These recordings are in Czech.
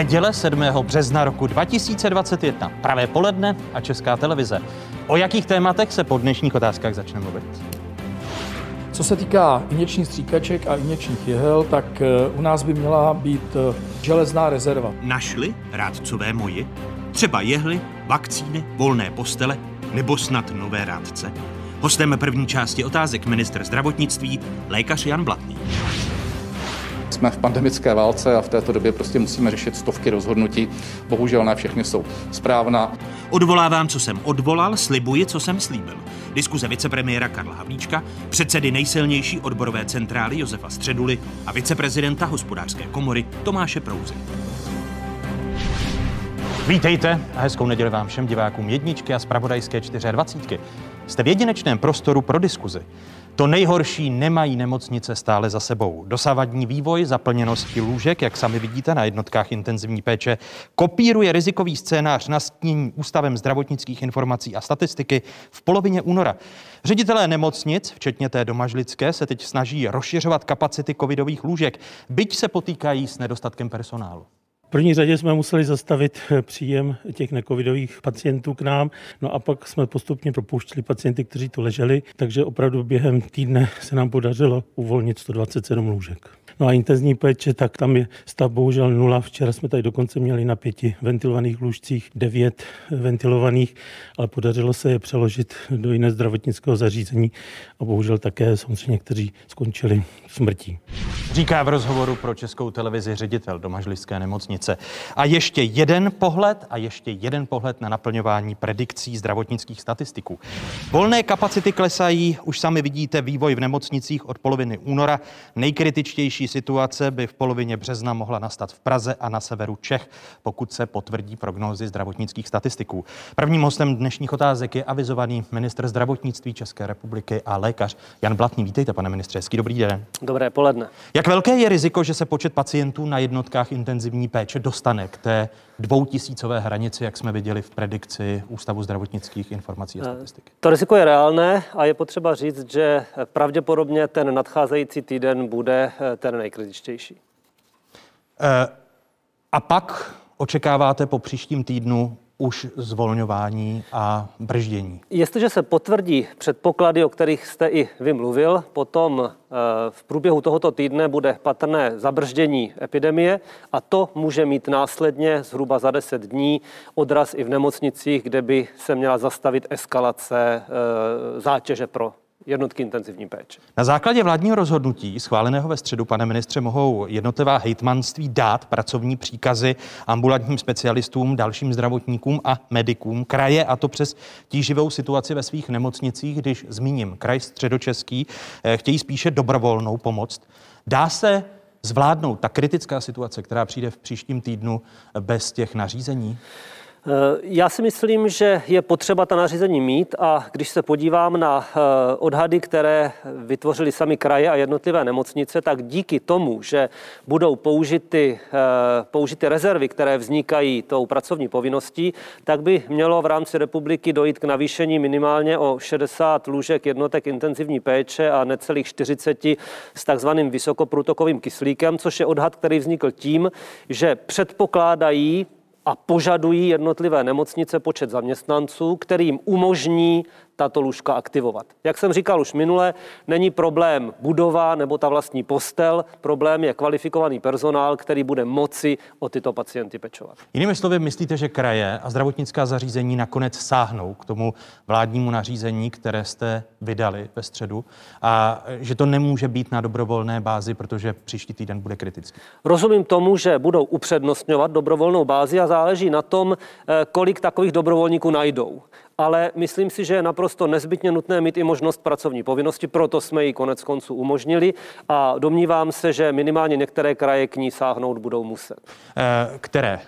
Neděle 7. března roku 2021. Pravé poledne a Česká televize. O jakých tématech se po dnešních otázkách začne mluvit? Co se týká injekčních stříkaček a injekčních jehel, tak eh, u nás by měla být eh, železná rezerva. Našli rádcové moji? Třeba jehly, vakcíny, volné postele nebo snad nové rádce? Hostem první části otázek minister zdravotnictví, lékař Jan Blatný. Jsme v pandemické válce a v této době prostě musíme řešit stovky rozhodnutí. Bohužel ne všechny jsou správná. Odvolávám, co jsem odvolal, slibuji, co jsem slíbil. Diskuze vicepremiéra Karla Havlíčka, předsedy nejsilnější odborové centrály Josefa Středuly a viceprezidenta hospodářské komory Tomáše Prouzy. Vítejte a hezkou neděli vám všem divákům jedničky a zpravodajské 24. Jste v jedinečném prostoru pro diskuzi. To nejhorší nemají nemocnice stále za sebou. Dosávadní vývoj zaplněnosti lůžek, jak sami vidíte na jednotkách intenzivní péče, kopíruje rizikový scénář nastínění Ústavem zdravotnických informací a statistiky v polovině února. Ředitelé nemocnic, včetně té domažlické, se teď snaží rozšiřovat kapacity covidových lůžek, byť se potýkají s nedostatkem personálu. V první řadě jsme museli zastavit příjem těch necovidových pacientů k nám, no a pak jsme postupně propouštěli pacienty, kteří tu leželi, takže opravdu během týdne se nám podařilo uvolnit 127 lůžek. No a intenzivní péče, tak tam je stav bohužel nula. Včera jsme tady dokonce měli na pěti ventilovaných lůžcích devět ventilovaných, ale podařilo se je přeložit do jiné zdravotnického zařízení a bohužel také samozřejmě někteří skončili smrtí. Říká v rozhovoru pro Českou televizi ředitel domažlické nemocnice. A ještě jeden pohled a ještě jeden pohled na naplňování predikcí zdravotnických statistiků. Volné kapacity klesají, už sami vidíte vývoj v nemocnicích od poloviny února. Nejkritičtější situace by v polovině března mohla nastat v Praze a na severu Čech, pokud se potvrdí prognózy zdravotnických statistiků. Prvním hostem dnešních otázek je avizovaný ministr zdravotnictví České republiky a lékař Jan Blatný. Vítejte, pane ministře, hezký dobrý den. Dobré poledne. Jak velké je riziko, že se počet pacientů na jednotkách intenzivní péče dostane k té dvoutisícové hranici, jak jsme viděli v predikci Ústavu zdravotnických informací a statistik? To riziko je reálné a je potřeba říct, že pravděpodobně ten nadcházející týden bude eh, ten nejkritičtější. E, a pak očekáváte po příštím týdnu už zvolňování a brždění. Jestliže se potvrdí předpoklady, o kterých jste i vy mluvil, potom eh, v průběhu tohoto týdne bude patrné zabrždění epidemie a to může mít následně zhruba za 10 dní odraz i v nemocnicích, kde by se měla zastavit eskalace eh, zátěže pro jednotky intenzivní péče. Na základě vládního rozhodnutí, schváleného ve středu, pane ministře, mohou jednotlivá hejtmanství dát pracovní příkazy ambulantním specialistům, dalším zdravotníkům a medikům kraje, a to přes tíživou situaci ve svých nemocnicích, když zmíním kraj středočeský, eh, chtějí spíše dobrovolnou pomoc. Dá se zvládnout ta kritická situace, která přijde v příštím týdnu bez těch nařízení? Eh, já si myslím, že je potřeba ta nařízení mít a když se podívám na eh, odhady, které vytvořili sami kraje a jednotlivé nemocnice, tak díky tomu, že budou použity, eh, použity rezervy, které vznikají tou pracovní povinností, tak by mělo v rámci republiky dojít k navýšení minimálně o 60 lůžek jednotek intenzivní péče a necelých 40 s takzvaným vysokoprůtokovým kyslíkem, což je odhad, který vznikl tím, že předpokládají a požadují jednotlivé nemocnice počet zaměstnanců, který jim umožní tato lůžka aktivovat. Jak jsem říkal už minule, není problém budova nebo ta vlastní postel, problém je kvalifikovaný personál, který bude moci o tyto pacienty pečovat. Jinými slovy, myslíte, že kraje a zdravotnická zařízení nakonec sáhnou k tomu vládnímu nařízení, které jste vydali ve středu a že to nemůže být na dobrovolné bázi, protože příští týden bude kritický? Rozumím tomu, že budou upřednostňovat dobrovolnou bázi a záleží na tom, eh, kolik takových dobrovolníků najdou ale myslím si, že je naprosto nezbytně nutné mít i možnost pracovní povinnosti, proto jsme ji konec konců umožnili a domnívám se, že minimálně některé kraje k ní sáhnout budou muset. Eh, které?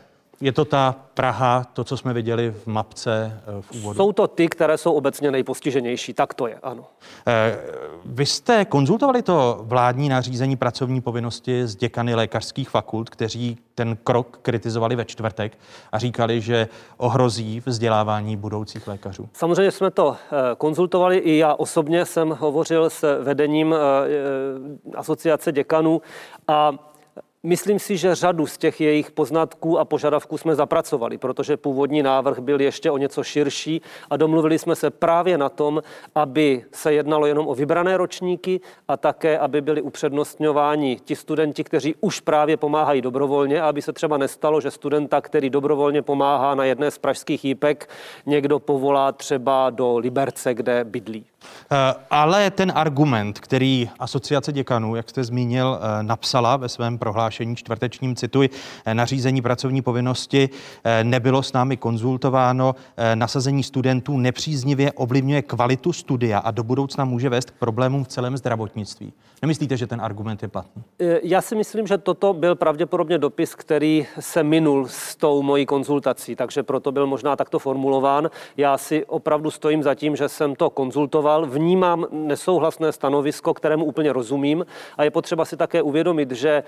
Je to ta Praha, to, co jsme viděli v mapce eh, v úvodu? Jsou to ty, které jsou obecně nejpostiženější, tak to je, ano. Eh, vy jste konzultovali to vládní nařízení pracovní povinnosti s děkany lékařských fakult, kteří ten krok kritizovali ve čtvrtek a říkali, že ohrozí vzdělávání budoucích lékařů? Samozřejmě jsme to eh, konzultovali, i já osobně jsem hovořil s vedením asociace děkanů a Myslím si, že řadu z těch jejich poznatků a požadavků jsme zapracovali, protože původní návrh byl ještě o něco širší a domluvili jsme se právě na tom, aby se jednalo jenom o vybrané ročníky a také, aby byli upřednostňováni ti studenti, kteří už právě pomáhají dobrovolně, aby se třeba nestalo, že studenta, který dobrovolně pomáhá na jedné z pražských jípek, někdo povolá třeba do Liberce, kde bydlí. Eh, ale ten argument, který asociace děkanů, jak jste zmínil, eh, napsala ve svém prohlášení čtvrtečním, cituji, eh, nařízení pracovní povinnosti nebylo s námi konzultováno, nasazení studentů nepříznivě ovlivňuje kvalitu studia a do budoucna může vést k problémům v celém zdravotnictví. Nemyslíte, že ten argument je platný? Já si myslím, že toto byl pravděpodobně dopis, který se minul s tou mojí konzultací, takže proto byl možná takto formulován. Já si opravdu stojím za tím, že jsem to konzultoval vnímám nesouhlasné stanovisko, kterému úplně rozumím a je potřeba si také uvědomit, že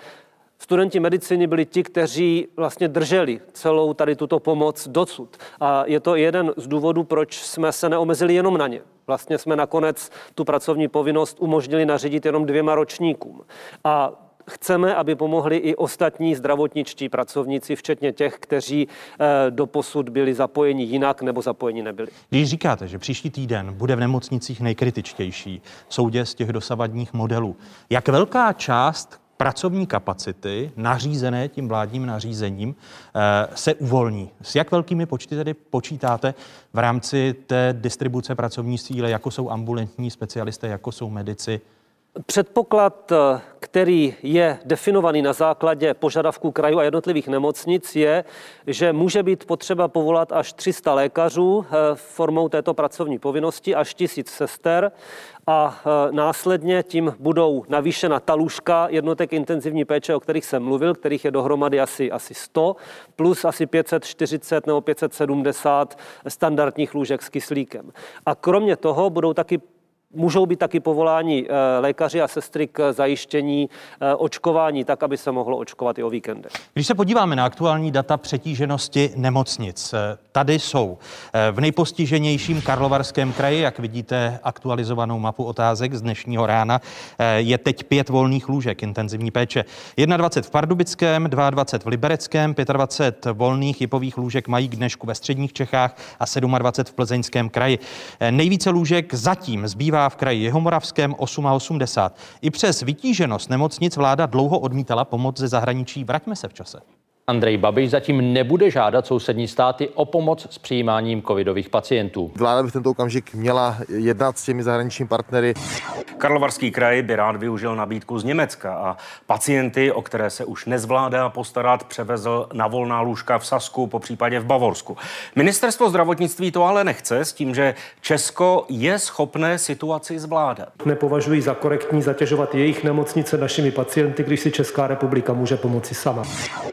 Studenti medicíny byli ti, kteří vlastně drželi celou tady tuto pomoc docud. A je to jeden z důvodů, proč jsme se neomezili jenom na ně. Vlastně jsme nakonec tu pracovní povinnost umožnili nařídit jenom dvěma ročníkům. A Chceme, aby pomohli i ostatní zdravotničtí pracovníci, včetně těch, kteří eh, do posud byli zapojeni jinak nebo zapojeni nebyli. Když říkáte, že příští týden bude v nemocnicích nejkritičtější soudě z těch dosavadních modelů, jak velká část pracovní kapacity nařízené tím vládním nařízením eh, se uvolní. S jak velkými počty tedy počítáte v rámci té distribuce pracovní síly, jako jsou ambulantní specialisté, jako jsou medici, Předpoklad, eh, který je definovaný na základě požadavků krajů a jednotlivých nemocnic, je, že může být potřeba povolat až 300 lékařů eh, formou této pracovní povinnosti, až 1000 sester a eh, následně tím budou navýšena ta lůžka jednotek intenzivní péče, o kterých jsem mluvil, kterých je dohromady asi, asi 100, plus asi 540 nebo 570 standardních lůžek s kyslíkem. A kromě toho budou taky Můžou být taky povoláni eh, lékaři a sestry k zajištění eh, očkování, tak, aby se mohlo očkovat i o víkendech. Když se podíváme na aktuální data přetíženosti nemocnic, eh, tady jsou v nejpostiženějším Karlovarském kraji, jak vidíte aktualizovanou mapu otázek z dnešního rána, je teď pět volných lůžek intenzivní péče. 21 v Pardubickém, 22 v Libereckém, 25 volných jipových lůžek mají k dnešku ve středních Čechách a 27 v Plzeňském kraji. Nejvíce lůžek zatím zbývá v kraji Jihomoravském 8,80. I přes vytíženost nemocnic vláda dlouho odmítala pomoc ze zahraničí. Vraťme se v čase. Andrej Babiš zatím nebude žádat sousední státy o pomoc s přijímáním covidových pacientů. Vláda by v tento okamžik měla jednat s těmi zahraničními partnery. Karlovarský kraj by rád využil nabídku z Německa a pacienty, o které se už nezvládá postarat, převezl na volná lůžka v Sasku, po případě v Bavorsku. Ministerstvo zdravotnictví to ale nechce s tím, že Česko je schopné situaci zvládat. Nepovažuji za korektní zatěžovat jejich nemocnice našimi pacienty, když si Česká republika může pomoci sama.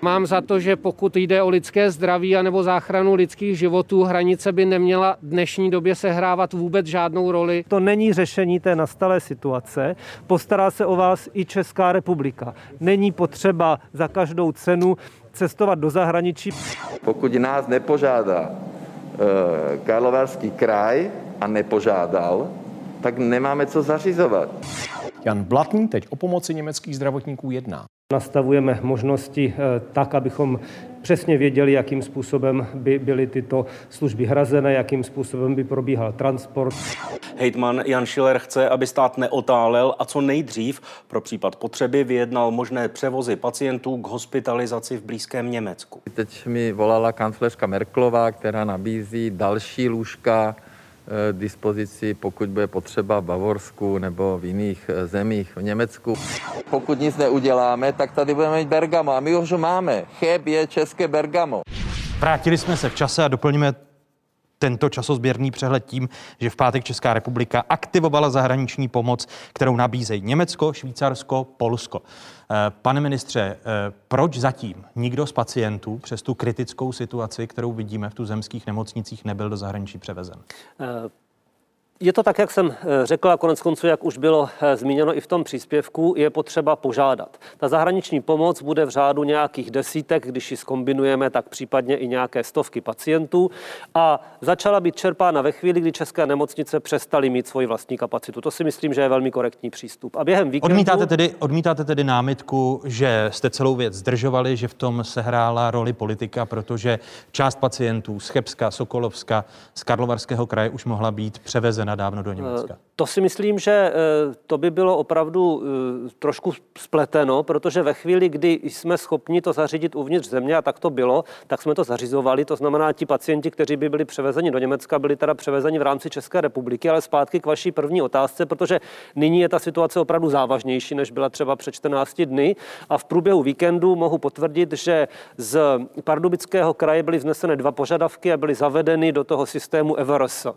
Mám za to, že pokud jde o lidské zdraví anebo záchranu lidských životů, hranice by neměla v dnešní době sehrávat vůbec žádnou roli. To není řešení té nastalé situace. Postará se o vás i Česká republika. Není potřeba za každou cenu cestovat do zahraničí. Pokud nás nepožádá e, Karlovarský kraj a nepožádal, tak nemáme co zařizovat. Jan Blatný teď o pomoci německých zdravotníků jedná. Nastavujeme možnosti eh, tak, abychom přesně věděli, jakým způsobem by byly tyto služby hrazené, jakým způsobem by probíhal transport. Hejtman Jan Schiller chce, aby stát neotálel a co nejdřív pro případ potřeby vyjednal možné převozy pacientů k hospitalizaci v blízkém Německu. Teď mi volala kancléřka Merklová, která nabízí další lůžka dispozici, pokud bude potřeba v Bavorsku nebo v jiných eh, zemích, v Německu. Pokud nic neuděláme, tak tady budeme mít Bergamo a my už ho máme. Cheb je české Bergamo. Vrátili jsme se v čase a doplníme tento časozběrný přehled tím, že v pátek Česká republika aktivovala zahraniční pomoc, kterou nabízejí Německo, Švýcarsko, Polsko. Eh, pane ministře, eh, proč zatím nikdo z pacientů přes tu kritickou situaci, kterou vidíme v tu zemských nemocnicích, nebyl do zahraničí převezen? Je to tak, jak jsem eh, řekl a konec konců, jak už bylo eh, zmíněno i v tom příspěvku, je potřeba požádat. Ta zahraniční pomoc bude v řádu nějakých desítek, když ji skombinujeme, tak případně i nějaké stovky pacientů a začala být čerpána ve chvíli, kdy české nemocnice přestaly mít svoji vlastní kapacitu. To si myslím, že je velmi korektní přístup. A během víkendu... Odmítáte tedy, odmítáte tedy námitku, že jste celou věc zdržovali, že v tom sehrála roli politika, protože část pacientů z Chebska, Sokolovska, z Karlovarského kraje už mohla být převezena dávno do Německa. Eh, to si myslím, že eh, to by bylo opravdu eh, trošku spleteno, protože ve chvíli, kdy jsme schopni to zařídit uvnitř země, a tak to bylo, tak jsme to zařizovali. To znamená, ti pacienti, kteří by byli převezeni do Německa, byli teda převezeni v rámci České republiky, ale zpátky k vaší první otázce, protože nyní je ta situace opravdu závažnější, než byla třeba před 14 dny. A v průběhu víkendu mohu potvrdit, že z Pardubického kraje byly vzneseny dva požadavky a byly zavedeny do toho systému EVRS.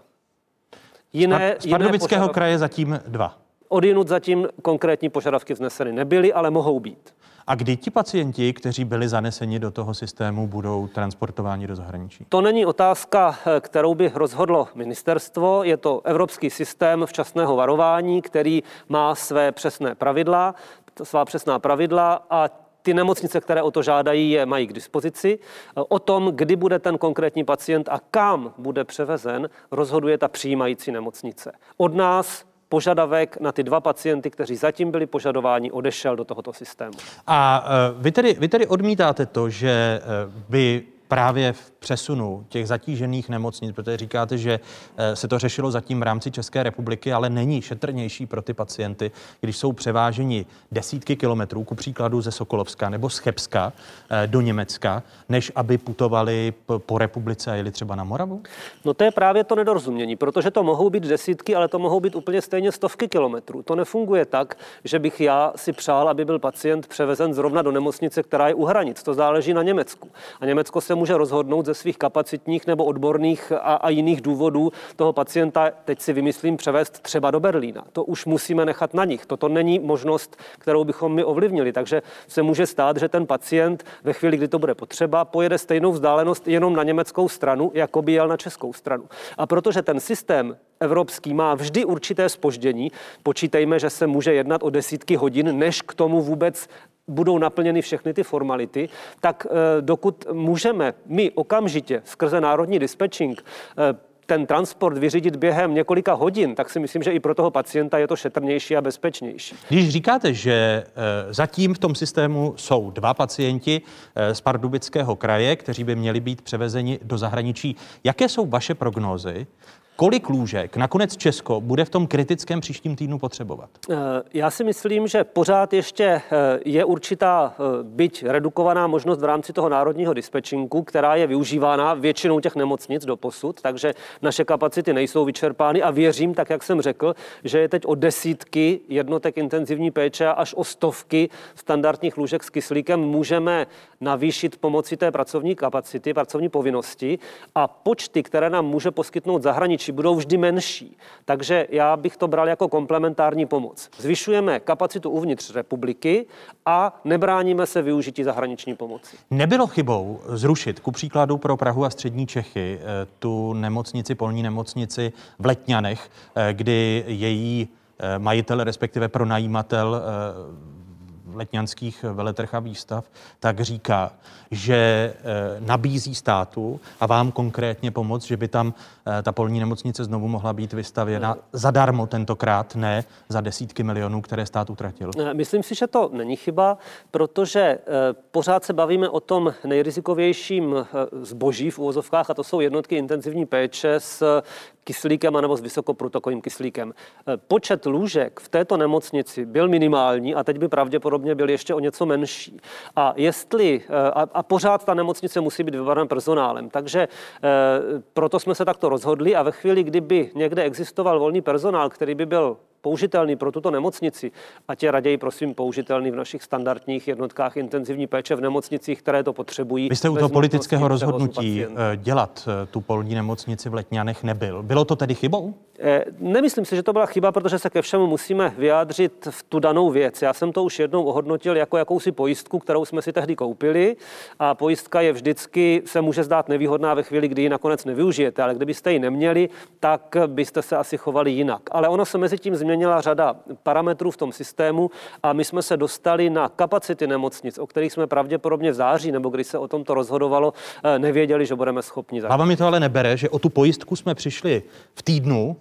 Jiné, z Pardubického jiné kraje zatím dva. Odinut zatím konkrétní požadavky vzneseny nebyly, ale mohou být. A kdy ti pacienti, kteří byli zaneseni do toho systému, budou transportováni do zahraničí? To není otázka, kterou by rozhodlo ministerstvo. Je to evropský systém včasného varování, který má své přesné pravidla, svá přesná pravidla a ty nemocnice, které o to žádají, je mají k dispozici. O tom, kdy bude ten konkrétní pacient a kam bude převezen, rozhoduje ta přijímající nemocnice. Od nás požadavek na ty dva pacienty, kteří zatím byli požadováni, odešel do tohoto systému. A e, vy tedy, vy tedy odmítáte to, že e, by právě v přesunu těch zatížených nemocnic, protože říkáte, že eh, se to řešilo zatím v rámci České republiky, ale není šetrnější pro ty pacienty, když jsou převáženi desítky kilometrů, ku příkladu ze Sokolovska nebo z Chebska eh, do Německa, než aby putovali po republice a jeli třeba na Moravu? No to je právě to nedorozumění, protože to mohou být desítky, ale to mohou být úplně stejně stovky kilometrů. To nefunguje tak, že bych já si přál, aby byl pacient převezen zrovna do nemocnice, která je u hranic. To záleží na Německu. A Německo se může rozhodnout ze svých kapacitních nebo odborných a, a jiných důvodů toho pacienta, teď si vymyslím, převést třeba do Berlína. To už musíme nechat na nich. Toto není možnost, kterou bychom my ovlivnili. Takže se může stát, že ten pacient ve chvíli, kdy to bude potřeba, pojede stejnou vzdálenost jenom na německou stranu, jako by jel na českou stranu. A protože ten systém evropský má vždy určité spoždění. Počítejme, že se může jednat o desítky hodin, než k tomu vůbec budou naplněny všechny ty formality, tak eh, dokud můžeme my okamžitě skrze národní dispečing eh, ten transport vyřídit během několika hodin, tak si myslím, že i pro toho pacienta je to šetrnější a bezpečnější. Když říkáte, že eh, zatím v tom systému jsou dva pacienti z Pardubického kraje, kteří by měli být převezeni do zahraničí, jaké jsou vaše prognózy? Kolik lůžek nakonec Česko bude v tom kritickém příštím týdnu potřebovat? Eh, já si myslím, že pořád ještě eh, je určitá eh, byť redukovaná možnost v rámci toho národního dispečinku, která je využívána většinou těch nemocnic do posud, takže naše kapacity nejsou vyčerpány a věřím, tak jak jsem řekl, že je teď o desítky jednotek intenzivní péče až o stovky standardních lůžek s kyslíkem můžeme navýšit pomocí té pracovní kapacity, pracovní povinnosti a počty, které nám může poskytnout zahraničí, budou vždy menší. Takže já bych to bral jako komplementární pomoc. Zvyšujeme kapacitu uvnitř republiky a nebráníme se využití zahraniční pomoci. Nebylo chybou zrušit ku příkladu pro Prahu a střední Čechy eh, tu nemocnici, polní nemocnici v Letňanech, eh, kdy její eh, majitel, respektive pronajímatel letňanských veletrh a výstav, tak říká, že eh, nabízí státu a vám konkrétně pomoc, že by tam eh, ta polní nemocnice znovu mohla být vystavěna zadarmo tentokrát, ne za desítky milionů, které stát utratil? Eh, myslím si, že to není chyba, protože pořád se bavíme o tom nejrizikovějším zboží v úvozovkách a to jsou jednotky intenzivní péče s kyslíkem anebo s vysokoprotokovým kyslíkem. Počet lůžek v této nemocnici byl minimální a teď by pravděpodobně byl ještě o něco menší. A jestli, a, a pořád ta nemocnice musí být vybavena personálem. Takže e, proto jsme se takto rozhodli a ve chvíli, kdyby někde existoval volný personál, který by byl použitelný pro tuto nemocnici, ať je raději prosím použitelný v našich standardních jednotkách intenzivní péče v nemocnicích, které to potřebují. Vy jste u toho politického rozhodnutí eh, dělat eh, tu polní nemocnici v Letňanech nebyl. Bylo to tedy chybou? Eh, nemyslím si, že to byla chyba, protože se ke všemu musíme vyjádřit v tu danou věc. Já jsem to už jednou ohodnotil jako jakousi pojistku, kterou jsme si tehdy koupili a pojistka je vždycky, se může zdát nevýhodná ve chvíli, kdy ji nakonec nevyužijete, ale kdybyste ji neměli, tak byste se asi chovali jinak. Ale ono se mezi tím změnila řada parametrů v tom systému a my jsme se dostali na kapacity nemocnic, o kterých jsme pravděpodobně v září, nebo když se o tomto rozhodovalo, eh, nevěděli, že budeme schopni. Hlava mi to ale nebere, že o tu pojistku jsme přišli v týdnu,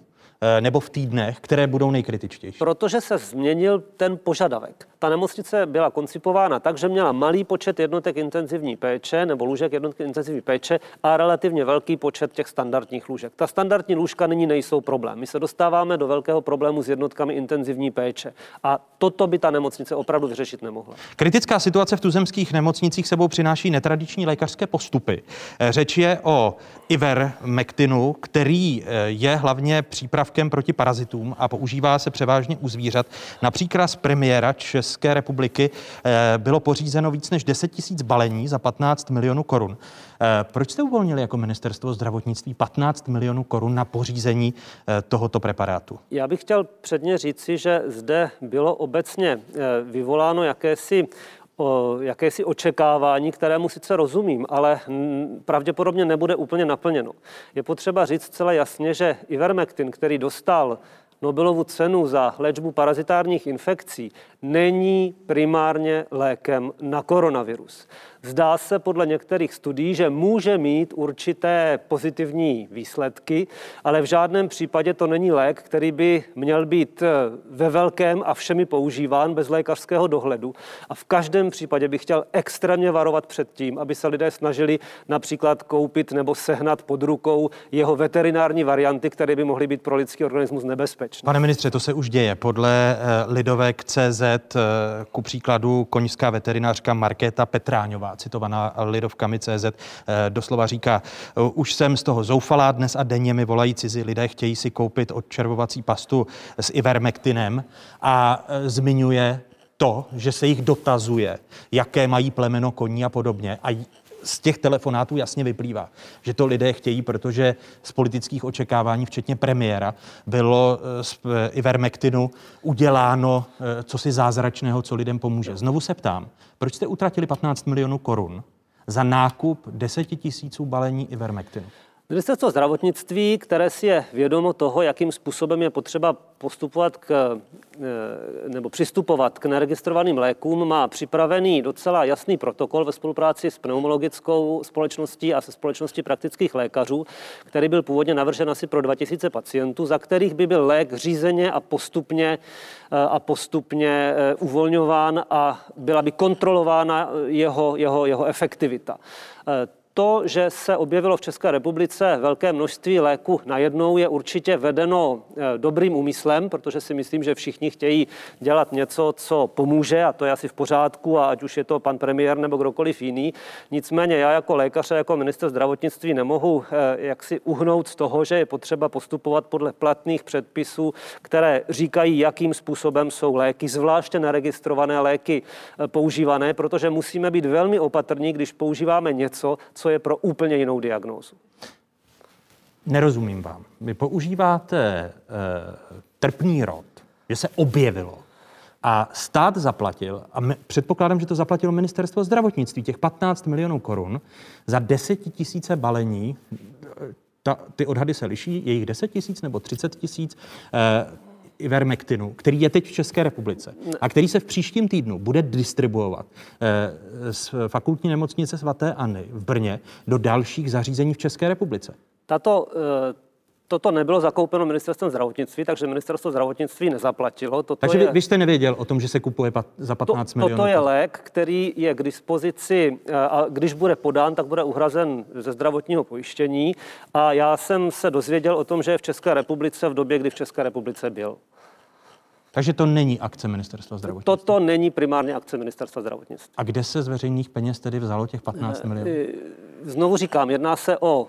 nebo v týdnech, které budou nejkritičtější? Protože se změnil ten požadavek. Ta nemocnice byla koncipována tak, že měla malý počet jednotek intenzivní péče nebo lůžek jednotky intenzivní péče a relativně velký počet těch standardních lůžek. Ta standardní lůžka nyní nejsou problém. My se dostáváme do velkého problému s jednotkami intenzivní péče. A toto by ta nemocnice opravdu vyřešit nemohla. Kritická situace v tuzemských nemocnicích sebou přináší netradiční lékařské postupy. Eh, řeč je o Ivermectinu, který eh, je hlavně přípravkem lékem proti parazitům a používá se převážně u zvířat. Například z premiéra České republiky eh, bylo pořízeno víc než 10 tisíc balení za 15 milionů korun. Eh, proč jste uvolnili jako ministerstvo zdravotnictví 15 milionů korun na pořízení eh, tohoto preparátu? Já bych chtěl předně říci, že zde bylo obecně vyvoláno jakési o jakési očekávání, kterému sice rozumím, ale pravděpodobně nebude úplně naplněno. Je potřeba říct celá jasně, že Ivermectin, který dostal Nobelovu cenu za léčbu parazitárních infekcí, není primárně lékem na koronavirus. Zdá se podle některých studií, že může mít určité pozitivní výsledky, ale v žádném případě to není lék, který by měl být eh, ve velkém a všemi používán bez lékařského dohledu. A v každém případě bych chtěl extrémně varovat před tím, aby se lidé snažili například koupit nebo sehnat pod rukou jeho veterinární varianty, které by mohly být pro lidský organismus nebezpečné. Pane ministře, to se už děje. Podle eh, Lidovek CZ, eh, ku příkladu koňská veterinářka Markéta Petráňová citovaná lidovkami CZ, eh, doslova říká, eh, už jsem z toho zoufalá, dnes a denně mi volají cizí lidé, chtějí si koupit odčervovací pastu s ivermektinem a eh, zmiňuje to, že se jich dotazuje, jaké mají plemeno koní a podobně. A z těch telefonátů jasně vyplývá, že to lidé chtějí, protože z politických očekávání, včetně premiéra, bylo z Ivermectinu uděláno co si zázračného, co lidem pomůže. Znovu se ptám, proč jste utratili 15 milionů korun za nákup 10 tisíců balení Ivermectinu? Ministerstvo zdravotnictví, které si je vědomo toho, jakým způsobem je potřeba postupovat k, eh, nebo přistupovat k neregistrovaným lékům, má připravený docela jasný protokol ve spolupráci s pneumologickou společností a se společností praktických lékařů, který byl původně navržen asi pro 2000 pacientů, za kterých by byl lék řízeně a postupně, eh, a postupně eh, uvolňován a byla by kontrolována jeho, jeho, jeho efektivita to, že se objevilo v České republice velké množství léku najednou, je určitě vedeno eh, dobrým úmyslem, protože si myslím, že všichni chtějí dělat něco, co pomůže, a to je asi v pořádku, a ať už je to pan premiér nebo kdokoliv jiný. Nicméně já jako lékař a jako minister zdravotnictví nemohu eh, jaksi uhnout z toho, že je potřeba postupovat podle platných předpisů, které říkají, jakým způsobem jsou léky, zvláště neregistrované léky eh, používané, protože musíme být velmi opatrní, když používáme něco, co je pro úplně jinou diagnózu. Nerozumím vám. Vy používáte e, trpný rod, že se objevilo a stát zaplatil, a my, předpokládám, že to zaplatilo ministerstvo zdravotnictví, těch 15 milionů korun za 10 tisíce balení, ta, ty odhady se liší, je jich 10 tisíc nebo 30 tisíc, e, Ivermectinu, který je teď v České republice a který se v příštím týdnu bude distribuovat eh, z fakultní nemocnice svaté Anny v Brně do dalších zařízení v České republice. Tato eh, Toto nebylo zakoupeno ministerstvem zdravotnictví, takže ministerstvo zdravotnictví nezaplatilo. Toto takže je, vy, vy jste nevěděl o tom, že se kupuje pat, za 15 to, milionů? Toto je lék, který je k dispozici eh, a když bude podán, tak bude uhrazen ze zdravotního pojištění. A já jsem se dozvěděl o tom, že je v České republice v době, kdy v České republice byl. Takže to není akce ministerstva zdravotnictví? Toto není primárně akce ministerstva zdravotnictví. A kde se z veřejných peněz tedy vzalo těch 15 milionů? Znovu říkám, jedná se o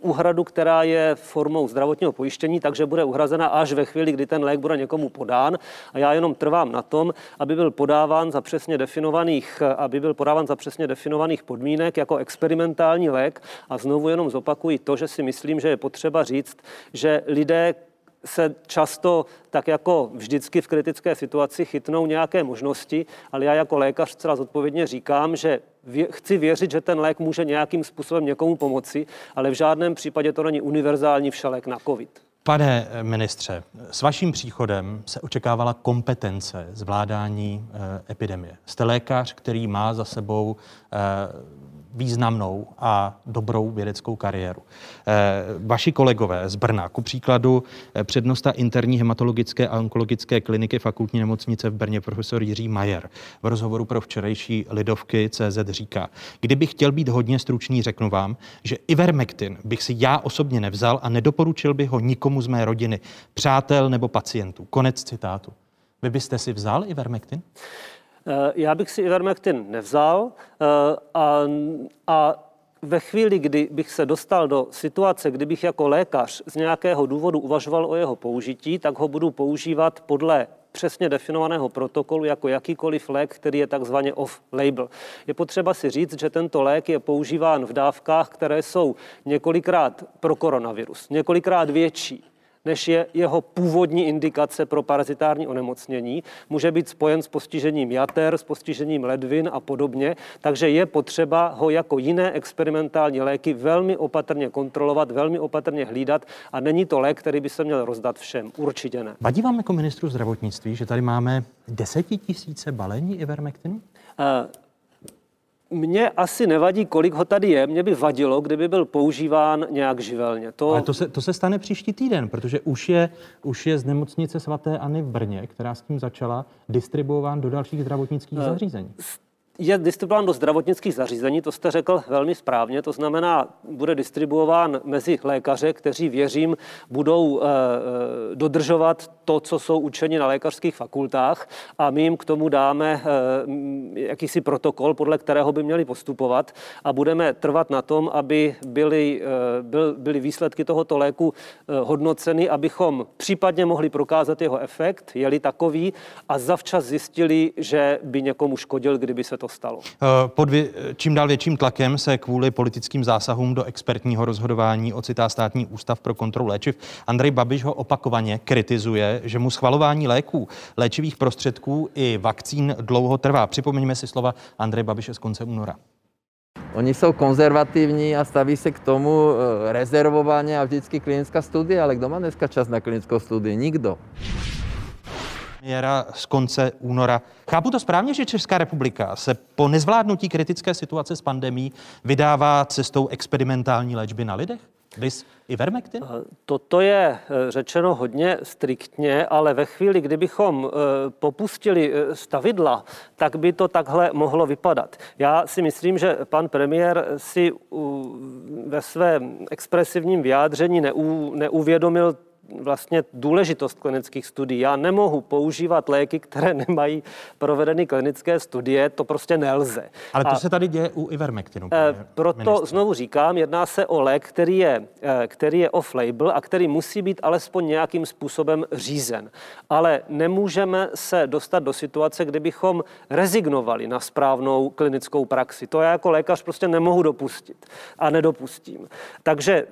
úhradu, která je formou zdravotního pojištění, takže bude uhrazena až ve chvíli, kdy ten lék bude někomu podán. A já jenom trvám na tom, aby byl podáván za přesně definovaných, aby byl podáván za přesně definovaných podmínek jako experimentální lék. A znovu jenom zopakuji to, že si myslím, že je potřeba říct, že lidé, se často, tak jako vždycky v kritické situaci, chytnou nějaké možnosti, ale já jako lékař zcela zodpovědně říkám, že vě, chci věřit, že ten lék může nějakým způsobem někomu pomoci, ale v žádném případě to není univerzální všelek na COVID. Pane ministře, s vaším příchodem se očekávala kompetence zvládání e, epidemie. Jste lékař, který má za sebou e, významnou a dobrou vědeckou kariéru. Eh, vaši kolegové z Brna, ku příkladu eh, přednosta interní hematologické a onkologické kliniky fakultní nemocnice v Brně profesor Jiří Majer v rozhovoru pro včerejší Lidovky CZ říká, kdybych chtěl být hodně stručný, řeknu vám, že Ivermectin bych si já osobně nevzal a nedoporučil bych ho nikomu z mé rodiny, přátel nebo pacientů. Konec citátu. Vy byste si vzal Ivermectin? Eh, já bych si Ivermectin nevzal eh, a, a ve chvíli, kdy bych se dostal do situace, kdybych jako lékař z nějakého důvodu uvažoval o jeho použití, tak ho budu používat podle přesně definovaného protokolu jako jakýkoliv lék, který je takzvaně off-label. Je potřeba si říct, že tento lék je používán v dávkách, které jsou několikrát pro koronavirus, několikrát větší než je jeho původní indikace pro parazitární onemocnění. Může být spojen s postižením jater, s postižením ledvin a podobně, takže je potřeba ho jako jiné experimentální léky velmi opatrně kontrolovat, velmi opatrně hlídat a není to lék, který by se měl rozdat všem. Určitě ne. Vadí vám jako ministru zdravotnictví, že tady máme desetitisíce balení Ivermectinu? Uh, mně asi nevadí, kolik ho tady je. Mně by vadilo, kdyby byl používán nějak živelně. To... Ale to se, to se stane příští týden, protože už je, už je z nemocnice svaté Anny v Brně, která s tím začala, distribuován do dalších zdravotnických uh, zařízení je distribuován do zdravotnických zařízení, to jste řekl velmi správně, to znamená, bude distribuován mezi lékaře, kteří, věřím, budou e, dodržovat to, co jsou učeni na lékařských fakultách a my jim k tomu dáme e, jakýsi protokol, podle kterého by měli postupovat a budeme trvat na tom, aby byly, e, byl, byly výsledky tohoto léku e, hodnoceny, abychom případně mohli prokázat jeho efekt, je-li takový, a zavčas zjistili, že by někomu škodil, kdyby se to to stalo. Eh, pod vě- čím dál větším tlakem se kvůli politickým zásahům do expertního rozhodování ocitá státní ústav pro kontrolu léčiv. Andrej Babiš ho opakovaně kritizuje, že mu schvalování léků, léčivých prostředků i vakcín dlouho trvá. Připomeňme si slova Andreje Babiše z konce února. Oni jsou konzervativní a staví se k tomu eh, rezervovaně a vždycky klinická studie, ale kdo má dneska čas na klinickou studii? Nikdo premiéra z konce února. Chápu to správně, že Česká republika se po nezvládnutí kritické situace s pandemí vydává cestou experimentální léčby na lidech? Vys Ivermectin? Eh, toto je eh, řečeno hodně striktně, ale ve chvíli, kdybychom eh, popustili stavidla, tak by to takhle mohlo vypadat. Já si myslím, že pan premiér si ve svém expresivním vyjádření neuvědomil vlastně důležitost klinických studií. Já nemohu používat léky, které nemají provedeny klinické studie, to prostě nelze. Ale to A, se tady děje u Ivermectinu. Eh, proto ministře. znovu říkám, jedná se o lék, který je, eh, který je off-label a který musí být alespoň nějakým způsobem řízen. Ale nemůžeme se dostat do situace, kdybychom rezignovali na správnou klinickou praxi. To já jako lékař prostě nemohu dopustit a nedopustím. Takže eh,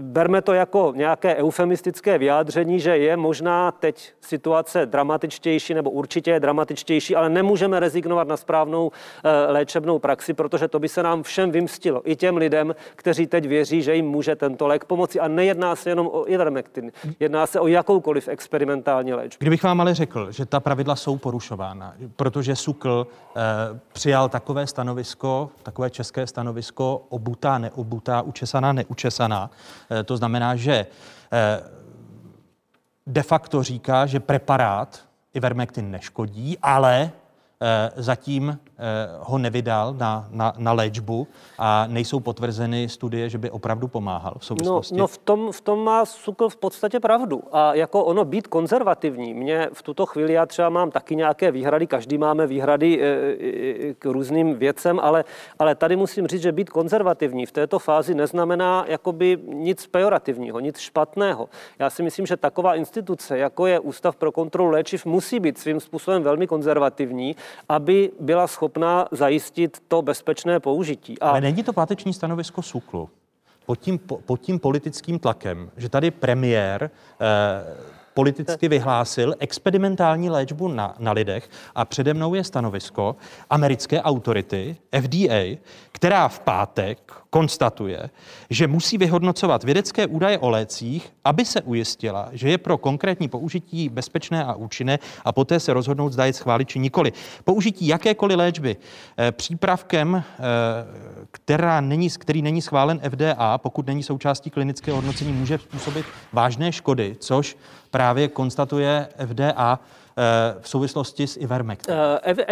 berme to jako nějaké eufemistické vyjádření, že je možná teď situace dramatičtější, nebo určitě je dramatičtější, ale nemůžeme rezignovat na správnou eh, léčebnou praxi, protože to by se nám všem vymstilo. I těm lidem, kteří teď věří, že jim může tento lék pomoci. A nejedná se jenom o ivermectin, jedná se o jakoukoliv experimentální léčbu. Kdybych vám ale řekl, že ta pravidla jsou porušována, protože SUKL eh, přijal takové stanovisko, takové české stanovisko, obutá, neobutá, učesaná, neučesaná. Eh, to znamená, že eh, de facto říká, že preparát Ivermectin neškodí, ale zatím eh, ho nevydal na, na, na léčbu a nejsou potvrzeny studie, že by opravdu pomáhal v No, souvislosti. no v, tom, v tom má Sukl v podstatě pravdu. A jako ono být konzervativní, mě v tuto chvíli, já třeba mám taky nějaké výhrady, každý máme výhrady e, e, k různým věcem, ale, ale tady musím říct, že být konzervativní v této fázi neznamená jakoby nic pejorativního, nic špatného. Já si myslím, že taková instituce, jako je Ústav pro kontrolu léčiv, musí být svým způsobem velmi konzervativní, aby byla schopná zajistit to bezpečné použití. A... Ale není to páteční stanovisko SUKLu? Pod tím, po, pod tím politickým tlakem, že tady premiér eh, politicky vyhlásil experimentální léčbu na, na lidech a přede mnou je stanovisko americké autority FDA, která v pátek konstatuje, že musí vyhodnocovat vědecké údaje o lécích, aby se ujistila, že je pro konkrétní použití bezpečné a účinné a poté se rozhodnout, zda je schválit či nikoli. Použití jakékoliv léčby eh, přípravkem, eh, která není, který není schválen FDA, pokud není součástí klinického hodnocení, může způsobit vážné škody, což právě konstatuje FDA v souvislosti s Ivermectin.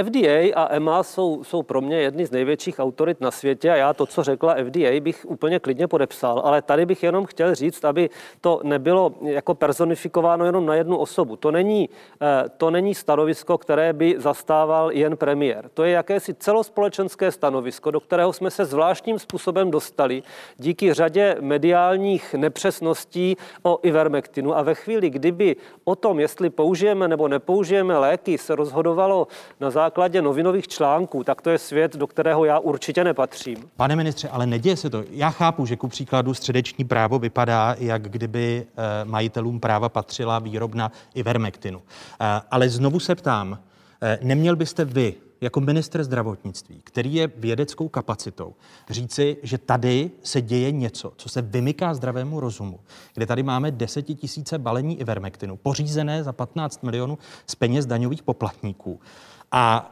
FDA a EMA jsou, jsou pro mě jedny z největších autorit na světě a já to, co řekla FDA, bych úplně klidně podepsal, ale tady bych jenom chtěl říct, aby to nebylo jako personifikováno jenom na jednu osobu. To není, to není stanovisko, které by zastával jen premiér. To je jakési celospolečenské stanovisko, do kterého jsme se zvláštním způsobem dostali díky řadě mediálních nepřesností o Ivermectinu a ve chvíli, kdyby o tom, jestli použijeme nebo nepoužijeme, použijeme léky, se rozhodovalo na základě novinových článků, tak to je svět, do kterého já určitě nepatřím. Pane ministře, ale neděje se to. Já chápu, že ku příkladu středeční právo vypadá, jak kdyby majitelům práva patřila výrobna Ivermectinu. Ale znovu se ptám, neměl byste vy jako minister zdravotnictví, který je vědeckou kapacitou, říci, že tady se děje něco, co se vymyká zdravému rozumu, kde tady máme desetitisíce balení Ivermectinu, pořízené za 15 milionů z peněz daňových poplatníků. A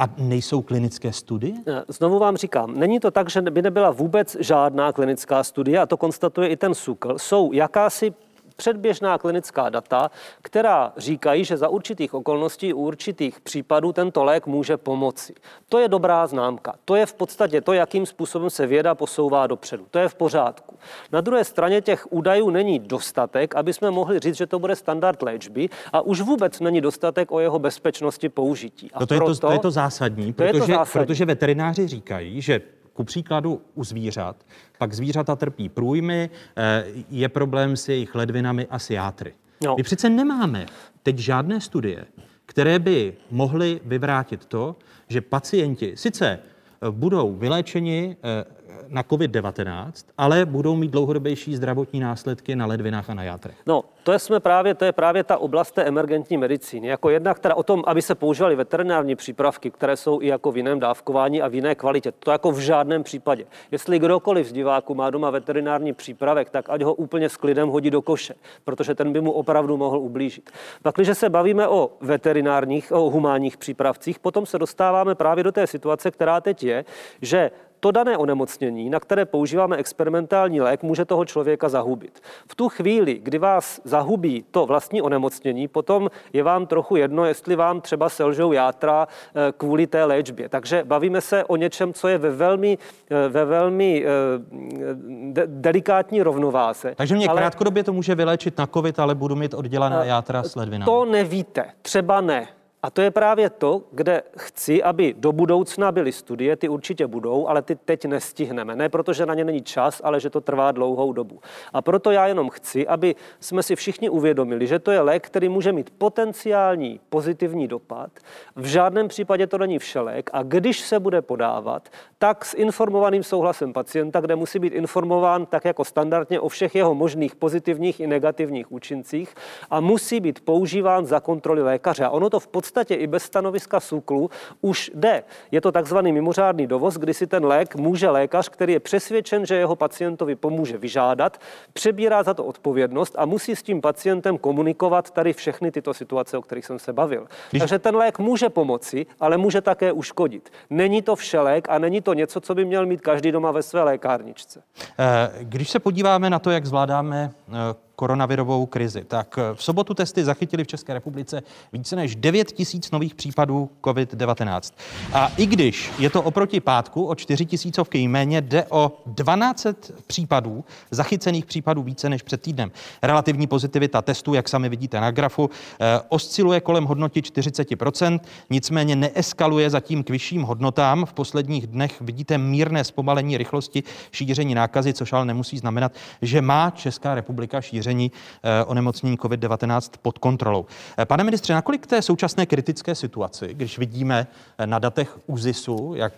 a nejsou klinické studie? Znovu vám říkám, není to tak, že by nebyla vůbec žádná klinická studie, a to konstatuje i ten SUKL. Jsou jakási předběžná klinická data, která říkají, že za určitých okolností, u určitých případů tento lék může pomoci. To je dobrá známka. To je v podstatě to, jakým způsobem se věda posouvá dopředu. To je v pořádku. Na druhé straně těch údajů není dostatek, aby jsme mohli říct, že to bude standard léčby a už vůbec není dostatek o jeho bezpečnosti použití. A no to, proto, je to, to je to zásadní, to protože, je to zásadní. protože veterináři říkají, že ku příkladu u zvířat, pak zvířata trpí průjmy, je problém s jejich ledvinami a s játry. No. My přece nemáme teď žádné studie, které by mohly vyvrátit to, že pacienti sice budou vyléčeni na COVID-19, ale budou mít dlouhodobější zdravotní následky na ledvinách a na játrech. No, to je, jsme právě, to je právě ta oblast té emergentní medicíny. Jako jedna, která o tom, aby se používaly veterinární přípravky, které jsou i jako v jiném dávkování a v jiné kvalitě. To jako v žádném případě. Jestli kdokoliv z diváků má doma veterinární přípravek, tak ať ho úplně s klidem hodí do koše, protože ten by mu opravdu mohl ublížit. Pak, když se bavíme o veterinárních, o humánních přípravcích, potom se dostáváme právě do té situace, která teď je, že to dané onemocnění, na které používáme experimentální lék, může toho člověka zahubit. V tu chvíli, kdy vás zahubí to vlastní onemocnění, potom je vám trochu jedno, jestli vám třeba selžou játra kvůli té léčbě. Takže bavíme se o něčem, co je ve velmi, ve velmi de- delikátní rovnováze. Takže mě ale... krátkodobě to může vylečit na COVID, ale budu mít oddělaná játra s ledvinami. To nevíte, třeba ne. A to je právě to, kde chci, aby do budoucna byly studie, ty určitě budou, ale ty teď nestihneme. Ne protože na ně není čas, ale že to trvá dlouhou dobu. A proto já jenom chci, aby jsme si všichni uvědomili, že to je lék, který může mít potenciální pozitivní dopad. V žádném případě to není všelék a když se bude podávat, tak s informovaným souhlasem pacienta, kde musí být informován tak jako standardně o všech jeho možných pozitivních i negativních účincích a musí být používán za kontroly lékaře. A ono to v podstatě podstatě i bez stanoviska SUKLu už jde. Je to takzvaný mimořádný dovoz, kdy si ten lék může lékař, který je přesvědčen, že jeho pacientovi pomůže vyžádat, přebírá za to odpovědnost a musí s tím pacientem komunikovat tady všechny tyto situace, o kterých jsem se bavil. Když... Takže ten lék může pomoci, ale může také uškodit. Není to všelék a není to něco, co by měl mít každý doma ve své lékárničce. Když se podíváme na to, jak zvládáme koronavirovou krizi, tak v sobotu testy zachytili v České republice více než 9 tisíc nových případů COVID-19. A i když je to oproti pátku o 4 tisícovky méně, jde o 12 případů, zachycených případů více než před týdnem. Relativní pozitivita testů, jak sami vidíte na grafu, eh, osciluje kolem hodnoty 40%, nicméně neeskaluje zatím k vyšším hodnotám. V posledních dnech vidíte mírné zpomalení rychlosti šíření nákazy, což ale nemusí znamenat, že má Česká republika šíření eh, onemocnění COVID-19 pod kontrolou. Eh, pane ministře, nakolik té současné kritické situaci, když vidíme eh, na datech ÚZISu, jak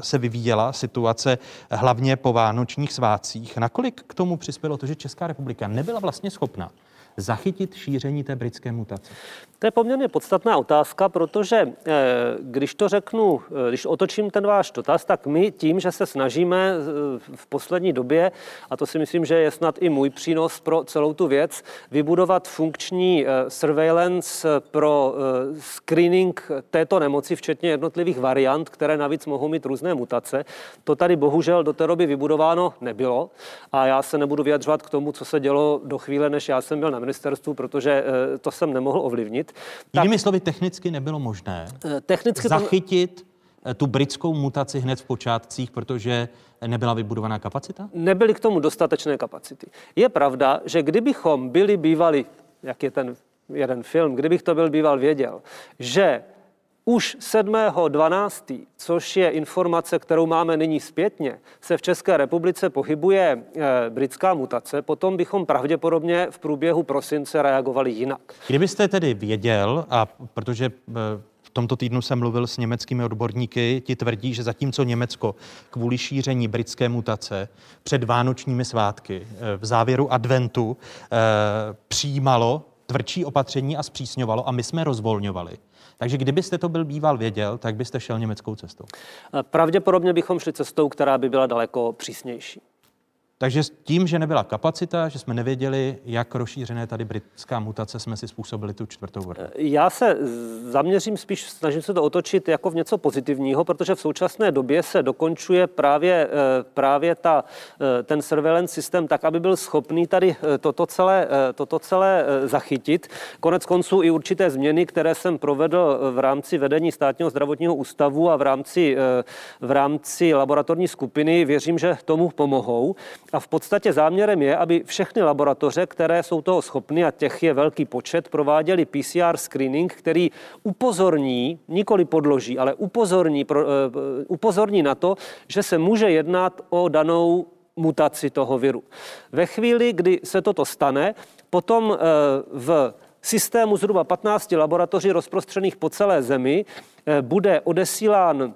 se vyvíjela situace hlavně po vánočních svátcích, nakolik k tomu přispělo to, že Česká republika nebyla vlastně schopna zachytit šíření té britské mutace? To je poměrně podstatná otázka, protože eh, když to řeknu, eh, když otočím ten váš dotaz, tak my tím, že se snažíme eh, v poslední době, a to si myslím, že je snad i můj přínos pro celou tu věc, vybudovat funkční surveillance pro screening této nemoci, včetně jednotlivých variant, které navíc mohou mít různé mutace. To tady bohužel do té doby vybudováno nebylo a já se nebudu vyjadřovat k tomu, co se dělo do chvíle, než já jsem byl na ministerstvu, protože to jsem nemohl ovlivnit zachytit. Jinými tak, slovy, technicky nebylo možné eh, technicky zachytit to... tu britskou mutaci hned v počátcích, protože nebyla vybudovaná kapacita? Nebyly k tomu dostatečné kapacity. Je pravda, že kdybychom byli bývali, jak je ten jeden film, kdybych to byl býval věděl, že už 7.12., což je informace, kterou máme nyní zpětně, se v České republice pohybuje e, britská mutace, potom bychom pravděpodobně v průběhu prosince reagovali jinak. Kdybyste tedy věděl, a protože e, v tomto týdnu jsem mluvil s německými odborníky, ti tvrdí, že zatímco Německo kvůli šíření britské mutace před vánočními svátky e, v závěru adventu přijímalo tvrdší opatření a zpřísňovalo a my jsme rozvolňovali, takže kdybyste to byl býval věděl, tak byste šel německou cestou. Pravděpodobně bychom šli cestou, která by byla daleko přísnější. Takže s tím, že nebyla kapacita, že jsme nevěděli, jak rozšířené tady britská mutace, jsme si způsobili tu čtvrtou vlnu. Já se zaměřím spíš, snažím se to otočit jako v něco pozitivního, protože v současné době se dokončuje právě, eh, právě ta, eh, ten surveillance systém tak, aby byl schopný tady eh, toto celé, toto celé zachytit. Konec konců i určité změny, které jsem provedl v rámci vedení státního zdravotního ústavu a v rámci, v rámci laboratorní skupiny, věřím, že tomu pomohou. A v podstatě záměrem je, aby všechny laboratoře, které jsou toho schopny, a těch je velký počet, prováděli PCR screening, který upozorní, nikoli podloží, ale upozorní, pro, uh, upozorní na to, že se může jednat o danou mutaci toho viru. Ve chvíli, kdy se toto stane, potom uh, v systému zhruba 15 laboratoří rozprostřených po celé zemi bude odesílán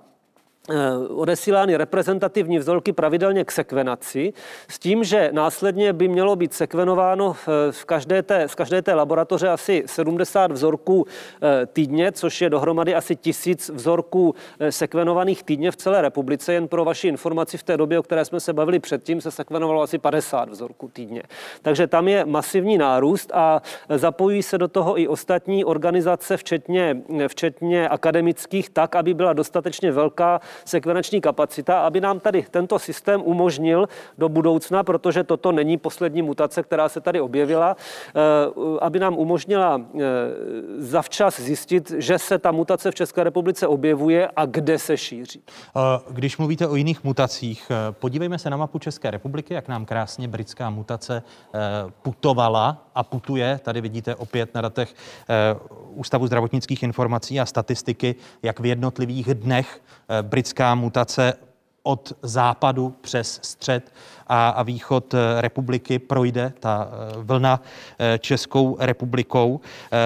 odesílány reprezentativní vzorky pravidelně k sekvenaci, s tím, že následně by mělo být sekvenováno eh, v každé té, z každé té laboratoře asi 70 vzorků eh, týdně, což je dohromady asi tisíc vzorků sekvenovaných týdně v celé republice. Jen pro vaši informaci v té době, o které jsme se bavili předtím, se sekvenovalo asi 50 vzorků týdně. Takže tam je masivní nárůst a zapojí se do toho i ostatní organizace, včetně, včetně akademických, tak, aby byla dostatečně velká sekvenační kapacita, aby nám tady tento systém umožnil do budoucna, protože toto není poslední mutace, která se tady objevila, eh, aby nám umožnila eh, zavčas zjistit, že se ta mutace v České republice objevuje a kde se šíří. Eh, když mluvíte o jiných mutacích, podívejme se na mapu České republiky, jak nám krásně britská mutace putovala a putuje. Tady vidíte opět na datech Ústavu zdravotnických informací a statistiky, jak v jednotlivých dnech britská mutace od západu přes střed a, a východ eh, republiky projde ta eh, vlna eh, Českou republikou.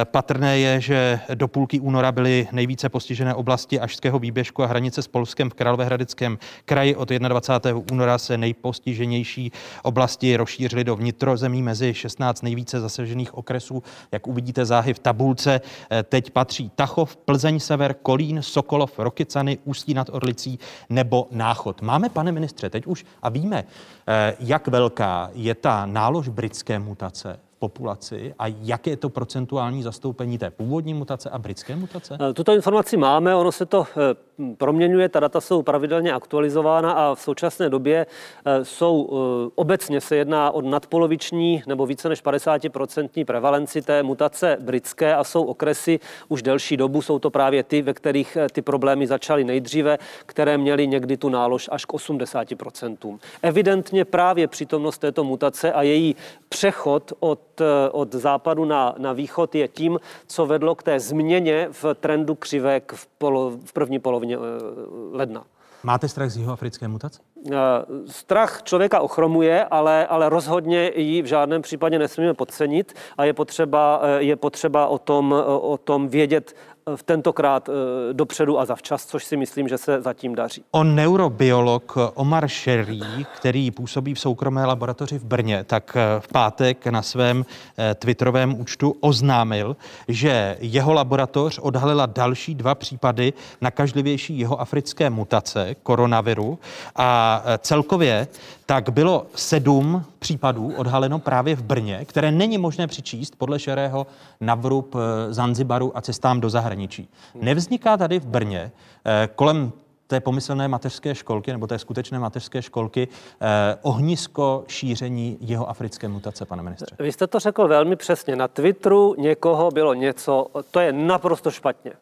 Patrné je, že do půlky února byly nejvíce postižené oblasti Ažského výběžku a hranice s Polskem v Královéhradeckém kraji. Od 21. února se nejpostiženější oblasti rozšířily do vnitrozemí mezi 16 nejvíce zasažených okresů. Jak uvidíte záhy v tabulce, teď patří Tachov, Plzeň, Sever, Kolín, Sokolov, Rokycany, Ústí nad Orlicí nebo Náchod. Máme, pane ministře, teď už a víme, jak velká je ta nálož britské mutace populaci a jaké je to procentuální zastoupení té původní mutace a britské mutace? Eh, tuto informaci máme, ono se to eh, proměňuje, ta data jsou pravidelně aktualizována a v současné době eh, jsou obecně se jedná o nadpoloviční nebo více než 50% prevalenci té mutace britské a jsou okresy už delší dobu, jsou to právě ty, ve kterých ty problémy začaly nejdříve, které měly někdy tu nálož až k 80%. Evidentně právě přítomnost této mutace a její přechod od Eh, od západu na, na východ je tím, co vedlo k té změně v trendu křivek v, polo, v první polovině eh, ledna. Máte strach z jihoafrické mutace? Eh, strach člověka ochromuje, ale, ale rozhodně ji v žádném případě nesmíme podcenit a je potřeba, je potřeba o, tom, o tom vědět v tentokrát eh, dopředu a zavčas, což si myslím, že se zatím daří. On neurobiolog Omar Sherry, který působí v soukromé laboratoři v Brně, tak eh, v pátek na svém eh, twitterovém účtu oznámil, že jeho laboratoř odhalila další dva případy nakažlivější jeho africké mutace koronaviru a celkově tak bylo sedm případů odhaleno právě v Brně, které není možné přičíst podle Šerého na vrub Zanzibaru a cestám do zahraničí zahraničí. Nevzniká tady v Brně eh, kolem té pomyslné mateřské školky nebo té skutečné mateřské školky eh, ohnisko šíření jeho africké mutace, pane ministře? Vy jste to řekl velmi přesně. Na Twitteru někoho bylo něco, to je naprosto špatně.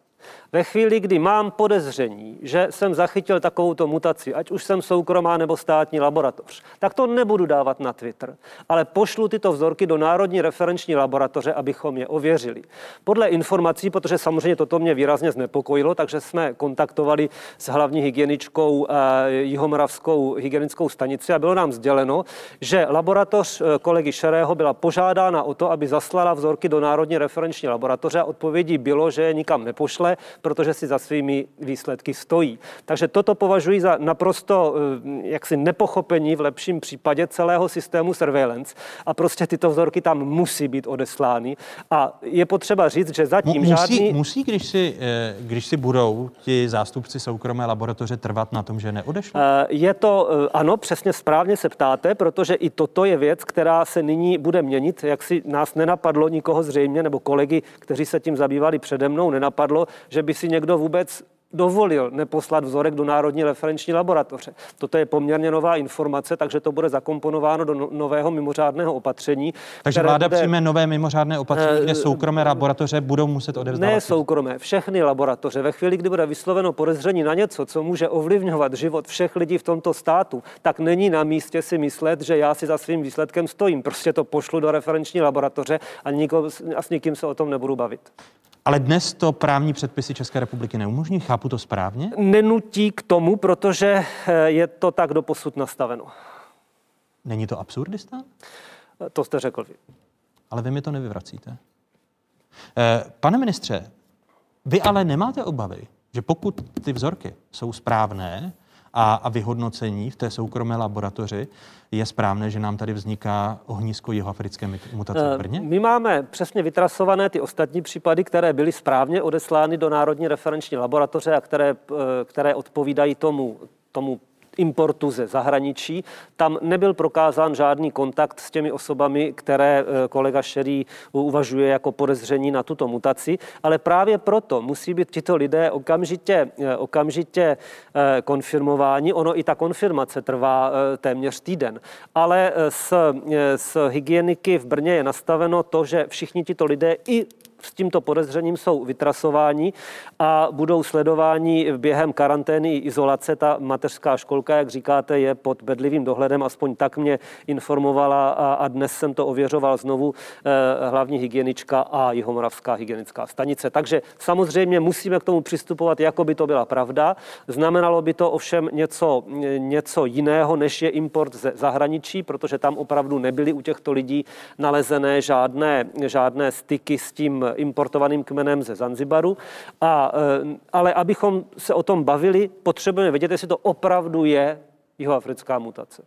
Ve chvíli, kdy mám podezření, že jsem zachytil takovouto mutaci, ať už jsem soukromá nebo státní laboratoř, tak to nebudu dávat na Twitter, ale pošlu tyto vzorky do Národní referenční laboratoře, abychom je ověřili. Podle informací, protože samozřejmě toto mě výrazně znepokojilo, takže jsme kontaktovali s hlavní hygieničkou eh, Jihomoravskou hygienickou stanici a bylo nám sděleno, že laboratoř eh, kolegy Šerého byla požádána o to, aby zaslala vzorky do Národní referenční laboratoře a odpovědí bylo, že je nikam nepošle, protože si za svými výsledky stojí. Takže toto považuji za naprosto eh, jaksi nepochopení v lepším případě celého systému surveillance a prostě tyto vzorky tam musí být odeslány a je potřeba říct, že zatím musí, žádný... Musí, když si, eh, když si budou ti zástupci soukromé laboratoře trvat na tom, že neodešlo? Eh, je to, ano, přesně správně se ptáte, protože i toto je věc, která se nyní bude měnit, jak si nás nenapadlo nikoho zřejmě, nebo kolegy, kteří se tím zabývali přede mnou, nenapadlo, že by si někdo vůbec dovolil neposlat vzorek do Národní referenční laboratoře. Toto je poměrně nová informace, takže to bude zakomponováno do no- nového mimořádného opatření. Takže vláda bude... přijme nové mimořádné opatření, kde eh, soukromé laboratoře budou muset odevzdávat? Ne soukromé, všechny laboratoře. Ve chvíli, kdy bude vysloveno podezření na něco, co může ovlivňovat život všech lidí v tomto státu, tak není na místě si myslet, že já si za svým výsledkem stojím. Prostě to pošlu do referenční laboratoře a, niko, a s nikým se o tom nebudu bavit. Ale dnes to právní předpisy České republiky neumožní? Chápu to správně? Nenutí k tomu, protože eh, je to tak doposud nastaveno. Není to absurdistán? To jste řekl vy. Ale vy mi to nevyvracíte. Eh, pane ministře, vy ale nemáte obavy, že pokud ty vzorky jsou správné, a, a vyhodnocení v té soukromé laboratoři, je správné, že nám tady vzniká ohnisko jihoafrické mutace v Brně? Eh, my máme přesně vytrasované ty ostatní případy, které byly správně odeslány do Národní referenční laboratoře a které, eh, které odpovídají tomu, tomu importu ze zahraničí. Tam nebyl prokázán žádný kontakt s těmi osobami, které eh, kolega Šerý uvažuje jako podezření na tuto mutaci, ale právě proto musí být tito lidé okamžitě, eh, okamžitě eh, konfirmováni. Ono i ta konfirmace trvá téměř týden. Ale s, s hygieniky v Brně je nastaveno to, že všichni tito lidé i s tímto podezřením jsou vytrasováni a budou sledováni během karantény i izolace. Ta mateřská školka, jak říkáte, je pod bedlivým dohledem, aspoň tak mě informovala a, a dnes jsem to ověřoval znovu eh, hlavní hygienička a Jihomoravská hygienická stanice. Takže samozřejmě musíme k tomu přistupovat, jako by to byla pravda. Znamenalo by to ovšem něco, něco jiného, než je import ze zahraničí, protože tam opravdu nebyly u těchto lidí nalezené žádné, žádné styky s tím importovaným kmenem ze Zanzibaru. A, e, ale abychom se o tom bavili, potřebujeme vědět, jestli to opravdu je jihoafrická mutace.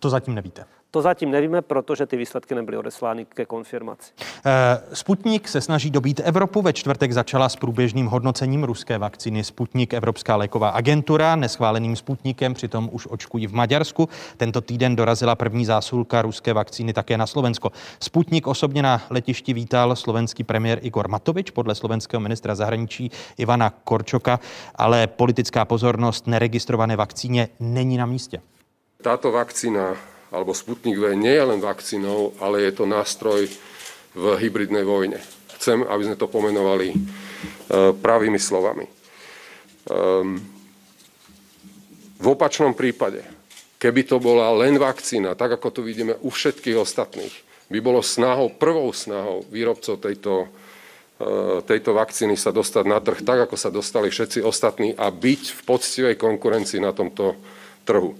To zatím nevíte. To zatím nevíme, protože ty výsledky nebyly odeslány ke konfirmaci. Eh, Sputnik se snaží dobít Evropu. Ve čtvrtek začala s průběžným hodnocením ruské vakcíny Sputnik Evropská léková agentura. Neschváleným Sputnikem přitom už očkují v Maďarsku. Tento týden dorazila první zásulka ruské vakcíny také na Slovensko. Sputnik osobně na letišti vítal slovenský premiér Igor Matovič podle slovenského ministra zahraničí Ivana Korčoka, ale politická pozornost neregistrované vakcíně není na místě. Táto vakcína alebo Sputnik V nie je len vakcínou, ale je to nástroj v hybridnej vojne. Chcem, aby sme to pomenovali e, pravými slovami. Um, v opačnom prípade, keby to bola len vakcína, tak ako to vidíme u všetkých ostatných, by bolo snahou, prvou snahou výrobcov tejto, e, tejto vakcíny sa dostať na trh tak, ako sa dostali všetci ostatní a byť v poctivej konkurencii na tomto trhu.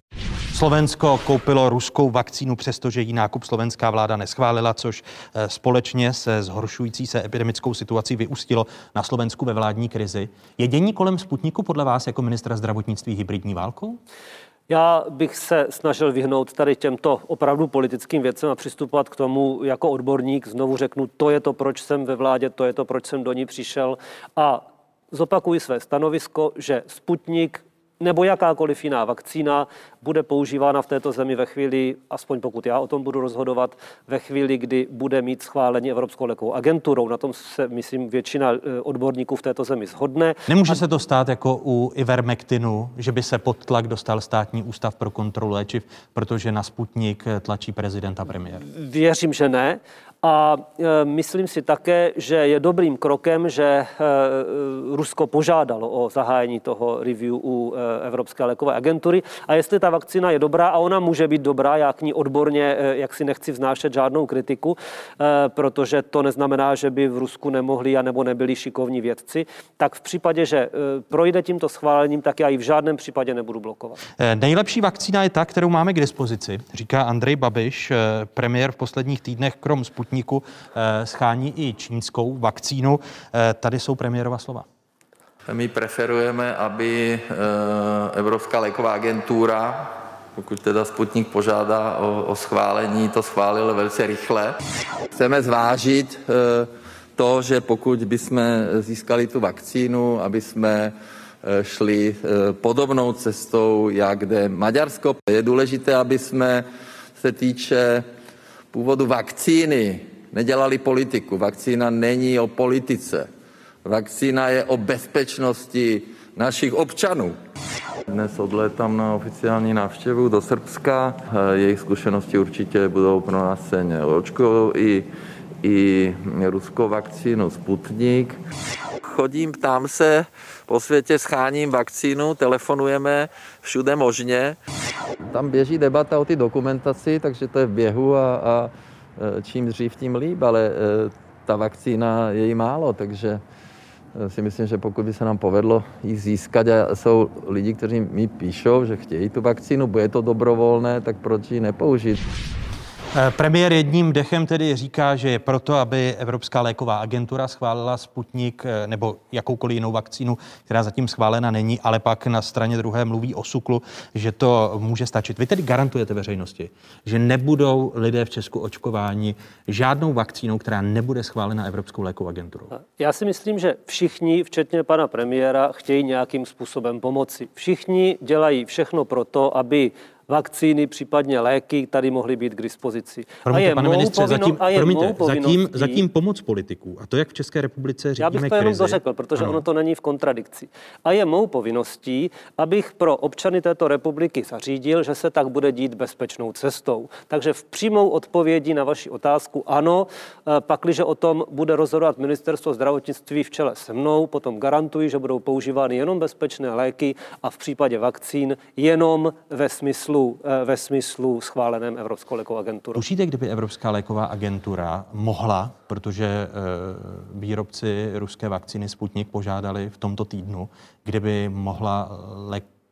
Slovensko koupilo ruskou vakcínu, přestože ji nákup slovenská vláda neschválila, což eh, společně se zhoršující se epidemickou situací vyústilo na Slovensku ve vládní krizi. Je dění kolem Sputniku podle vás jako ministra zdravotnictví hybridní válkou? Já bych se snažil vyhnout tady těmto opravdu politickým věcem a přistupovat k tomu jako odborník. Znovu řeknu, to je to, proč jsem ve vládě, to je to, proč jsem do ní přišel a zopakuji své stanovisko, že Sputnik nebo jakákoliv jiná vakcína bude používána v této zemi ve chvíli, aspoň pokud já o tom budu rozhodovat, ve chvíli, kdy bude mít schválení Evropskou lékovou agenturou. Na tom se, myslím, většina eh, odborníků v této zemi shodne. Nemůže A... se to stát jako u Ivermectinu, že by se pod tlak dostal státní ústav pro kontrolu léčiv, protože na Sputnik tlačí prezident a premiér? Věřím, že ne. A e, myslím si také, že je dobrým krokem, že Rusko požádalo o zahájení toho review u Evropské lékové agentury. A jestli ta vakcína je dobrá, a ona může být dobrá, já k ní odborně, jak si nechci vznášet žádnou kritiku, protože to neznamená, že by v Rusku nemohli a nebo nebyli šikovní vědci, tak v případě, že projde tímto schválením, tak já ji v žádném případě nebudu blokovat. Nejlepší vakcína je ta, kterou máme k dispozici, říká Andrej Babiš, premiér v posledních týdnech krom Sputniku eh, schání i čínskou vakcínu. Eh, tady jsou premiérova slova. My preferujeme, aby eh, Evropská léková agentura, pokud teda Sputnik požádá o, o schválení, to schválil velice rychle. Chceme zvážit to, že pokud bychom získali tu vakcínu, aby jsme šli podobnou cestou, jak jde Maďarsko. Je důležité, aby jsme se týče původu vakcíny nedělali politiku. Vakcína není o politice. Vakcína je o bezpečnosti našich občanů. Dnes odlétám na oficiální návštěvu do Srbska. Jejich zkušenosti určitě budou pro nás ceně. Očkují i, i ruskou vakcínu Sputnik. Chodím, ptám se, po světě scháním vakcínu, telefonujeme všude možně. Tam běží debata o ty dokumentaci, takže to je v běhu a, a e, čím dřív, tím líp, ale e, ta vakcína je jí málo, takže si myslím, že pokud by se nám povedlo ji získat a jsou lidi, kteří mi píšou, že chtějí tu vakcínu, bude to dobrovolné, tak proč ji nepoužít? Premiér jedním dechem tedy říká, že je proto, aby Evropská léková agentura schválila Sputnik eh, nebo jakoukoliv jinou vakcínu, která zatím schválena není, ale pak na straně druhé mluví o suklu, že to může stačit. Vy tedy garantujete veřejnosti, že nebudou lidé v Česku očkováni žádnou vakcínou, která nebude schválena Evropskou lékovou agenturou? Já si myslím, že všichni, včetně pana premiéra, chtějí nějakým způsobem pomoci. Všichni dělají všechno pro to, aby vakcíny, případně léky tady mohly být k dispozici. Promiňte, a je pane ministře, povinno, zatím, a je promiňte, zatím, zatím pomoc politiků, a to jak v České republice řídíme Já bych to jenom dořekl, protože ano. ono to není v kontradikci. A je mou povinností, abych pro občany této republiky zařídil, že se tak bude dít bezpečnou cestou. Takže v přímou odpovědi na vaši otázku ano, eh, pakliže o tom bude rozhodovat ministerstvo zdravotnictví v čele se mnou, potom garantuji, že budou používány jenom bezpečné léky a v případě vakcín jenom ve smyslu smyslu, eh, ve smyslu schváleném Evropskou lékovou agenturou. Tušíte, kdyby Evropská léková agentura mohla, protože eh, výrobci ruské vakcíny Sputnik požádali v tomto týdnu, kdyby mohla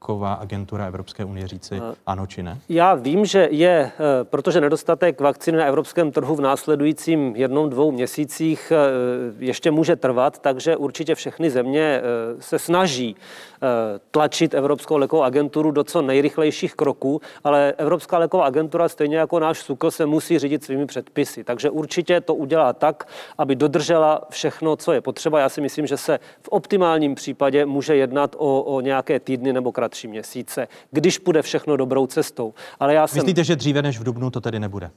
léková agentura Evropské unie říci ano či ne? Já vím, že je, eh, protože nedostatek vakcíny na evropském trhu v následujícím jednom, dvou měsících eh, ještě může trvat, takže určitě všechny země eh, se snaží tlačit Evropskou lékovou agenturu do co nejrychlejších kroků, ale Evropská léková agentura, stejně jako náš SUKL, se musí řídit svými předpisy. Takže určitě to udělá tak, aby dodržela všechno, co je potřeba. Já si myslím, že se v optimálním případě může jednat o, o nějaké týdny nebo kratší měsíce, když půjde všechno dobrou cestou. Ale já jsem... Myslíte, že dříve než v Dubnu to tedy nebude?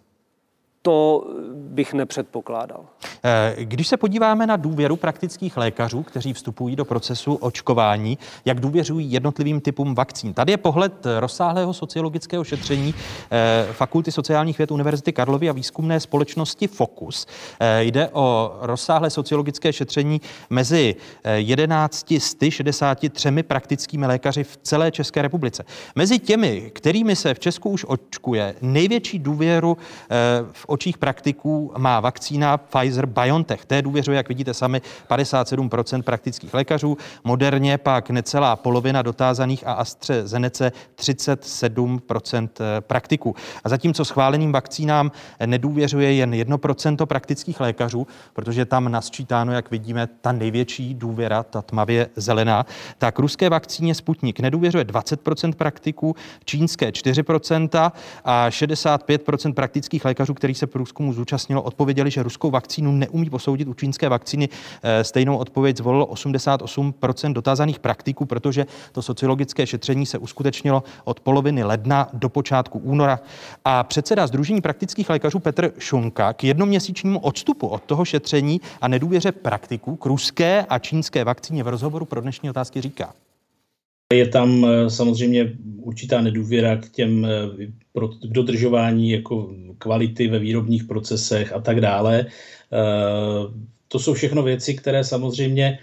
To bych nepředpokládal. Eh, když se podíváme na důvěru praktických lékařů, kteří vstupují do procesu očkování, jak důvěřují jednotlivým typům vakcín. Tady je pohled rozsáhlého sociologického šetření eh, Fakulty sociálních věd Univerzity Karlovy a výzkumné společnosti Focus. Eh, jde o rozsáhlé sociologické šetření mezi 11 63 praktickými lékaři v celé České republice. Mezi těmi, kterými se v Česku už očkuje, největší důvěru v očích praktiků má vakcína Pfizer-BioNTech. Té důvěřuje, jak vidíte sami, 57% praktických lékařů, moderně pak necelá polovina dotázaných a AstraZeneca 37% praktiků. A zatímco schváleným vakcínám nedůvěřuje jen 1% praktických lékařů, protože tam nasčítáno, jak vidíme, ta největší důvěra, ta tmavě zelená, tak ruské vakcíně Sputnik nedůvěřuje 20% praktiků, čínské 4% a 65% praktických lékařů, kteří se se průzkumu zúčastnilo, odpověděli, že ruskou vakcínu neumí posoudit u čínské vakcíny. Eh, stejnou odpověď zvolilo 88% dotázaných praktiků, protože to sociologické šetření se uskutečnilo od poloviny ledna do počátku února. A předseda Združení praktických lékařů Petr Šunka k jednoměsíčnímu odstupu od toho šetření a nedůvěře praktiků k ruské a čínské vakcíně v rozhovoru pro dnešní otázky říká. Je tam eh, samozřejmě určitá nedůvěra k těm eh, k dodržování jako kvality ve výrobních procesech a tak dále. Eh, to jsou všechno věci, které samozřejmě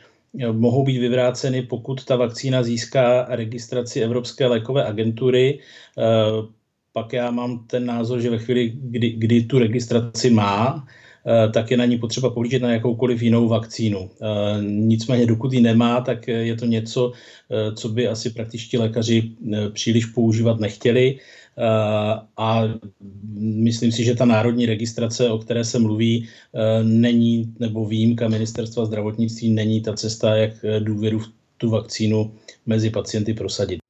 mohou být vyvráceny, pokud ta vakcína získá registraci Evropské lékové agentury. Pak já mám ten názor, že ve chvíli, kdy, kdy tu registraci má, tak je na ní potřeba pohlížet na jakoukoliv jinou vakcínu. Eh, nicméně, dokud ji nemá, tak je to něco, eh, co by asi praktičtí lékaři příliš používat nechtěli. A myslím si, že ta národní registrace, o které se mluví, není, nebo výjimka ministerstva zdravotnictví není ta cesta, jak důvěru v tu vakcínu mezi pacienty prosadit.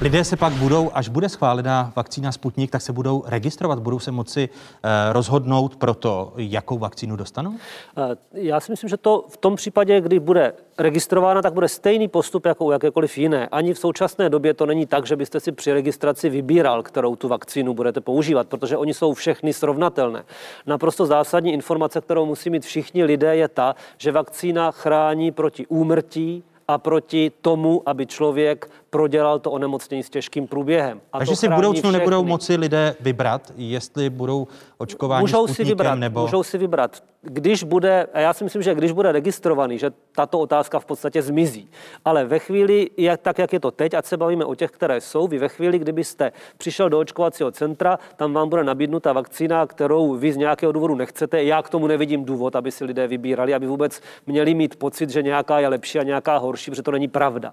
Lidé se pak budou, až bude schválená vakcína Sputnik, tak se budou registrovat, budou se moci eh, rozhodnout pro to, jakou vakcínu dostanou? Eh, já si myslím, že to v tom případě, kdy bude registrována, tak bude stejný postup jako u jakékoliv jiné. Ani v současné době to není tak, že byste si při registraci vybíral, kterou tu vakcínu budete používat, protože oni jsou všechny srovnatelné. Naprosto zásadní informace, kterou musí mít všichni lidé, je ta, že vakcína chrání proti úmrtí, a proti tomu, aby člověk prodělal to onemocnění s těžkým průběhem. A Takže si v budoucnu všechny. nebudou moci lidé vybrat, jestli budou očkováni můžou si vybrat, nebo... Můžou si vybrat. Když bude, a já si myslím, že když bude registrovaný, že tato otázka v podstatě zmizí. Ale ve chvíli, jak, tak jak je to teď, ať se bavíme o těch, které jsou, vy ve chvíli, kdybyste přišel do očkovacího centra, tam vám bude nabídnuta vakcína, kterou vy z nějakého důvodu nechcete. Já k tomu nevidím důvod, aby si lidé vybírali, aby vůbec měli mít pocit, že nějaká je lepší a nějaká horší, protože to není pravda.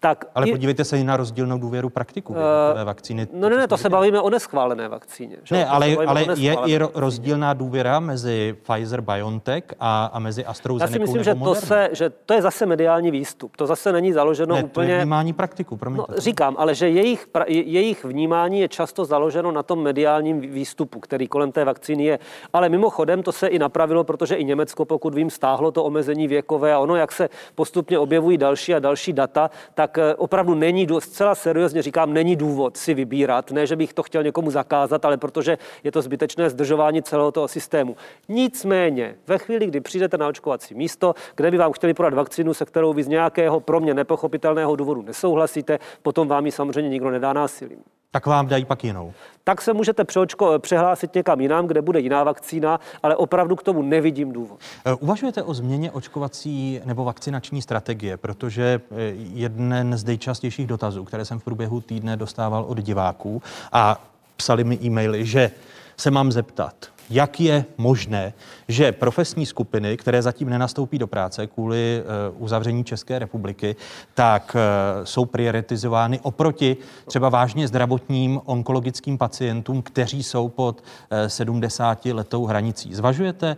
Tak Ale podívejte se i na rozdílnou důvěru praktiků uh, vakcíny. No ne, ne, to se bavíme o neschválené vakcíně. Že? Ne, ale, ale je i rozdílná důvěra mezi Pfizer BioNTech a, a mezi AstraZeneca Já si myslím, že to, se, že to je zase mediální výstup. To zase není založeno ne, úplně... To je vnímání praktiku, promiňte. No, říkám, ale že jejich, jejich vnímání je často založeno na tom mediálním výstupu, který kolem té vakcíny je. Ale mimochodem to se i napravilo, protože i Německo, pokud vím, stáhlo to omezení věkové a ono, jak se postupně objevují další a další data, tak eh, opravdu není, zcela seriózně říkám, není důvod si vybírat. Ne, že bych to chtěl někomu zakázat, ale protože je to zbytečné zdržování celého toho systému. Nicméně, ve chvíli, kdy přijdete na očkovací místo, kde by vám chtěli podat vakcínu, se kterou vy z nějakého pro mě nepochopitelného důvodu nesouhlasíte, potom vám ji samozřejmě nikdo nedá násilím. Tak vám dají pak jinou. Tak se můžete přeočko, přehlásit někam jinam, kde bude jiná vakcína, ale opravdu k tomu nevidím důvod. Eh, uvažujete o změně očkovací nebo vakcinační strategie, protože eh, jeden z nejčastějších dotazů, které jsem v průběhu týdne dostával od diváků a psali mi e-maily, že se mám zeptat, jak je možné, že profesní skupiny, které zatím nenastoupí do práce kvůli uh, uzavření České republiky, tak uh, jsou prioritizovány oproti třeba vážně zdravotním onkologickým pacientům, kteří jsou pod uh, 70 letou hranicí. Zvažujete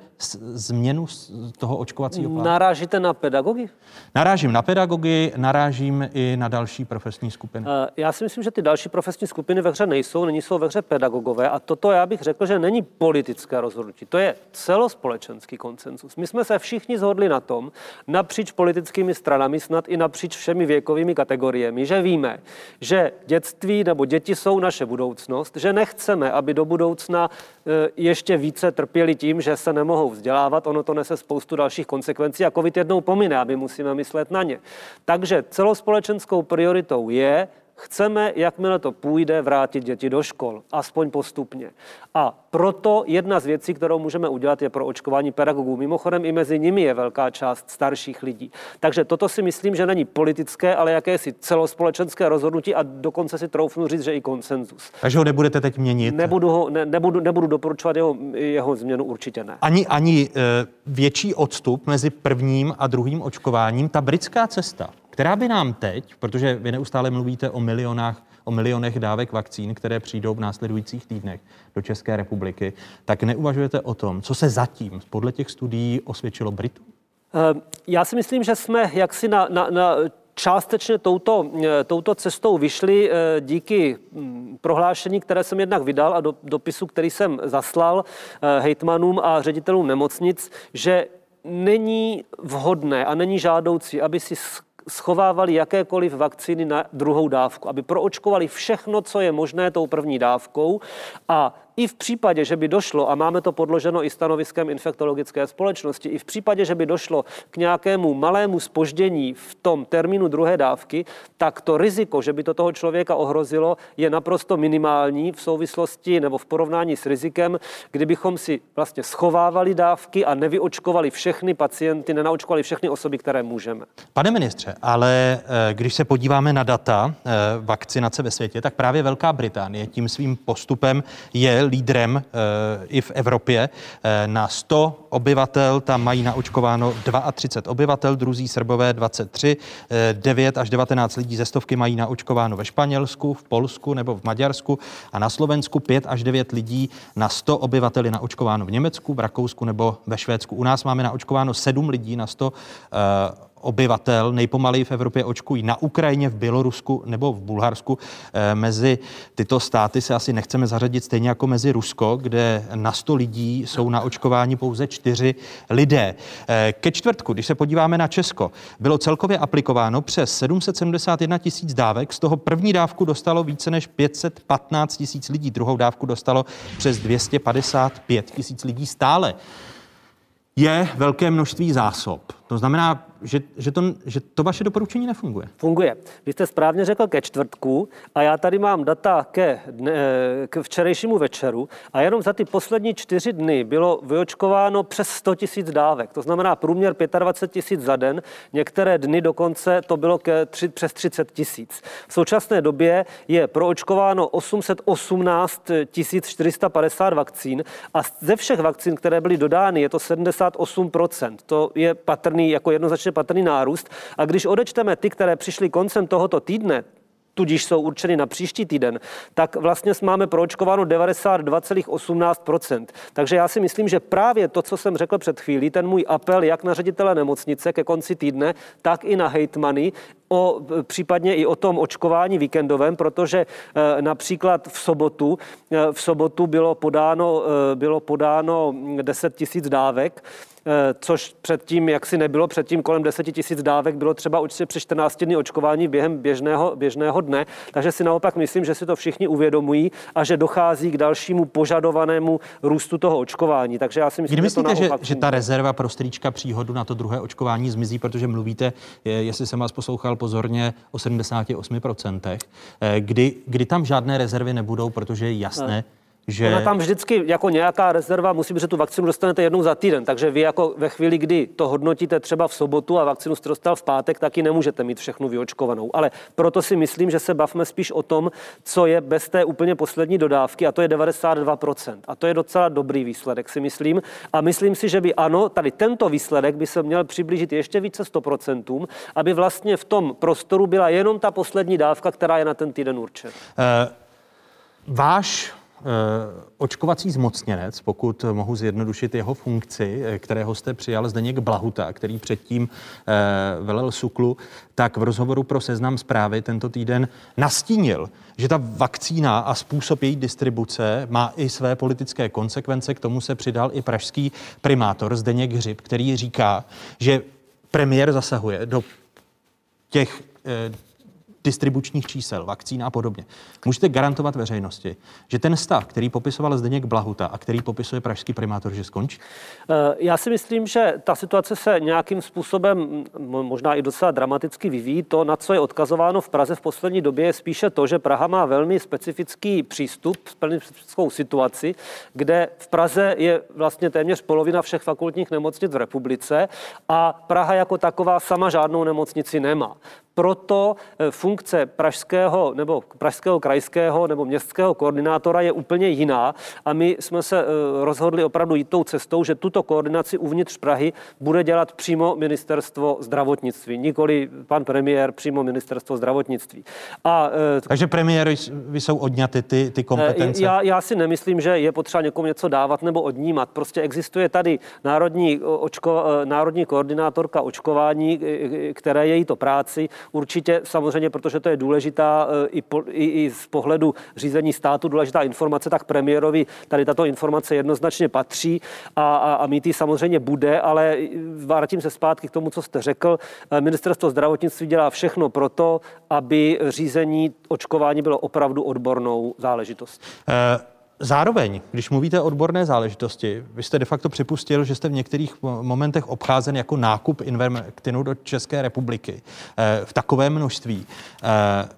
změnu toho očkovacího plánu? Narážíte na pedagogy? Narážím na pedagogy, narážím i na další profesní skupiny. Já si myslím, že ty další profesní skupiny ve hře nejsou, není jsou ve hře pedagogové a toto já bych řekl, že není politické rozhodnutí, to je celospolečenský koncensus. My jsme se všichni zhodli na tom, napříč politickými stranami, snad i napříč všemi věkovými kategoriemi, že víme, že dětství nebo děti jsou naše budoucnost, že nechceme, aby do budoucna e, ještě více trpěli tím, že se nemohou vzdělávat, ono to nese spoustu dalších konsekvencí a covid jednou pomine a my musíme myslet na ně. Takže celospolečenskou prioritou je Chceme, jakmile to půjde, vrátit děti do škol, aspoň postupně. A proto jedna z věcí, kterou můžeme udělat, je pro očkování pedagogů. Mimochodem i mezi nimi je velká část starších lidí. Takže toto si myslím, že není politické, ale jakési celospolečenské rozhodnutí a dokonce si troufnu říct, že i konsenzus. Takže ho nebudete teď měnit? Nebudu, ho, ne, nebudu, nebudu doporučovat jeho, jeho změnu, určitě ne. Ani, ani e, větší odstup mezi prvním a druhým očkováním, ta britská cesta, která by nám teď, protože vy neustále mluvíte o milionách, o milionech dávek vakcín, které přijdou v následujících týdnech do České republiky, tak neuvažujete o tom, co se zatím podle těch studií osvědčilo Britům? Eh, já si myslím, že jsme jaksi na, na, na částečně touto, eh, touto cestou vyšli eh, díky hm, prohlášení, které jsem jednak vydal a do, dopisu, který jsem zaslal hejtmanům a ředitelům nemocnic, že není vhodné a není žádoucí, aby si schovávali jakékoliv vakcíny na druhou dávku, aby proočkovali všechno, co je možné tou první dávkou a i v případě, že by došlo, a máme to podloženo i stanoviskem infektologické společnosti, i v případě, že by došlo k nějakému malému spoždění v tom termínu druhé dávky, tak to riziko, že by to toho člověka ohrozilo, je naprosto minimální v souvislosti nebo v porovnání s rizikem, kdybychom si vlastně schovávali dávky a nevyočkovali všechny pacienty, nenaočkovali všechny osoby, které můžeme. Pane ministře, ale eh, když se podíváme na data eh, vakcinace ve světě, tak právě Velká Británie tím svým postupem je lídrem eh, i v Evropě. Eh, na 100 obyvatel tam mají naočkováno 32 obyvatel, druzí Srbové 23, 9 eh, až 19 lidí ze stovky mají naočkováno ve Španělsku, v Polsku nebo v Maďarsku a na Slovensku 5 až 9 lidí na 100 obyvatel je naočkováno v Německu, v Rakousku nebo ve Švédsku. U nás máme naočkováno 7 lidí na 100 obyvatel nejpomaleji v Evropě očkují na Ukrajině, v Bělorusku nebo v Bulharsku. Eh, mezi tyto státy se asi nechceme zařadit stejně jako mezi Rusko, kde na 100 lidí jsou na očkování pouze čtyři lidé. Eh, ke čtvrtku, když se podíváme na Česko, bylo celkově aplikováno přes 771 tisíc dávek, z toho první dávku dostalo více než 515 tisíc lidí, druhou dávku dostalo přes 255 tisíc lidí stále. Je velké množství zásob. To znamená, že, že, to, že to vaše doporučení nefunguje. Funguje. Vy jste správně řekl ke čtvrtku a já tady mám data ke, dne, k včerejšímu večeru a jenom za ty poslední čtyři dny bylo vyočkováno přes 100 tisíc dávek. To znamená průměr 25 tisíc za den. Některé dny dokonce to bylo ke tři, přes 30 tisíc. V současné době je proočkováno 818 450 vakcín a ze všech vakcín, které byly dodány, je to 78%. To je patrný, jako jednoznačně patrný nárůst. A když odečteme ty, které přišly koncem tohoto týdne, tudíž jsou určeny na příští týden, tak vlastně máme proočkováno 92,18%. Takže já si myslím, že právě to, co jsem řekl před chvílí, ten můj apel jak na ředitele nemocnice ke konci týdne, tak i na hejtmany, o, případně i o tom očkování víkendovém, protože e, například v sobotu, e, v sobotu bylo podáno, e, bylo podáno 10 tisíc dávek, Eh, což předtím, jak si nebylo, předtím kolem 10 tisíc dávek bylo třeba určitě přes 14 dny očkování během běžného, běžného dne. Takže si naopak myslím, že si to všichni uvědomují a že dochází k dalšímu požadovanému růstu toho očkování. Takže já si myslím, Kdy myslíte, že, to že, že ta rezerva pro strýčka příhodu na to druhé očkování zmizí, protože mluvíte, jestli jsem vás poslouchal pozorně, o 78%, eh, kdy, kdy tam žádné rezervy nebudou, protože je jasné, že... Ona tam vždycky jako nějaká rezerva musí být, že tu vakcínu dostanete jednou za týden, takže vy jako ve chvíli, kdy to hodnotíte třeba v sobotu a vakcínu jste dostal v pátek, taky nemůžete mít všechnu vyočkovanou. Ale proto si myslím, že se bavme spíš o tom, co je bez té úplně poslední dodávky a to je 92%. A to je docela dobrý výsledek, si myslím. A myslím si, že by ano, tady tento výsledek by se měl přiblížit ještě více 100%, aby vlastně v tom prostoru byla jenom ta poslední dávka, která je na ten týden určena. Uh, váš očkovací zmocněnec, pokud mohu zjednodušit jeho funkci, eh, kterého jste přijal Zdeněk Blahuta, který předtím eh, velel Suklu, tak v rozhovoru pro seznam zprávy tento týden nastínil, že ta vakcína a způsob její distribuce má i své politické konsekvence. K tomu se přidal i pražský primátor Zdeněk Hřib, který říká, že premiér zasahuje do těch distribučních čísel, vakcín a podobně. Můžete garantovat veřejnosti, že ten stav, který popisoval Zdeněk Blahuta a který popisuje pražský primátor, že skončí? Eh, já si myslím, že ta situace se nějakým způsobem možná i docela dramaticky vyvíjí. To, na co je odkazováno v Praze v poslední době, je spíše to, že Praha má velmi specifický přístup, specifickou situaci, kde v Praze je vlastně téměř polovina všech fakultních nemocnic v republice a Praha jako taková sama žádnou nemocnici nemá proto eh, funkce pražského nebo pražského krajského nebo městského koordinátora je úplně jiná a my jsme se eh, rozhodli opravdu jít tou cestou, že tuto koordinaci uvnitř Prahy bude dělat přímo ministerstvo zdravotnictví, nikoli pan premiér, přímo ministerstvo zdravotnictví. A, eh, Takže premiér, vy jsou odňaty ty, ty kompetence? Já, já si nemyslím, že je potřeba někomu něco dávat nebo odnímat. Prostě existuje tady národní, očko, národní koordinátorka očkování, které je jí to práci. Určitě samozřejmě, protože to je důležitá eh, i, po, i, i z pohledu řízení státu důležitá informace, tak premiérovi tady tato informace jednoznačně patří a, a, a mít ji samozřejmě bude, ale vrátím se zpátky k tomu, co jste řekl. Eh, ministerstvo zdravotnictví dělá všechno pro to, aby řízení očkování bylo opravdu odbornou záležitostí. Uh... Zároveň, když mluvíte o odborné záležitosti, vy jste de facto připustil, že jste v některých momentech obcházen jako nákup Invermectinu do České republiky eh, v takovém množství. Eh,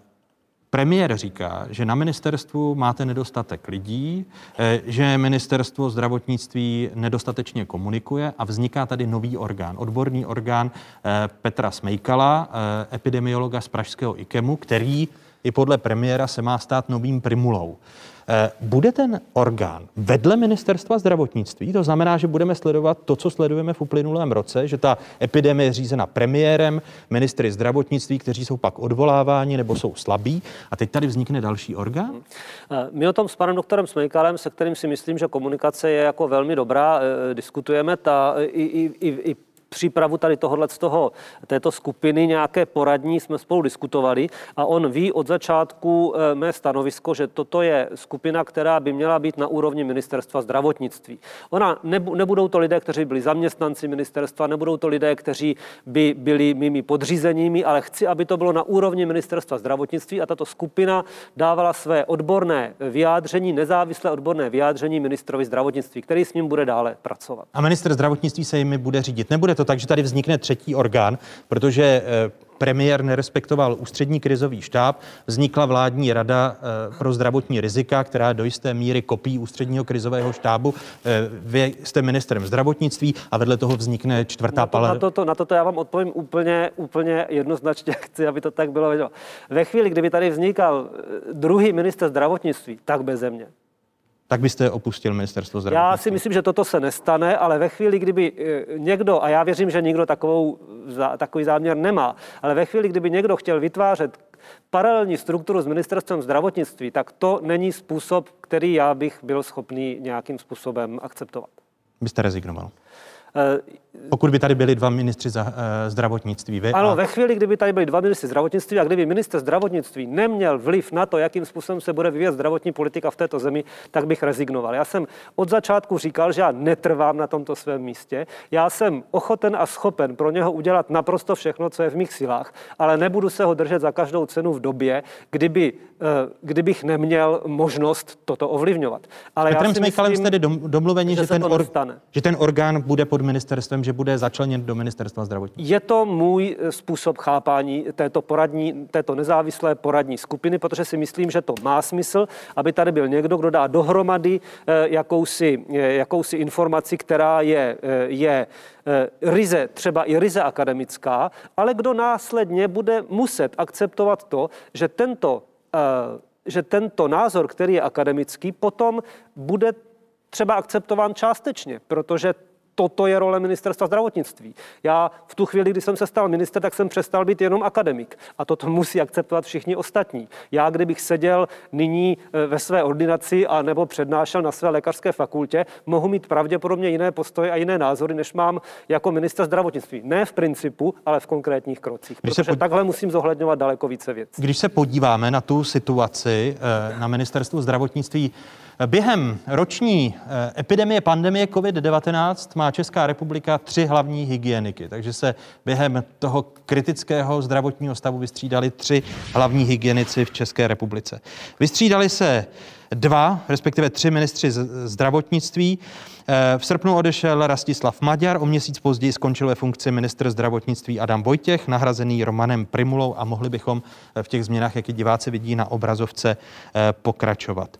premiér říká, že na ministerstvu máte nedostatek lidí, eh, že ministerstvo zdravotnictví nedostatečně komunikuje a vzniká tady nový orgán, odborný orgán Petra Smejkala, epidemiologa z pražského IKEMu, který i podle premiéra se má stát novým primulou. Eh, bude ten orgán vedle ministerstva zdravotnictví, to znamená, že budeme sledovat to, co sledujeme v uplynulém roce, že ta epidemie je řízena premiérem, ministry zdravotnictví, kteří jsou pak odvoláváni nebo jsou slabí a teď tady vznikne další orgán? Eh, my o tom s panem doktorem Smejkalem, se kterým si myslím, že komunikace je jako velmi dobrá, eh, diskutujeme. Ta, i, i, i, i přípravu tady tohohle z toho, této skupiny nějaké poradní jsme spolu diskutovali a on ví od začátku eh, mé stanovisko, že toto je skupina, která by měla být na úrovni ministerstva zdravotnictví. Ona nebudou to lidé, kteří byli zaměstnanci ministerstva, nebudou to lidé, kteří by byli mými podřízeními, ale chci, aby to bylo na úrovni ministerstva zdravotnictví a tato skupina dávala své odborné vyjádření, nezávislé odborné vyjádření ministrovi zdravotnictví, který s ním bude dále pracovat. A minister zdravotnictví se jimi bude řídit. Nebude to tak, že tady vznikne třetí orgán, protože eh, premiér nerespektoval ústřední krizový štáb, vznikla vládní rada eh, pro zdravotní rizika, která do jisté míry kopí ústředního krizového štábu. Eh, vy jste ministrem zdravotnictví a vedle toho vznikne čtvrtá na to, pale. Na toto, na toto já vám odpovím úplně, úplně jednoznačně. Chci, aby to tak bylo. Ve chvíli, kdyby tady vznikal druhý minister zdravotnictví, tak bez země tak byste opustil ministerstvo zdravotnictví? Já si myslím, že toto se nestane, ale ve chvíli, kdyby eh, někdo, a já věřím, že nikdo takovou, takový záměr nemá, ale ve chvíli, kdyby někdo chtěl vytvářet paralelní strukturu s ministerstvem zdravotnictví, tak to není způsob, který já bych byl schopný nějakým způsobem akceptovat. Byste rezignoval? Pokud by tady byli dva ministři za, uh, zdravotnictví. Vy ano, a... ve chvíli, kdyby tady byli dva ministři zdravotnictví a kdyby minister zdravotnictví neměl vliv na to, jakým způsobem se bude vyvíjet zdravotní politika v této zemi, tak bych rezignoval. Já jsem od začátku říkal, že já netrvám na tomto svém místě. Já jsem ochoten a schopen pro něho udělat naprosto všechno, co je v mých silách, ale nebudu se ho držet za každou cenu v době, kdyby, uh, kdybych neměl možnost toto ovlivňovat. Ale Petrem já si myslím, jste tedy domluveni, že, že, ten or, že ten orgán bude pod ministerstvem že bude začleněn do ministerstva zdravotnictví? Je to můj eh, způsob chápání této, poradní, této nezávislé poradní skupiny, protože si myslím, že to má smysl, aby tady byl někdo, kdo dá dohromady eh, jakousi, jakousi informaci, která je, je ryze, třeba i ryze akademická, ale kdo následně bude muset akceptovat to, že tento že tento názor, který je akademický, potom bude třeba akceptován částečně, protože toto je role ministerstva zdravotnictví. Já v tu chvíli, kdy jsem se stal minister, tak jsem přestal být jenom akademik. A toto musí akceptovat všichni ostatní. Já, kdybych seděl nyní e, ve své ordinaci a nebo přednášel na své lékařské fakultě, mohu mít pravděpodobně jiné postoje a jiné názory, než mám jako minister zdravotnictví. Ne v principu, ale v konkrétních krocích. Když protože pod... takhle musím zohledňovat daleko více věcí. Když se podíváme na tu situaci e, na ministerstvu zdravotnictví, Během roční eh, epidemie pandemie COVID-19 má Česká republika tři hlavní hygieniky, takže se během toho kritického zdravotního stavu vystřídali tři hlavní hygienici v České republice. Vystřídali se dva, respektive tři ministři zdravotnictví. Eh, v srpnu odešel Rastislav Maďar, o měsíc později skončil ve funkci ministr zdravotnictví Adam Vojtěch, nahrazený Romanem Primulou a mohli bychom v těch změnách, jak i diváci vidí na obrazovce, eh, pokračovat.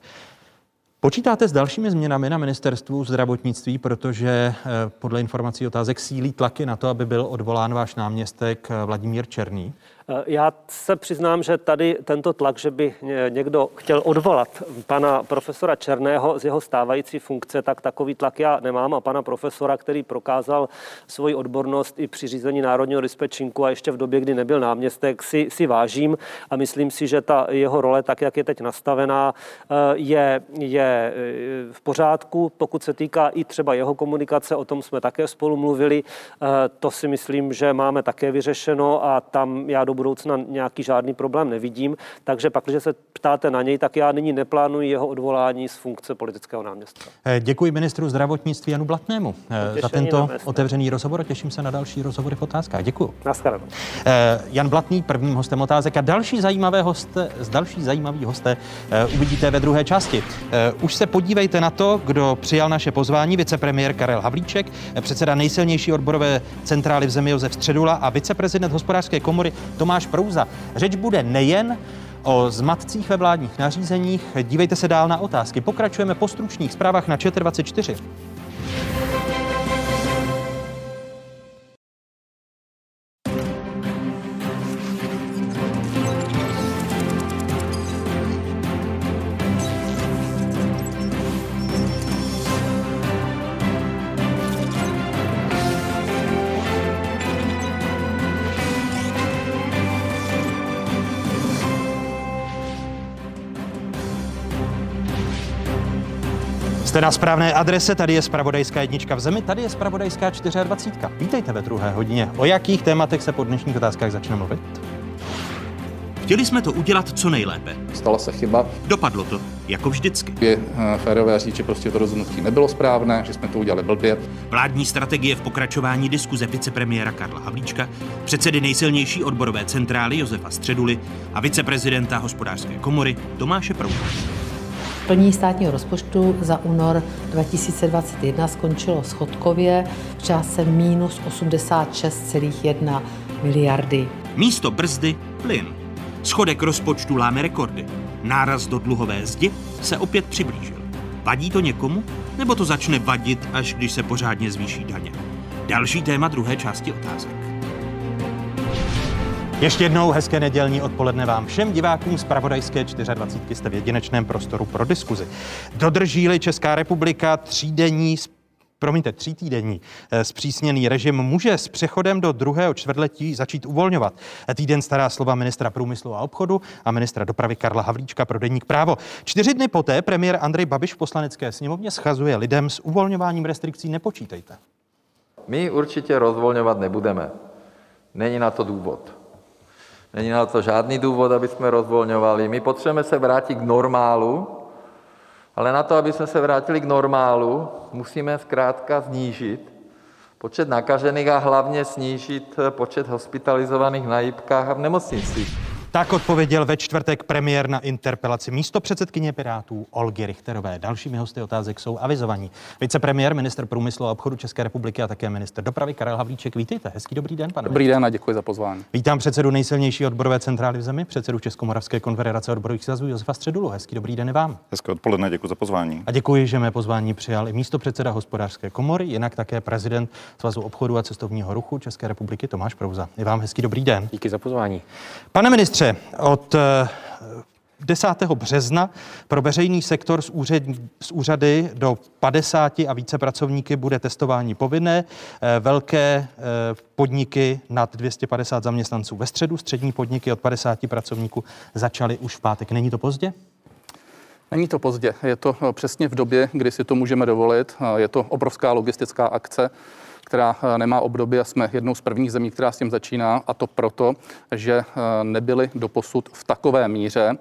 Počítáte s dalšími změnami na ministerstvu zdravotnictví, protože eh, podle informací otázek sílí tlaky na to, aby byl odvolán váš náměstek eh, Vladimír Černý? Eh, já se přiznám, že tady tento tlak, že by někdo chtěl odvolat pana profesora Černého z jeho stávající funkce, tak takový tlak já nemám a pana profesora, který prokázal svoji odbornost i při řízení Národního dispečinku a ještě v době, kdy nebyl náměstek, si, si vážím a myslím si, že ta jeho role, tak jak je teď nastavená, eh, je, je eh, v pořádku. Pokud se týká i třeba jeho komunikace, o tom jsme také spolu mluvili, to si myslím, že máme také vyřešeno a tam já do budoucna nějaký žádný problém nevidím. Takže pak, když se ptáte na něj, tak já nyní neplánuji jeho odvolání z funkce politického náměstka. Eh, děkuji ministru zdravotnictví Janu Blatnému Potěšení eh, za tento otevřený rozhovor. Těším se na další rozhovory v otázkách. Děkuji. Naschledanou. Eh, Jan Blatný, prvním hostem otázek a další zajímavé hosté, další zajímavý hosté uvidíte ve druhé části. Už se podívejte na to, kdo přijal naše pozvání, vicepremiér Karel Havlíček, předseda nejsilnější odborové centrály v zemi Josef Středula a viceprezident hospodářské komory Tomáš Prouza. Řeč bude nejen o zmatcích ve vládních nařízeních. Dívejte se dál na otázky. Pokračujeme po stručných zprávách na ČT24. Jste na správné adrese, tady je Spravodajská jednička v zemi, tady je Spravodajská 24. Vítejte ve druhé hodině. O jakých tématech se po dnešních otázkách začne mluvit? Chtěli jsme to udělat co nejlépe. Stala se chyba. Dopadlo to, jako vždycky. Je eh, férové říct, že prostě to rozhodnutí nebylo správné, že jsme to udělali blbě. Vládní strategie v pokračování diskuze vicepremiéra Karla Havlíčka, předsedy nejsilnější odborové centrály Josefa Středuly a viceprezidenta hospodářské komory Tomáše Prouka. Plní státního rozpočtu za únor 2021 skončilo schodkově v částce minus 86,1 miliardy. Místo brzdy plyn. Schodek rozpočtu láme rekordy. Náraz do dluhové zdi se opět přiblížil. Vadí to někomu? Nebo to začne vadit, až když se pořádně zvýší daně? Další téma druhé části otázek. Ještě jednou hezké nedělní odpoledne vám všem divákům z Pravodajské 24. jste v jedinečném prostoru pro diskuzi. Dodrží-li Česká republika třídenní promiňte, tří týdenní eh, zpřísněný režim může s přechodem do druhého čtvrtletí začít uvolňovat. Týden stará slova ministra průmyslu a obchodu a ministra dopravy Karla Havlíčka pro deník právo. Čtyři dny poté premiér Andrej Babiš v poslanecké sněmovně schazuje lidem s uvolňováním restrikcí nepočítejte. My určitě rozvolňovat nebudeme. Není na to důvod. Není na to žádný důvod, aby jsme rozvolňovali. My potřebujeme se vrátit k normálu, ale na to, aby jsme se vrátili k normálu, musíme zkrátka snížit počet nakažených a hlavně snížit počet hospitalizovaných na jípkách a v nemocnicích. Tak odpověděl ve čtvrtek premiér na interpelaci místo předsedkyně Pirátů Olgy Richterové. Dalšími hosty otázek jsou avizovaní. Vicepremiér, minister průmyslu a obchodu České republiky a také minister dopravy Karel Havlíček. Vítejte. Hezký dobrý den, pane. Dobrý den a děkuji za pozvání. Vítám předsedu nejsilnější odborové centrály v zemi, předsedu Českomoravské konfederace odborových svazů Josefa Středulu. Hezký dobrý den i vám. Hezké odpoledne, děkuji za pozvání. A děkuji, že mé pozvání přijal i místo předseda hospodářské komory, jinak také prezident Svazu obchodu a cestovního ruchu České republiky Tomáš Prouza. I vám hezký dobrý den. Díky za pozvání. Pane ministře, od 10. března pro veřejný sektor z, úřad, z úřady do 50 a více pracovníky bude testování povinné. Eh, velké eh, podniky nad 250 zaměstnanců ve středu, střední podniky od 50 pracovníků začaly už v pátek. Není to pozdě? Není to pozdě, je to eh, přesně v době, kdy si to můžeme dovolit. Je to obrovská logistická akce která nemá období a jsme jednou z prvních zemí, která s tím začíná a to proto, že nebyly doposud v takové míře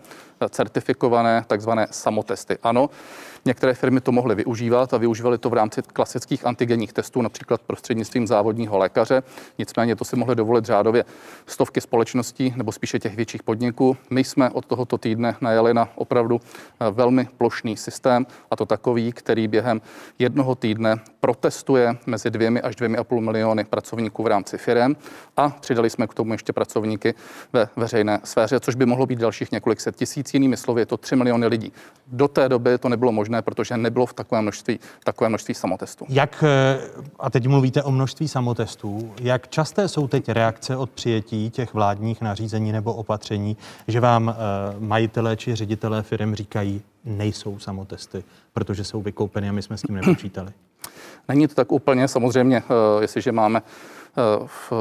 certifikované takzvané samotesty. Ano, Některé firmy to mohly využívat a využívali to v rámci klasických antigenních testů, například prostřednictvím závodního lékaře. Nicméně to si mohly dovolit řádově stovky společností nebo spíše těch větších podniků. My jsme od tohoto týdne najeli na opravdu eh, velmi plošný systém a to takový, který během jednoho týdne protestuje mezi dvěmi až dvěmi a půl miliony pracovníků v rámci firm a přidali jsme k tomu ještě pracovníky ve veřejné sféře, což by mohlo být dalších několik set tisíc. Jinými slovy, je to 3 miliony lidí. Do té doby to nebylo možné možné, protože nebylo v takovém množství, takové množství samotestů. Jak, eh, a teď mluvíte o množství samotestů, jak časté jsou teď reakce od přijetí těch vládních nařízení nebo opatření, že vám eh, majitelé či ředitelé firm říkají, nejsou samotesty, protože jsou vykoupeny a my jsme s tím nepočítali? Není to tak úplně, samozřejmě, eh, jestliže máme v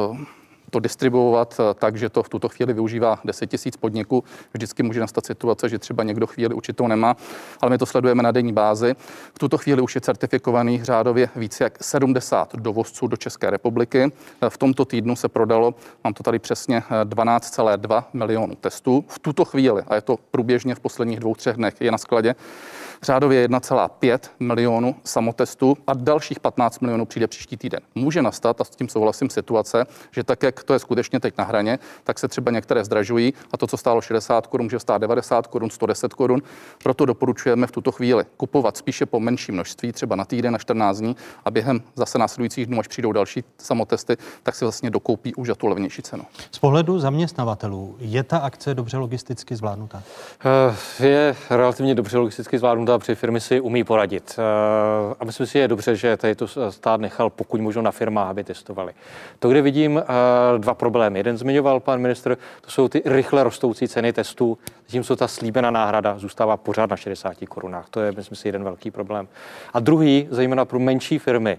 to distribuovat eh, tak, že to v tuto chvíli využívá 10 tisíc podniků. Vždycky může nastat situace, že třeba někdo chvíli určitou nemá, ale my to sledujeme na denní bázi. V tuto chvíli už je certifikovaných řádově více jak 70 dovozců do České republiky. Eh, v tomto týdnu se prodalo, mám to tady přesně, 12,2 eh, milionů testů. V tuto chvíli, a je to průběžně v posledních dvou, třech dnech, je na skladě řádově 1,5 milionu samotestů a dalších 15 milionů přijde příští týden. Může nastat, a s tím souhlasím, situace, že tak, jak to je skutečně teď na hraně, tak se třeba některé zdražují a to, co stálo 60 korun, může stát 90 korun, 110 korun. Proto doporučujeme v tuto chvíli kupovat spíše po menší množství, třeba na týden, na 14 dní a během zase následujících dnů, až přijdou další samotesty, tak si vlastně dokoupí už za tu levnější cenu. Z pohledu zaměstnavatelů je ta akce dobře logisticky zvládnutá? Eh, je relativně dobře logisticky zvládnutá a při firmy si umí poradit. Eh, a myslím si, je dobře, že tady to stát nechal pokud možno na firmách, aby testovali. To, kde vidím eh, dva problémy. Jeden zmiňoval pan ministr, to jsou ty rychle rostoucí ceny testů, zatímco ta slíbená náhrada zůstává pořád na 60 korunách. To je, myslím si, jeden velký problém. A druhý, zejména pro menší firmy,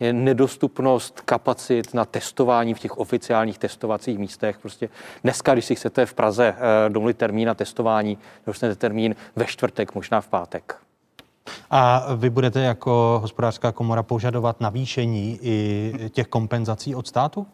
je nedostupnost kapacit na testování v těch oficiálních testovacích místech. Prostě dneska, když si chcete v Praze eh, domluvit termín na testování, dostanete termín ve čtvrtek, možná v pátek. A vy budete jako hospodářská komora požadovat navýšení i těch kompenzací od státu?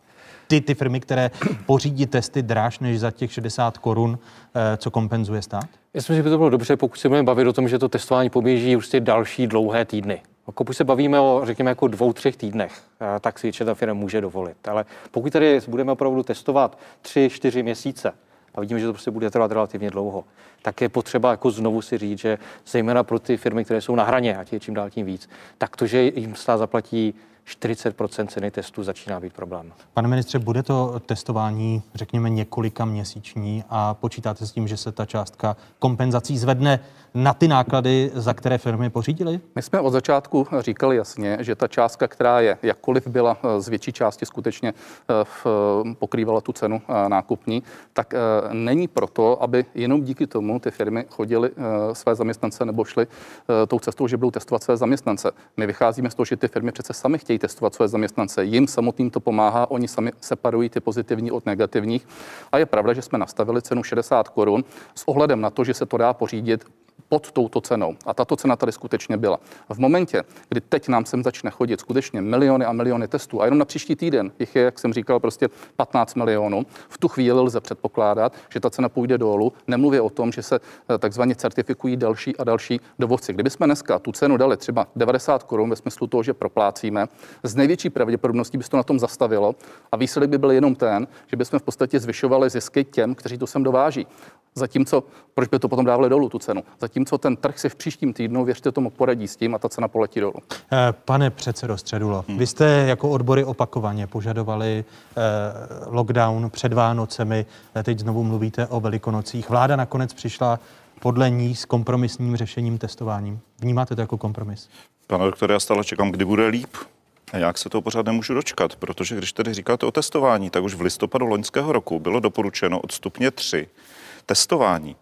Ty, ty firmy, které pořídí testy dráž než za těch 60 korun, eh, co kompenzuje stát? Já myslím, že by to bylo dobře, pokud se budeme bavit o tom, že to testování poběží prostě další dlouhé týdny. Pokud se bavíme o, řekněme, jako dvou, třech týdnech, eh, tak si ta firma může dovolit. Ale pokud tady budeme opravdu testovat tři, čtyři měsíce, a vidíme, že to prostě bude trvat relativně dlouho, tak je potřeba jako znovu si říct, že zejména pro ty firmy, které jsou na hraně, a je čím dál tím víc, tak to, že jim stát zaplatí 40 ceny testů začíná být problém. Pane ministře, bude to testování, řekněme, několika měsíční a počítáte s tím, že se ta částka kompenzací zvedne na ty náklady, za které firmy pořídily? My jsme od začátku říkali jasně, že ta částka, která je, jakkoliv byla eh, z větší části skutečně eh, pokrývala tu cenu eh, nákupní, tak není proto, aby jenom díky tomu ty firmy chodily své zaměstnance nebo šly tou cestou, že budou testovat své zaměstnance. My vycházíme z toho, že ty firmy přece sami chtějí testovat své zaměstnance. Jim samotným to pomáhá, oni sami separují ty pozitivní od negativních. A je pravda, že jsme nastavili cenu 60 korun s ohledem na to, že se to dá pořídit pod touto cenou. A tato cena tady skutečně byla. V momentě, kdy teď nám sem začne chodit skutečně miliony a miliony testů, a jenom na příští týden jich je, jak jsem říkal, prostě 15 milionů, v tu chvíli lze předpokládat, že ta cena půjde dolů. Nemluvě o tom, že se eh, takzvaně certifikují další a další dovozci. Kdybychom dneska tu cenu dali třeba 90 korun ve smyslu toho, že proplácíme, z největší pravděpodobností by se to na tom zastavilo a výsledek by byl jenom ten, že bychom v podstatě zvyšovali zisky těm, kteří to sem dováží. Zatímco, proč by to potom dávali dolů tu cenu? Zatímco ten trh si v příštím týdnu, věřte tomu, poradí s tím a ta cena poletí dolů. Eh, pane předsedo Středulo, hmm. vy jste jako odbory opakovaně požadovali eh, lockdown před Vánocemi, eh, teď znovu mluvíte o velikonocích. Vláda nakonec přišla podle ní s kompromisním řešením testováním. Vnímáte to jako kompromis? Pane doktore, já stále čekám, kdy bude líp. A jak se toho pořád nemůžu dočkat, protože když tedy říkáte o testování, tak už v listopadu loňského roku bylo doporučeno od stupně 3 testování.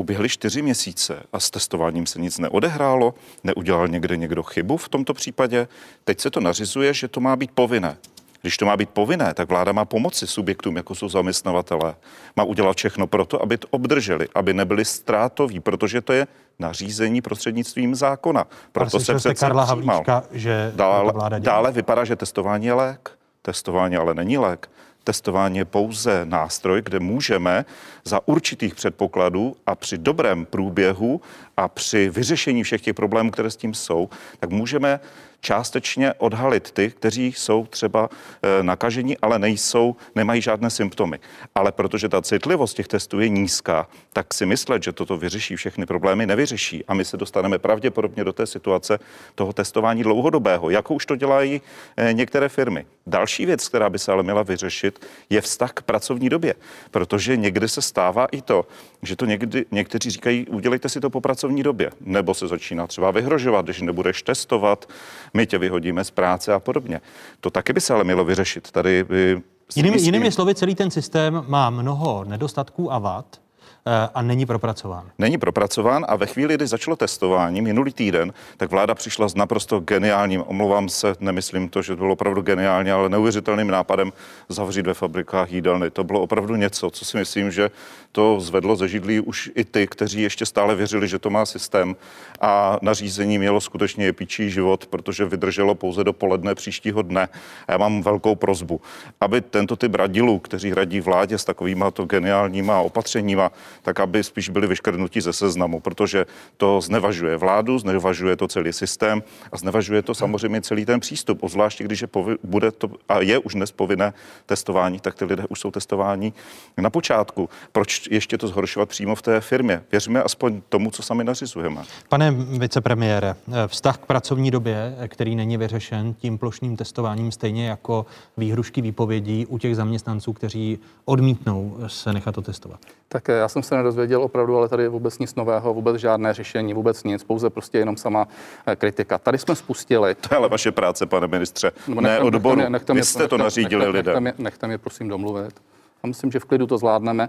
Uběhly čtyři měsíce a s testováním se nic neodehrálo, neudělal někde někdo chybu v tomto případě. Teď se to nařizuje, že to má být povinné. Když to má být povinné, tak vláda má pomoci subjektům, jako jsou zaměstnavatelé. Má udělat všechno pro to, aby to obdrželi, aby nebyli ztrátoví, protože to je nařízení prostřednictvím zákona. Proto se přece Karla Havlíčka, že dále, vláda dělá. dále vypadá, že testování je lék. Testování ale není lék. Testování je pouze nástroj, kde můžeme za určitých předpokladů a při dobrém průběhu a při vyřešení všech těch problémů, které s tím jsou, tak můžeme částečně odhalit ty, kteří jsou třeba e, nakažení, ale nejsou, nemají žádné symptomy. Ale protože ta citlivost těch testů je nízká, tak si myslet, že toto vyřeší všechny problémy, nevyřeší. A my se dostaneme pravděpodobně do té situace toho testování dlouhodobého, jako už to dělají e, některé firmy. Další věc, která by se ale měla vyřešit, je vztah k pracovní době, protože někdy se stává i to, že to někdy, někteří říkají, udělejte si to po pracovní době, nebo se začíná třeba vyhrožovat, když nebudeš testovat, my tě vyhodíme z práce a podobně. To taky by se ale mělo vyřešit. Tady by Jinými, jinými slovy, celý ten systém má mnoho nedostatků a vad, Eh, a není propracován. Není propracován a ve chvíli, kdy začalo testování minulý týden, tak vláda přišla s naprosto geniálním, omlouvám se, nemyslím to, že to bylo opravdu geniálně, ale neuvěřitelným nápadem zavřít ve fabrikách jídelny. To bylo opravdu něco, co si myslím, že to zvedlo ze židlí už i ty, kteří ještě stále věřili, že to má systém a nařízení mělo skutečně jepičí život, protože vydrželo pouze do poledne příštího dne. A já mám velkou prozbu, aby tento typ radilů, kteří radí vládě s takovýma to geniálníma opatřeníma, tak aby spíš byli vyškrtnutí ze seznamu, protože to znevažuje vládu, znevažuje to celý systém a znevažuje to samozřejmě celý ten přístup, obzvláště když je povi- bude to a je už dnes povinné testování, tak ty lidé už jsou testováni na počátku. Proč ještě to zhoršovat přímo v té firmě? Věřme aspoň tomu, co sami nařizujeme. Pane vicepremiére, vztah k pracovní době, který není vyřešen tím plošným testováním, stejně jako výhrušky výpovědí u těch zaměstnanců, kteří odmítnou se nechat otestovat. Tak já jsem se nedozvěděl opravdu, ale tady vůbec nic nového, vůbec žádné řešení, vůbec nic, pouze prostě jenom sama eh, kritika. Tady jsme spustili. To je ale vaše práce, pane ministře, no, ne odboru. Nechte mě, nechte mě, Vy jste to nařídili nechte, lidem. Nechte mě, nechte mě prosím domluvit. A myslím, že v klidu to zvládneme.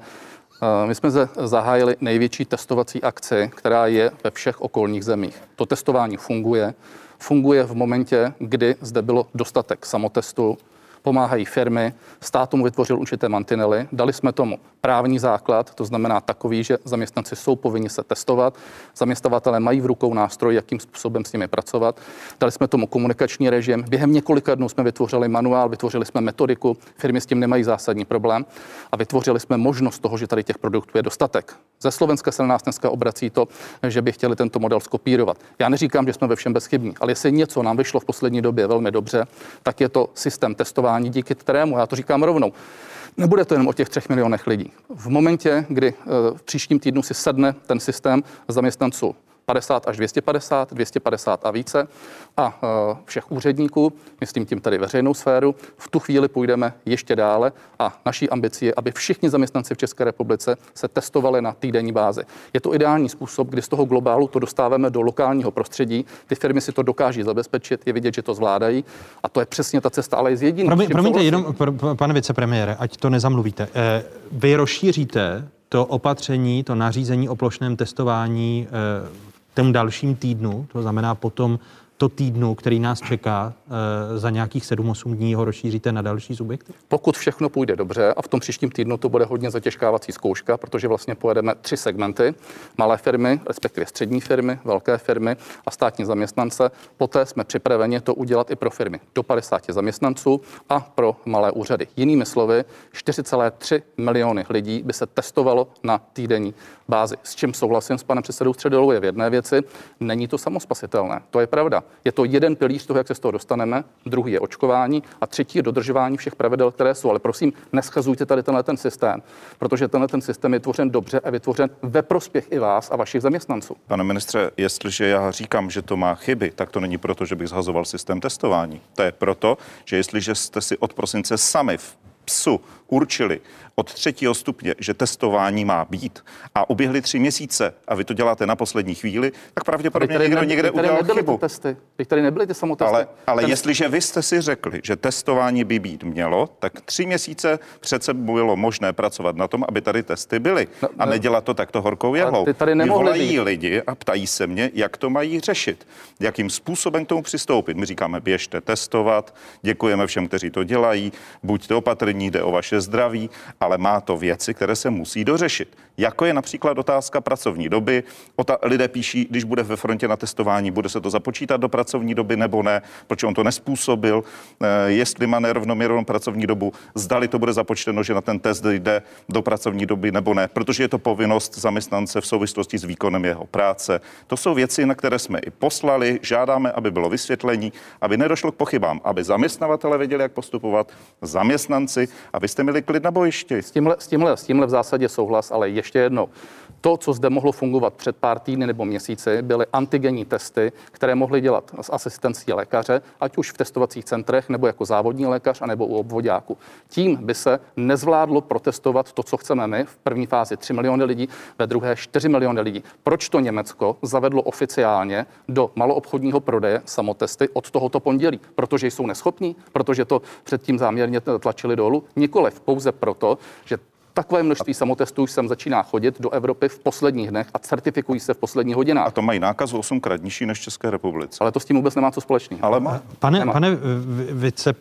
Eh, my jsme zahájili největší testovací akci, která je ve všech okolních zemích. To testování funguje. Funguje v momentě, kdy zde bylo dostatek samotestu, pomáhají firmy, stát tomu vytvořil určité mantinely, dali jsme tomu právní základ, to znamená takový, že zaměstnanci jsou povinni se testovat, zaměstnavatelé mají v rukou nástroj, jakým způsobem s nimi pracovat. Dali jsme tomu komunikační režim. Během několika dnů jsme vytvořili manuál, vytvořili jsme metodiku, firmy s tím nemají zásadní problém a vytvořili jsme možnost toho, že tady těch produktů je dostatek. Ze Slovenska se na nás dneska obrací to, že by chtěli tento model skopírovat. Já neříkám, že jsme ve všem bezchybní, ale jestli něco nám vyšlo v poslední době velmi dobře, tak je to systém testování, díky kterému, já to říkám rovnou, Nebude to jenom o těch třech milionech lidí. V momentě, kdy eh, v příštím týdnu si sedne ten systém zaměstnanců 50 až 250, 250 a více a e, všech úředníků, myslím tím tady veřejnou sféru. V tu chvíli půjdeme ještě dále a naší ambicí je, aby všichni zaměstnanci v České republice se testovali na týdenní bázi. Je to ideální způsob, kdy z toho globálu to dostáváme do lokálního prostředí. Ty firmy si to dokáží zabezpečit, je vidět, že to zvládají a to je přesně ta cesta, ale je z jediný. Promiň, promiňte, jenom, pane vicepremiére, ať to nezamluvíte. E, vy rozšíříte to opatření, to nařízení o plošném testování e, tom dalším týdnu, to znamená potom, těchto týdnů, který nás čeká, eh, za nějakých 7-8 dní ho rozšíříte na další subjekty? Pokud všechno půjde dobře a v tom příštím týdnu to bude hodně zatěžkávací zkouška, protože vlastně pojedeme tři segmenty, malé firmy, respektive střední firmy, velké firmy a státní zaměstnance. Poté jsme připraveni to udělat i pro firmy do 50 zaměstnanců a pro malé úřady. Jinými slovy, 4,3 miliony lidí by se testovalo na týdenní bázi. S čím souhlasím s panem předsedou Středolou je v jedné věci, není to samospasitelné. To je pravda. Je to jeden pilíř toho, jak se z toho dostaneme, druhý je očkování a třetí je dodržování všech pravidel, které jsou. Ale prosím, neschazujte tady tenhle ten systém, protože tenhle ten systém je tvořen dobře a vytvořen ve prospěch i vás a vašich zaměstnanců. Pane ministře, jestliže já říkám, že to má chyby, tak to není proto, že bych zhazoval systém testování. To je proto, že jestliže jste si od prosince sami v PSu určili od třetího stupně, že testování má být a uběhly tři měsíce a vy to děláte na poslední chvíli, tak pravděpodobně tady někdo ne, někde tady udělal nebyly chybu. Ty testy. Teď tady nebyly ty samotesty. Ale, ale Ten- jestliže vy jste si řekli, že testování by být mělo, tak tři měsíce přece bylo možné pracovat na tom, aby tady testy byly a ne- nedělat to takto horkou jehlou. ty tady Volají být. lidi a ptají se mě, jak to mají řešit, jakým způsobem k tomu přistoupit. My říkáme, běžte testovat, děkujeme všem, kteří to dělají, buďte opatrní, jde o vaše zdraví, ale má to věci, které se musí dořešit. Jako je například otázka pracovní doby. Ota- lidé píší, když bude ve frontě na testování, bude se to započítat do pracovní doby nebo ne, protože on to nespůsobil, Eh, jestli má nerovnoměrnou pracovní dobu, zdali to bude započteno, že na ten test jde do pracovní doby nebo ne, protože je to povinnost zaměstnance v souvislosti s výkonem jeho práce. To jsou věci, na které jsme i poslali, žádáme, aby bylo vysvětlení, aby nedošlo k pochybám, aby zaměstnavatele věděli, jak postupovat, zaměstnanci, abyste měli klid na bojišti. S tímhle, s, tímhle, s tímhle v zásadě souhlas, ale ještě jednou. To, co zde mohlo fungovat před pár týdny nebo měsíci, byly antigenní testy, které mohly dělat s asistencí lékaře, ať už v testovacích centrech, nebo jako závodní lékař, anebo u obvodáku. Tím by se nezvládlo protestovat to, co chceme my. V první fázi 3 miliony lidí, ve druhé 4 miliony lidí. Proč to Německo zavedlo oficiálně do maloobchodního prodeje samotesty od tohoto pondělí? Protože jsou neschopní? Protože to předtím záměrně tlačili dolů? Nikoliv, pouze proto, že Takové množství samotestů už sem začíná chodit do Evropy v posledních dnech a certifikují se v posledních hodinách. A to mají nákazu 8 krát nižší než v České republice. Ale to s tím vůbec nemá co společného. Ale má. Pane, Nemá. pane v- vice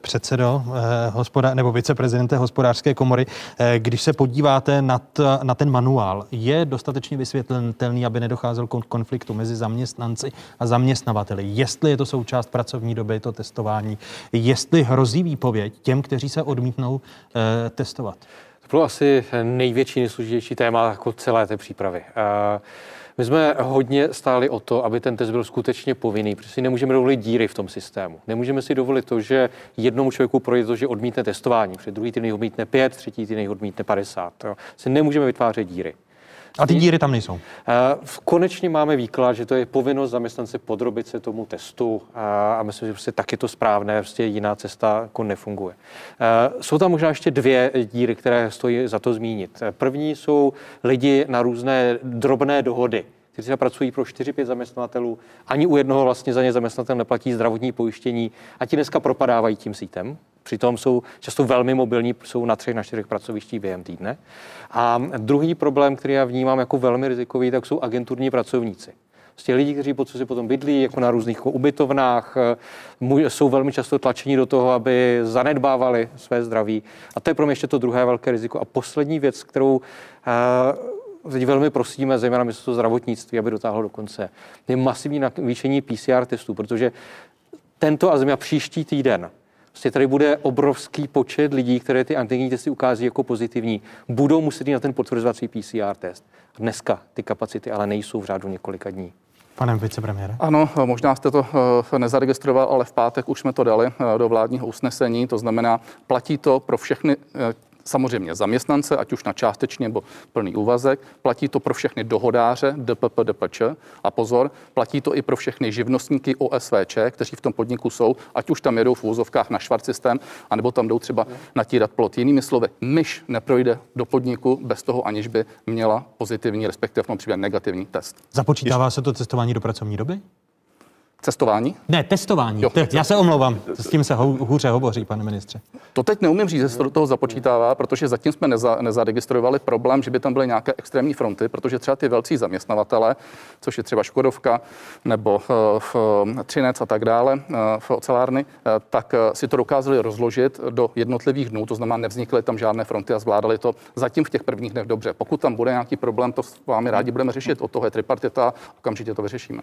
předsedo eh, hospoda, nebo viceprezidente hospodářské komory, eh, když se podíváte na, t, na ten manuál, je dostatečně vysvětlitelný, aby nedocházelo k konfliktu mezi zaměstnanci a zaměstnavateli. Jestli je to součást pracovní doby, to testování, jestli hrozí výpověď těm, kteří se odmítnou eh, testovat. To bylo asi největší, nejsložitější téma jako celé té přípravy. Eh, My jsme hodně stáli o to, aby ten test byl skutečně povinný, protože si nemůžeme dovolit díry v tom systému. Nemůžeme si dovolit to, že jednomu člověku projde to, že odmítne testování, před druhý týden odmítne 5, třetí týden odmítne 50. Jo. Si nemůžeme vytvářet díry. A ty díry tam nejsou. Eh, v- Konečně máme výklad, že to je povinnost zaměstnance podrobit se tomu testu a, a myslím, že prostě tak je to správné, prostě jiná cesta jako nefunguje. Eh, Jsou tam možná ještě dvě díry, které stojí za to zmínit. Eh, První jsou lidi na různé drobné dohody kteří třeba pracují pro 4-5 zaměstnavatelů, ani u jednoho vlastně za ně zaměstnatel neplatí zdravotní pojištění a ti dneska propadávají tím sítem. Přitom jsou často velmi mobilní, jsou na třech, na čtyřech pracovištích během týdne. A druhý problém, který já vnímám jako velmi rizikový, tak jsou agenturní pracovníci. Prostě lidi, kteří po si potom bydlí, jako na různých ubytovnách, eh, jsou velmi často tlačení do toho, aby zanedbávali své zdraví. A to je pro mě ještě to druhé velké riziko. A poslední věc, kterou eh, teď velmi prosíme, zejména ministerstvo zdravotnictví, aby dotáhlo do konce, je masivní navýšení PCR testů, protože tento a země příští týden Prostě tady bude obrovský počet lidí, které ty antigenní testy ukází jako pozitivní. Budou muset jít na ten potvrzovací PCR test. Dneska ty kapacity ale nejsou v řádu několika dní. Pane vicepremiére. Ano, možná jste to eh, nezaregistroval, ale v pátek už jsme to dali eh, do vládního usnesení, to znamená, platí to pro všechny eh, samozřejmě zaměstnance, ať už na částečně nebo plný úvazek, platí to pro všechny dohodáře DPP, DPČ a pozor, platí to i pro všechny živnostníky OSVČ, kteří v tom podniku jsou, ať už tam jedou v úzovkách na švart systém, anebo tam jdou třeba natírat plot. Jinými slovy, myš neprojde do podniku bez toho, aniž by měla pozitivní, respektive v tom případě negativní test. Započítává se to testování do pracovní doby? Cestování? Ne, testování. Jo, Te- já se omlouvám, s tím se hou- hůře hovoří, pane ministře. To teď neumím říct, že se to do toho započítává, protože zatím jsme neza, nezaregistrovali problém, že by tam byly nějaké extrémní fronty, protože třeba ty velcí zaměstnavatele, což je třeba Škodovka nebo uh, Třinec a tak dále, uh, v ocelárny, tak si to dokázali rozložit do jednotlivých dnů, to znamená, nevznikly tam žádné fronty a zvládali to zatím v těch prvních dnech dobře. Pokud tam bude nějaký problém, to s vámi rádi budeme řešit. Od toho je tripartita, okamžitě to vyřešíme.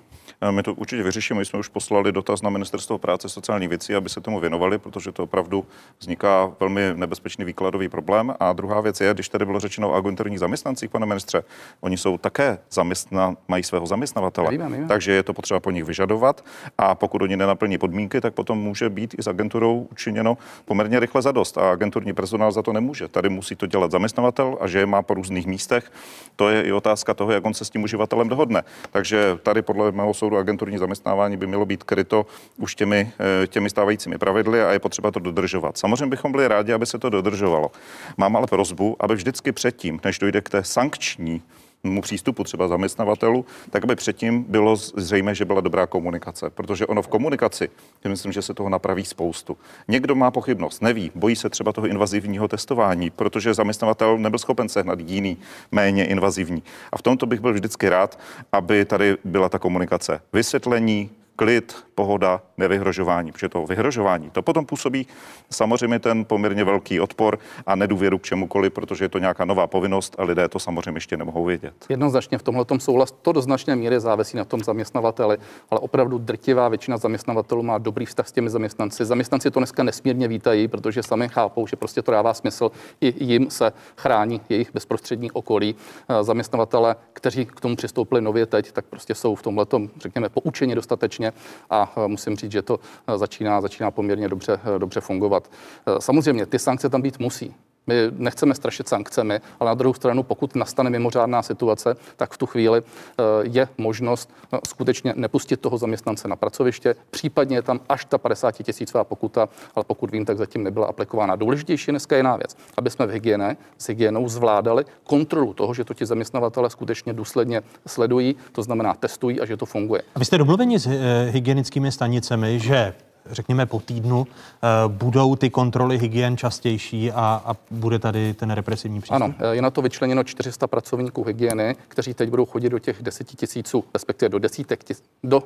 My to určitě vyřešíme. Jsme už poslali dotaz na Ministerstvo práce a sociální věcí, aby se tomu věnovali, protože to opravdu vzniká velmi nebezpečný výkladový problém. A druhá věc je, když tady bylo řečeno o agenturních zaměstnancích, pane ministře, oni jsou také zaměstna, mají svého zaměstnavatele. Víme, víme. Takže je to potřeba po nich vyžadovat a pokud oni nenaplní podmínky, tak potom může být i s agenturou učiněno poměrně rychle zadost a agenturní personál za to nemůže. Tady musí to dělat zaměstnavatel a že je má po různých místech, to je i otázka toho, jak on se s tím uživatelem dohodne. Takže tady podle mého soudu agenturní zaměstnávání by mělo být kryto už těmi, eh, těmi stávajícími pravidly a je potřeba to dodržovat. Samozřejmě bychom byli rádi, aby se to dodržovalo. Mám ale prozbu, aby vždycky předtím, než dojde k té sankční mu přístupu třeba zaměstnavatelů, tak aby předtím bylo zřejmé, že byla dobrá komunikace. Protože ono v komunikaci, já myslím, že se toho napraví spoustu. Někdo má pochybnost, neví, bojí se třeba toho invazivního testování, protože zaměstnavatel nebyl schopen sehnat jiný, méně invazivní. A v tomto bych byl vždycky rád, aby tady byla ta komunikace. Vysvětlení, klid, pohoda, nevyhrožování, protože to vyhrožování, to potom působí samozřejmě ten poměrně velký odpor a nedůvěru k čemukoliv, protože je to nějaká nová povinnost a lidé to samozřejmě ještě nemohou vědět. Jednoznačně v tomhle souhlas to do značné míry závisí na tom zaměstnavateli, ale opravdu drtivá většina zaměstnavatelů má dobrý vztah s těmi zaměstnanci. Zaměstnanci to dneska nesmírně vítají, protože sami chápou, že prostě to dává smysl. I jim se chrání jejich bezprostřední okolí. Eh, Zaměstnavatele, kteří k tomu přistoupili nově teď, tak prostě jsou v tomhle, řekněme, poučeni dostatečně a eh, musím říct, že to eh, začíná, začíná poměrně dobře, dobře fungovat. Samozřejmě ty sankce tam být musí. My nechceme strašit sankcemi, ale na druhou stranu, pokud nastane mimořádná situace, tak v tu chvíli eh, je možnost eh, skutečně nepustit toho zaměstnance na pracoviště, případně je tam až ta 50 tisícová pokuta, ale pokud vím, tak zatím nebyla aplikována. Důležitější dneska je jiná věc, aby jsme v hygieně s hygienou zvládali kontrolu toho, že to ti zaměstnavatele skutečně důsledně sledují, to znamená testují a že to funguje. A vy jste domluveni s eh, hygienickými stanicemi, že řekněme po týdnu, eh, budou ty kontroly hygien častější a, a bude tady ten represivní přístup? Ano, je na to vyčleněno 400 pracovníků hygieny, kteří teď budou chodit do těch 10 tisíců, respektive do desítek tis, do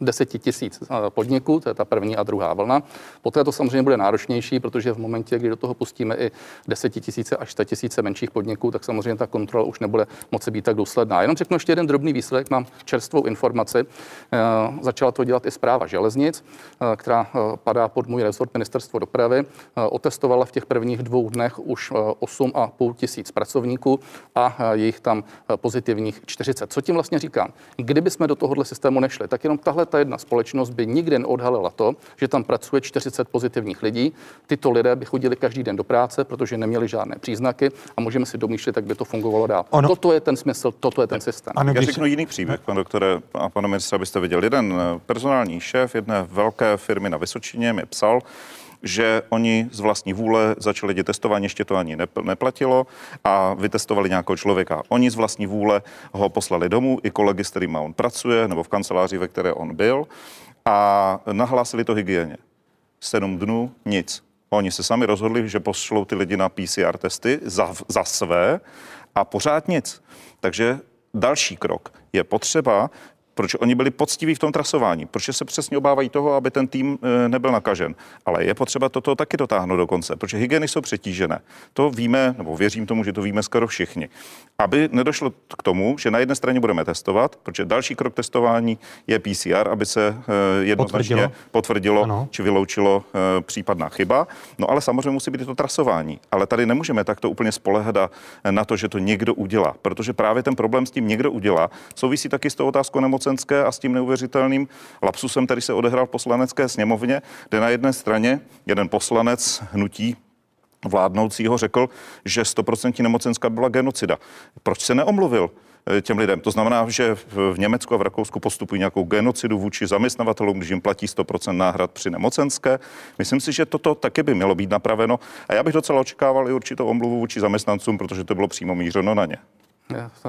10 tisíc eh, podniků, to je ta první a druhá vlna. Poté to samozřejmě bude náročnější, protože v momentě, kdy do toho pustíme i 10 tisíce až 100 tisíce menších podniků, tak samozřejmě ta kontrola už nebude moci být tak důsledná. Jenom řeknu ještě jeden drobný výsledek, mám čerstvou informaci. Eh, začala to dělat i zpráva železnic, eh, která padá pod můj rezort ministerstvo dopravy. Otestovala v těch prvních dvou dnech už 8,5 tisíc pracovníků a jejich tam pozitivních 40. Co tím vlastně říkám? Kdyby jsme do tohohle systému nešli, tak jenom tahle ta jedna společnost by nikdy neodhalila to, že tam pracuje 40 pozitivních lidí. Tyto lidé by chodili každý den do práce, protože neměli žádné příznaky a můžeme si domýšlet, jak by to fungovalo dál. Ono... Toto je ten smysl, toto je ten systém. Ano, Já řeknu jiný příběh, pane doktore a pane ministře, abyste viděl. Jeden eh, personální šéf jedné velké firmy na Vysočině mi psal, že oni z vlastní vůle začali dělat testování, ještě to ani neplatilo a vytestovali nějakého člověka. Oni z vlastní vůle ho poslali domů, i kolegy, s kterými on pracuje, nebo v kanceláři, ve které on byl, a nahlásili to hygieně. Sedm dnů, nic. Oni se sami rozhodli, že pošlou ty lidi na PCR testy za, za své a pořád nic. Takže další krok je potřeba proč oni byli poctiví v tom trasování, protože se přesně obávají toho, aby ten tým e, nebyl nakažen. Ale je potřeba toto taky dotáhnout do konce, protože hygieny jsou přetížené. To víme, nebo věřím tomu, že to víme skoro všichni. Aby nedošlo k tomu, že na jedné straně budeme testovat, protože další krok testování je PCR, aby se e, jednoznačně potvrdilo, potvrdilo či vyloučilo e, případná chyba. No ale samozřejmě musí být to trasování. Ale tady nemůžeme takto úplně spolehat na to, že to někdo udělá, protože právě ten problém s tím někdo udělá souvisí taky s tou otázkou nemoci mocenské a s tím neuvěřitelným lapsusem, který se odehrál v poslanecké sněmovně, kde na jedné straně jeden poslanec hnutí vládnoucího řekl, že 100% nemocenská byla genocida. Proč se neomluvil? Eh, těm lidem. To znamená, že v Německu a v Rakousku postupují nějakou genocidu vůči zaměstnavatelům, když jim platí 100% náhrad při nemocenské. Myslím si, že toto taky by mělo být napraveno a já bych docela očekával i určitou omluvu vůči zaměstnancům, protože to bylo přímo mířeno na ně.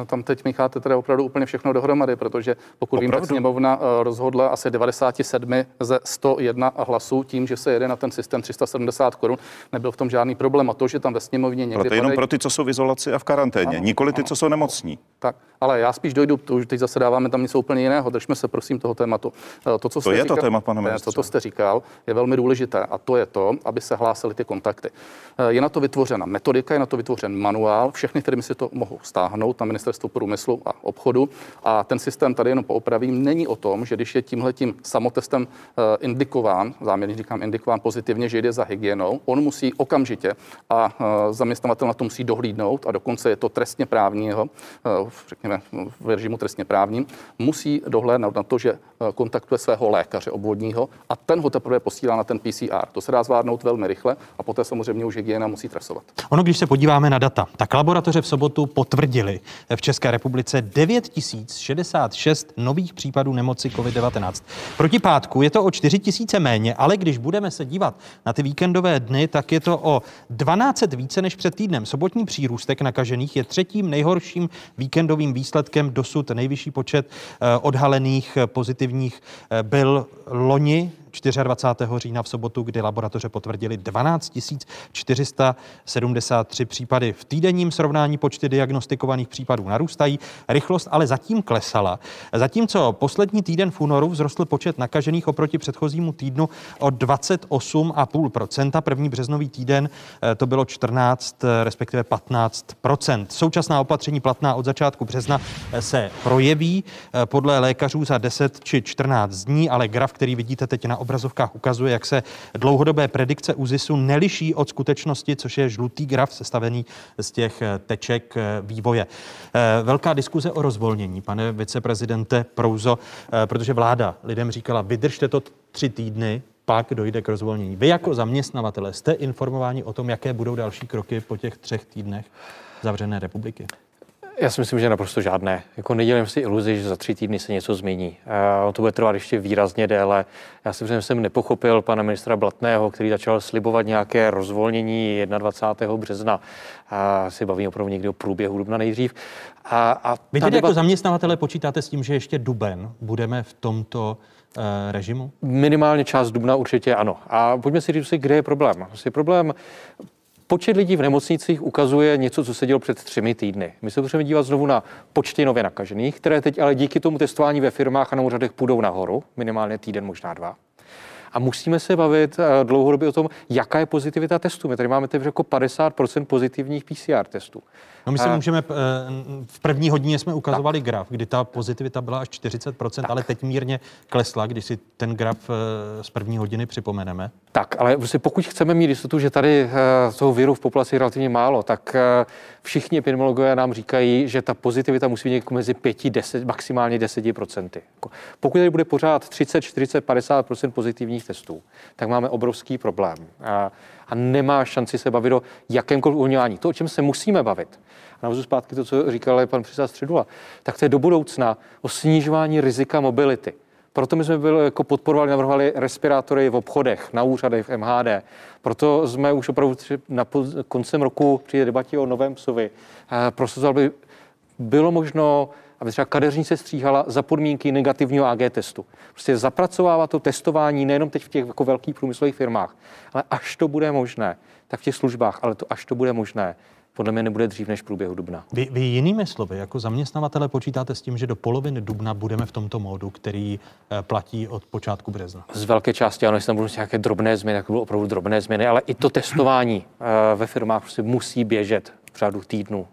Tam teď mícháte teda opravdu úplně všechno dohromady, protože pokud opravdu? vím, tak sněmovna eh, rozhodla asi 97 ze 101 hlasů tím, že se jede na ten systém 370 korun. Nebyl v tom žádný problém. A to, že tam ve sněmovně někdy. Ale to je jenom pro ty, co jsou v izolaci a v karanténě, ano, nikoli ty, ano. co jsou nemocní. Tak, ale já spíš dojdu, to už teď zase dáváme tam něco úplně jiného. Držme se prosím toho tématu. Eh, to, co to je říkal, to téma, pane ministře. To, co jste říkal, je velmi důležité a to je to, aby se hlásily ty kontakty. Eh, je na to vytvořena metodika, je na to vytvořen manuál, všechny firmy si to mohou stáhnout na ministerstvo průmyslu a obchodu a ten systém tady jenom poopravím, není o tom, že když je tímhletím samotestem eh, indikován, záměrně říkám indikován pozitivně, že jde za hygienou, on musí okamžitě a zaměstnavatel na to musí dohlídnout a dokonce je to trestně právního, řekněme v režimu trestně právním, musí dohlédnout na to, že kontaktuje svého lékaře obvodního a ten ho teprve posílá na ten PCR. To se dá zvládnout velmi rychle a poté samozřejmě už hygiena musí trasovat. Ono, když se podíváme na data, tak laboratoře v sobotu potvrdili v České republice 9066 nových případů nemoci COVID-19. Proti pátku je to o 4000 méně, ale když budeme se dívat na ty víkendové dny, tak je to o 12 více než před týdnem. Sobotní přírůstek nakažených je třetím nejhorším víkendovým výsledkem dosud. Nejvyšší počet eh, odhalených pozitivních eh, byl loni 24. října v sobotu, kdy laboratoře potvrdili 12 473 případy. V týdenním srovnání počty diagnostikovaných případů narůstají, rychlost ale zatím klesala. Zatímco poslední týden v únoru vzrostl počet nakažených oproti předchozímu týdnu o 28,5%. První březnový týden eh, to bylo 14, eh, respektive 15%. Současná opatření platná od začátku března eh, se projeví podle lékařů za 10 či 14 dní, ale graf, který vidíte teď na obrazovkách ukazuje, jak se dlouhodobé predikce ÚZISu neliší od skutečnosti, což je žlutý graf sestavený z těch eh, teček eh, vývoje. Eh, velká diskuze o rozvolnění, pane viceprezidente Prouzo, protože vláda lidem říkala, vydržte to tři týdny, pak dojde k rozvolnění. Vy jako zaměstnavatele jste informováni o tom, jaké budou další kroky po těch třech týdnech zavřené republiky? Já si myslím, že naprosto žádné. Jako nedělím si iluzi, že za tři týdny se něco změní. Uh, to bude trvat ještě výrazně déle. Já si myslím, že jsem nepochopil pana ministra Blatného, který začal slibovat nějaké rozvolnění 21. března. A si bavím opravdu někdy o průběhu dubna nejdřív. A, a Vy tedy debat... jako zaměstnavatele počítáte s tím, že ještě duben budeme v tomto uh, režimu? Minimálně část dubna určitě ano. A pojďme si říct, kde je problém. Vlastně problém Počet lidí v nemocnicích ukazuje něco, co se dělo před třemi týdny. My se potřebujeme dívat znovu na počty nově nakažených, které teď ale díky tomu testování ve firmách a na úřadech půjdou nahoru, minimálně týden, možná dva. A musíme se bavit eh, dlouhodobě o tom, jaká je pozitivita testů. My tady máme teď jako 50% pozitivních PCR testů. No my si můžeme, eh, v první hodině jsme ukazovali tak. graf, kdy ta pozitivita byla až 40%, tak. ale teď mírně klesla, když si ten graf eh, z první hodiny připomeneme. Tak, ale prostě pokud chceme mít jistotu, že tady toho viru v populaci je relativně málo, tak všichni epidemiologové nám říkají, že ta pozitivita musí být mezi 5, 10, maximálně 10%. Jako pokud tady bude pořád 30, 40, 50% pozitivních testů, tak máme obrovský problém. A, a nemá šanci se bavit o jakémkoliv uvolňování. To, o čem se musíme bavit, a navazu zpátky to, co říkal pan předseda Středula, tak to je do budoucna o snižování rizika mobility. Proto my jsme byli, jako podporovali, navrhovali respirátory v obchodech, na úřadech, v MHD. Proto jsme už opravdu na koncem roku při debatě o novém psovi eh, prosazovali, aby bylo možno aby třeba kadeřnice stříhala za podmínky negativního AG testu. Prostě zapracovává to testování nejenom teď v těch jako velkých průmyslových firmách, ale až to bude možné, tak v těch službách, ale to až to bude možné, podle mě nebude dřív než v průběhu dubna. Vy, vy jinými slovy, jako zaměstnavatele počítáte s tím, že do poloviny dubna budeme v tomto módu, který eh, platí od počátku března? Z velké části ano, jestli tam budou nějaké drobné změny, tak budou opravdu drobné změny, ale i to testování eh, ve firmách prostě musí běžet v řádu týdnů,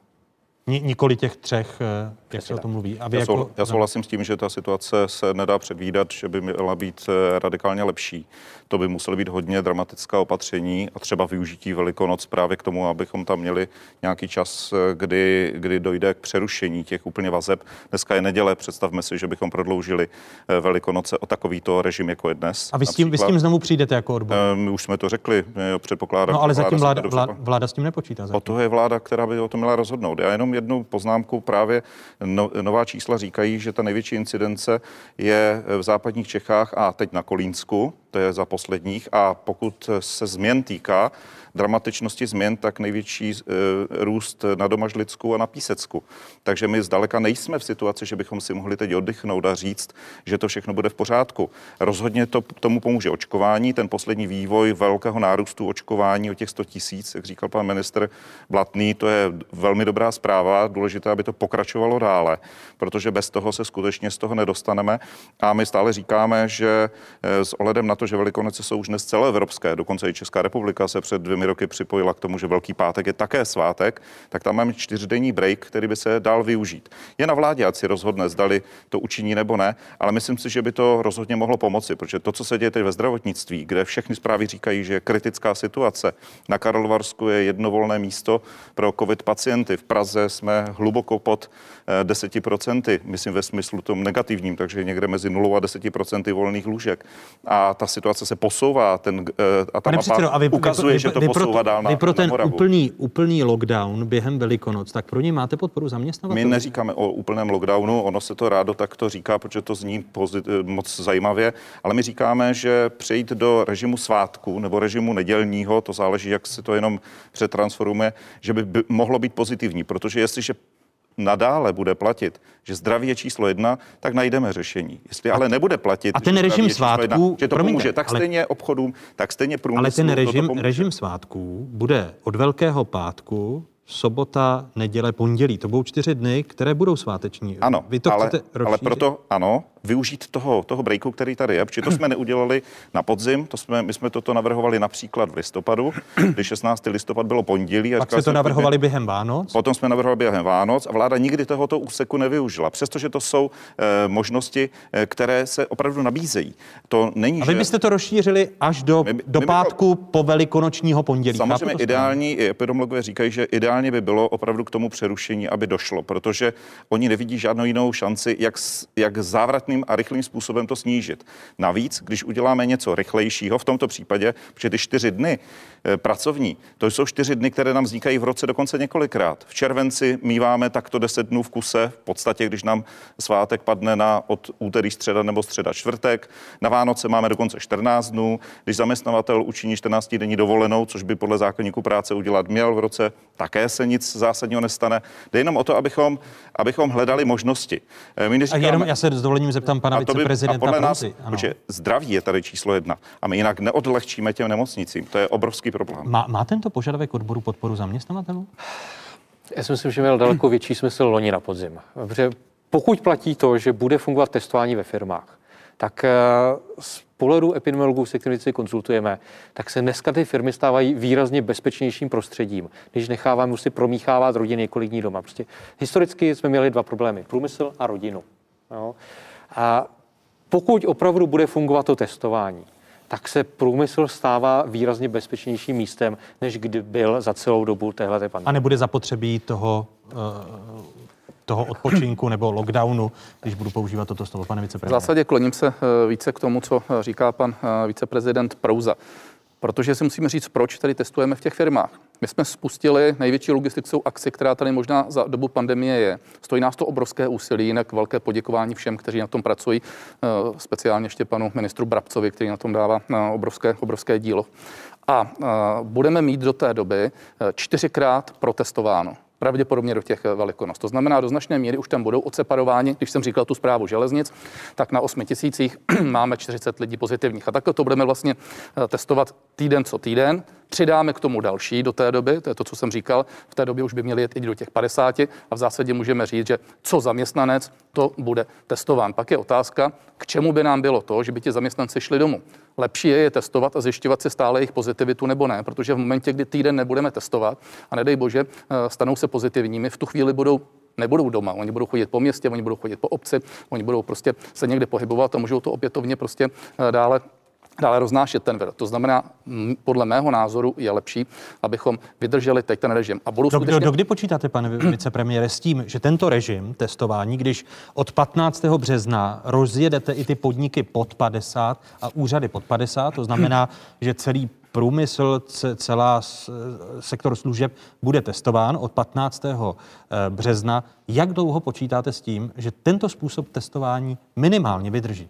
nikoli těch třech, eh, jak se o tom mluví. A vy já, jako... Sou, já souhlasím s tím, že ta situace se nedá předvídat, že by měla být radikálně lepší. To by muselo být hodně dramatická opatření a třeba využití Velikonoc právě k tomu, abychom tam měli nějaký čas, eh, kdy, kdy dojde k přerušení těch úplně vazeb. Dneska je neděle, představme si, že bychom prodloužili Velikonoce o takovýto režim, jako je dnes. A vy s tím, vy s tím znovu přijdete jako odbor? My už jsme to řekli, předpokládám. No ale zatím vláda, vláda, vláda s tím nepočítá. Zatím. O to je vláda, která by o tom měla rozhodnout. Já jenom jednu poznámku. Právě no, nová čísla říkají, že ta největší incidence je v západních Čechách a teď na Kolínsku, to je za posledních. A pokud se změn týká, dramatičnosti změn, tak největší e, růst na Domažlicku a na Písecku. Takže my zdaleka nejsme v situaci, že bychom si mohli teď oddychnout a říct, že to všechno bude v pořádku. Rozhodně to tomu pomůže očkování, ten poslední vývoj velkého nárůstu očkování o těch 100 tisíc, jak říkal pan minister Blatný, to je velmi dobrá zpráva. Důležité, aby to pokračovalo dále, protože bez toho se skutečně z toho nedostaneme. A my stále říkáme, že eh, s ohledem na to, že Velikonoce jsou už dnes celoevropské, dokonce i Česká republika se před dvěmi roky připojila k tomu, že Velký pátek je také svátek, tak tam máme čtyřdenní break, který by se dal využít. Je na vládě, ať si rozhodne, zdali to učiní nebo ne, ale myslím si, že by to rozhodně mohlo pomoci, protože to, co se děje teď ve zdravotnictví, kde všechny zprávy říkají, že je kritická situace, na Karlovarsku je jedno volné místo pro COVID pacienty, v Praze jsme hluboko pod 10%, eh, myslím ve smyslu tom negativním, takže někde mezi 0 a 10% volných lůžek. A ta situace se posouvá ten, eh, a ta Pane mapa předsedo, a vy, ukazuje, vy, že to vy, posouvá pro, dál na, vy pro ten na Moravu. úplný, úplný lockdown během Velikonoc, tak pro ně máte podporu zaměstnavatelů? My neříkáme o úplném lockdownu, ono se to rádo takto říká, protože to zní pozit, moc zajímavě, ale my říkáme, že přejít do režimu svátku nebo režimu nedělního, to záleží, jak se to jenom přetransformuje, že by, by mohlo být pozitivní, protože jestliže nadále bude platit, že zdraví je číslo jedna, tak najdeme řešení. Jestli ale nebude platit, a ten že režim svátků, jedna, že to promiňte, pomůže, tak ale- stejně obchodům, tak stejně průmyslu. Ale ten režim, režim svátků bude od Velkého pátku, sobota, neděle, pondělí. To budou čtyři dny, které budou sváteční. Ano, Vy to ale, chcete ale proto ano, využít toho, toho breaku, který tady je, protože to jsme neudělali na podzim, to jsme, my jsme toto navrhovali například v listopadu, kdy 16. listopad bylo pondělí. A Pak jste to navrhovali během Vánoc? Potom jsme navrhovali během Vánoc a vláda nikdy tohoto úseku nevyužila, přestože to jsou e, možnosti, e, které se opravdu nabízejí. To není, A vy že... byste to rozšířili až do, My- my do pátku po velikonočního pondělí. Samozřejmě ideální, i epidemiologové říkají, že ideálně by bylo opravdu k tomu přerušení, aby došlo, protože oni nevidí žádnou jinou šanci, jak, jak závratným a rychlým způsobem to snížit. Navíc, když uděláme něco rychlejšího, v tomto případě, protože ty čtyři dny pracovní, to jsou čtyři dny, které nám vznikají v roce dokonce několikrát. V červenci míváme takto 10 dnů v kuse, v podstatě, když nám svátek padne na od úterý středa nebo středa čtvrtek. Na Vánoce máme dokonce 14 dnů. Když zaměstnavatel učiní 14 denní dovolenou, což by podle zákonníku práce udělat měl v roce, také se nic zásadního nestane. Jde jenom o to, abychom, abychom hledali možnosti. Eh, My A neříkáme, jenom já se s dovolením zeptám pana a to by- a viceprezidenta podle nás. Ano. zdraví je tady číslo jedna. A my jinak neodlehčíme těm nemocnicím. To je obrovský problém. Má, má tento požadavek odboru podporu zaměstnavatelů? Já si myslím, že měl daleko větší smysl loni na podzim. Protože pokud platí to, že bude fungovat testování ve firmách, tak eh, z pohledu epidemiologů, se kterými si konzultujeme, tak se dneska ty firmy stávají výrazně bezpečnějším prostředím, když necháváme si promíchávat rodiny několik dní doma. Prostě historicky jsme měli dva problémy, průmysl a rodinu. Jo? A pokud opravdu bude fungovat to testování, tak se průmysl stává výrazně bezpečnějším místem, než kdy byl za celou dobu téhle pandemie. A nebude zapotřebí toho, eh, toho odpočinku nebo lockdownu, když budu používat toto slovo, pane V viceprezidente? zásadě kloním se eh, více k tomu, co eh, říká pan viceprezident Prouza. Protože si musíme říct, proč tady testujeme v těch firmách. My jsme spustili největší logistickou akci, která tady možná za dobu pandemie je. Stojí nás to obrovské úsilí, jinak velké poděkování všem, kteří na tom pracují, eh, speciálně ještě panu ministru Brabcovi, který na tom dává eh, obrovské, obrovské dílo. A eh, budeme mít do té doby čtyřikrát protestováno pravděpodobně do těch eh, velikonost. To znamená, do značné míry už tam budou odseparováni, když jsem říkal tu zprávu železnic, tak na 8 tisících máme 40 lidí pozitivních. A takhle to budeme vlastně eh, testovat týden co týden. Přidáme k tomu další do té doby, to je to, co jsem říkal, v té době už by měli jet i do těch 50 a v zásadě můžeme říct, že co zaměstnanec, to bude testován. Pak je otázka, k čemu by nám bylo to, že by ti zaměstnanci šli domů. Lepší je je testovat a zjišťovat si stále jejich pozitivitu nebo ne, protože v momentě, kdy týden nebudeme testovat a nedej bože, eh, stanou se pozitivními, v tu chvíli budou nebudou doma, oni budou chodit po městě, oni budou chodit po obci, oni budou prostě se někde pohybovat a můžou to opětovně prostě eh, dále dále roznášet ten vir. To znamená, podle mého názoru je lepší, abychom vydrželi teď ten režim. A budou Do, do, skutečně... dokdy počítáte, pane vi- vicepremiére, s tím, že tento režim testování, když od 15. března rozjedete i ty podniky pod 50 a úřady pod 50, to znamená, že celý průmysl, celá sektor služeb bude testován od 15. března. Jak dlouho počítáte s tím, že tento způsob testování minimálně vydrží?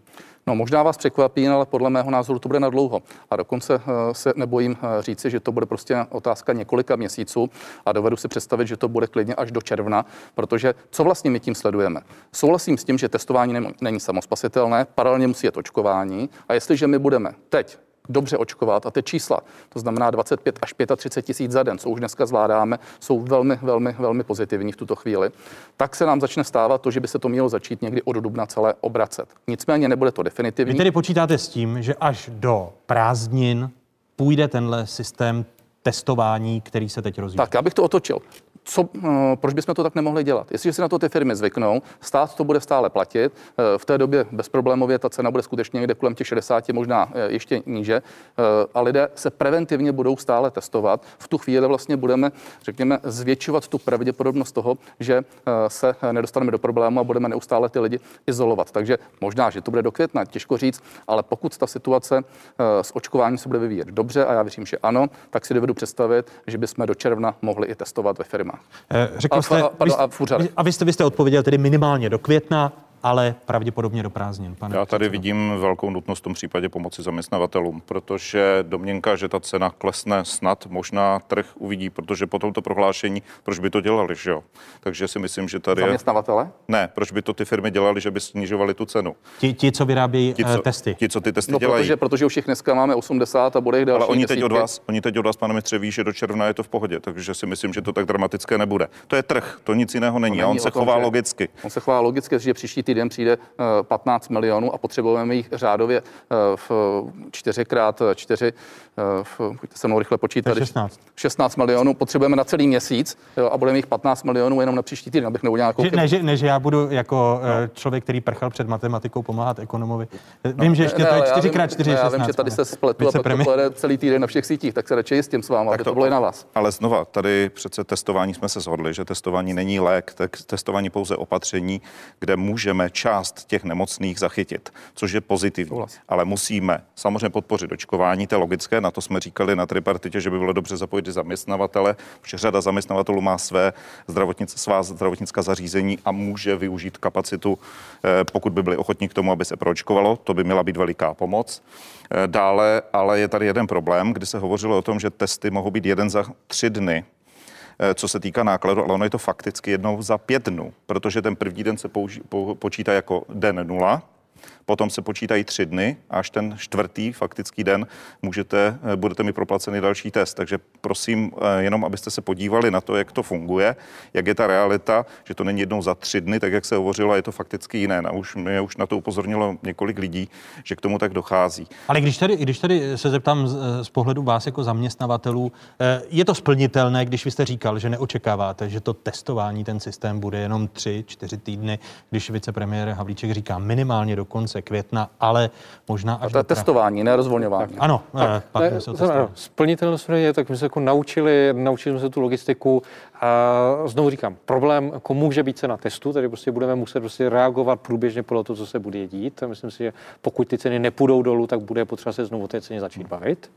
No možná vás překvapí, ale podle mého názoru to bude na dlouho. A dokonce eh, se nebojím eh, říci, že to bude prostě otázka několika měsíců a dovedu si představit, že to bude klidně až do června, protože co vlastně my tím sledujeme? Souhlasím s tím, že testování není samospasitelné, paralelně musí jet očkování a jestliže my budeme teď dobře očkovat a ty čísla, to znamená 25 až 35 tisíc za den, co už dneska zvládáme, jsou velmi, velmi, velmi pozitivní v tuto chvíli, tak se nám začne stávat to, že by se to mělo začít někdy od dubna celé obracet. Nicméně nebude to definitivní. Vy tedy počítáte s tím, že až do prázdnin půjde tenhle systém testování, který se teď rozvíjí. Tak, já bych to otočil co, eh, proč bychom to tak nemohli dělat? Jestliže si na to ty firmy zvyknou, stát to bude stále platit, eh, v té době bezproblémově ta cena bude skutečně někde kolem těch 60, možná eh, ještě níže, a lidé se preventivně budou stále testovat. V tu chvíli vlastně budeme, řekněme, zvětšovat tu pravděpodobnost toho, že se nedostaneme do problému a budeme neustále ty lidi izolovat. Takže možná, že to bude do května, těžko říct, ale pokud ta situace s očkováním se bude vyvíjet dobře, a já věřím, že ano, tak si dovedu představit, že bychom do června mohli i testovat ve firmách. Eh, řekl jste, a, pardon, a, vy, a vy jste, vy jste odpověděl tedy minimálně do května ale pravděpodobně do prázdnin. Pane Já tady předsedo. vidím velkou nutnost v tom případě pomoci zaměstnavatelům, protože domněnka, že ta cena klesne snad, možná trh uvidí, protože po tomto prohlášení, proč by to dělali, že jo? Takže si myslím, že tady Zaměstnavatele? Je... Ne, proč by to ty firmy dělali, že by snižovali tu cenu? Ti, ti co vyrábějí ti, co, testy. Ti, co ty testy no, dělají. Protože, protože už jich dneska máme 80 a bude jich další Ale oni teď, od vás, oni teď od vás, pane mistře, ví, že do června je to v pohodě, takže si myslím, že to tak dramatické nebude. To je trh, to nic jiného není. není a on se tom, chová logicky. On se chová logicky, že příští týden přijde 15 milionů a potřebujeme jich řádově eh, v 4x4, pojďte se mnou rychle počítat. 16. 16 milionů potřebujeme na celý měsíc jo, a budeme jich 15 milionů jenom na příští týden, abych neudělal nějakou že, ne, že, ne, že já budu jako no. Eh, člověk, který prchal před matematikou, pomáhat ekonomovi. No, vím, že ještě ne, to je 4x4 Já vím, že tady se spletu a pak to pojede celý týden na všech sítích, tak se radši s tím s váma, aby to, to bylo i na vás. Ale znova, tady přece testování jsme se shodli, že testování není lék, tak testování pouze opatření, kde můžeme část těch nemocných zachytit, což je pozitivní. Ale musíme samozřejmě podpořit očkování, to je logické, na to jsme říkali na tripartitě, že by bylo dobře zapojit i zaměstnavatele, protože řada zaměstnavatelů má své zdravotnic, svá zdravotnická zařízení a může využít kapacitu, eh, pokud by byli ochotní k tomu, aby se proočkovalo. To by měla být veliká pomoc. Eh, dále, ale je tady jeden problém, kdy se hovořilo o tom, že testy mohou být jeden za tři dny co se týká nákladu, ale ono je to fakticky jednou za pět dnů, protože ten první den se použi- po- počítá jako den nula, potom se počítají tři dny, až ten čtvrtý faktický den můžete, eh, budete mi proplacený další test. Takže prosím, eh, jenom abyste se podívali na to, jak to funguje, jak je ta realita, že to není jednou za tři dny, tak jak se hovořilo, je to fakticky jiné. Na už, mě už na to upozornilo několik lidí, že k tomu tak dochází. Ale když tady, když tady se zeptám z, z pohledu vás jako zaměstnavatelů, eh, je to splnitelné, když vy jste říkal, že neočekáváte, že to testování, ten systém bude jenom tři, čtyři týdny, když vicepremiér Havlíček říká minimálně do konce konce května, ale možná až A to je testování, ne rozvolňování. Tak, ano, tak, eh, pak ne, ano, splnitelnost je, tak my se jako naučili, naučili jsme se tu logistiku a znovu říkám, problém jako může být cena testu, tady prostě budeme muset prostě reagovat průběžně podle toho, co se bude dít. Myslím si, že pokud ty ceny nepůjdou dolů, tak bude potřeba se znovu té ceně začít bavit.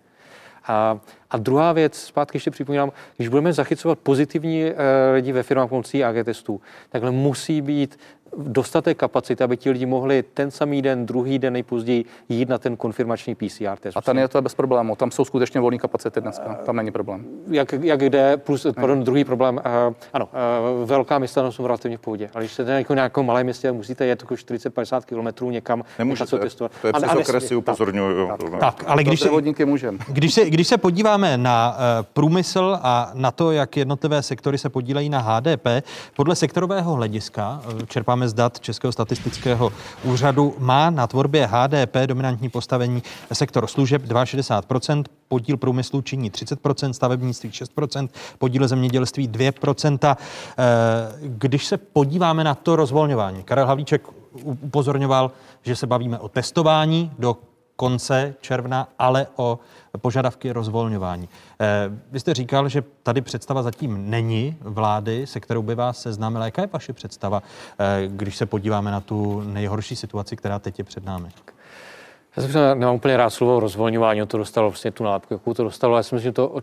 A, a druhá věc, zpátky ještě připomínám, když budeme zachycovat pozitivní e, lidi ve firmách pomocí AG testů, takhle musí být dostatek kapacity, aby ti lidi mohli ten samý den, druhý den nejpozději jít na ten konfirmační PCR test. A ten je to bez problému. Tam jsou skutečně volné kapacity dneska. Tam není problém. Jak, jak jde, plus, pardon, druhý problém, uh, ano, uh, velká města jsou relativně v pohodě, ale když jste jako nějakou malé městě, musíte jet jako 40-50 km někam, Nemůžete, se testovat. To je přes okresy upozorňuju. Tak, tak, ale když se, když, se, když se podíváme na uh, průmysl a na to, jak jednotlivé sektory se podílejí na HDP, podle sektorového hlediska čerpáme čerpáme z dat Českého statistického úřadu, má na tvorbě HDP dominantní postavení sektor služeb 62%, podíl průmyslu činí 30%, stavebnictví 6%, podíl zemědělství 2%. Eh, když se podíváme na to rozvolňování, Karel Havlíček upozorňoval, že se bavíme o testování do konce června, ale o požadavky rozvolňování. Eh, vy jste říkal, že tady představa zatím není vlády, se kterou by vás seznámila. Jaká je vaše představa, eh, když se podíváme na tu nejhorší situaci, která teď je před námi? Já jsem nemám úplně rád slovo rozvolňování, to dostalo vlastně tu nálepku, jakou to dostalo. Já si myslím, že to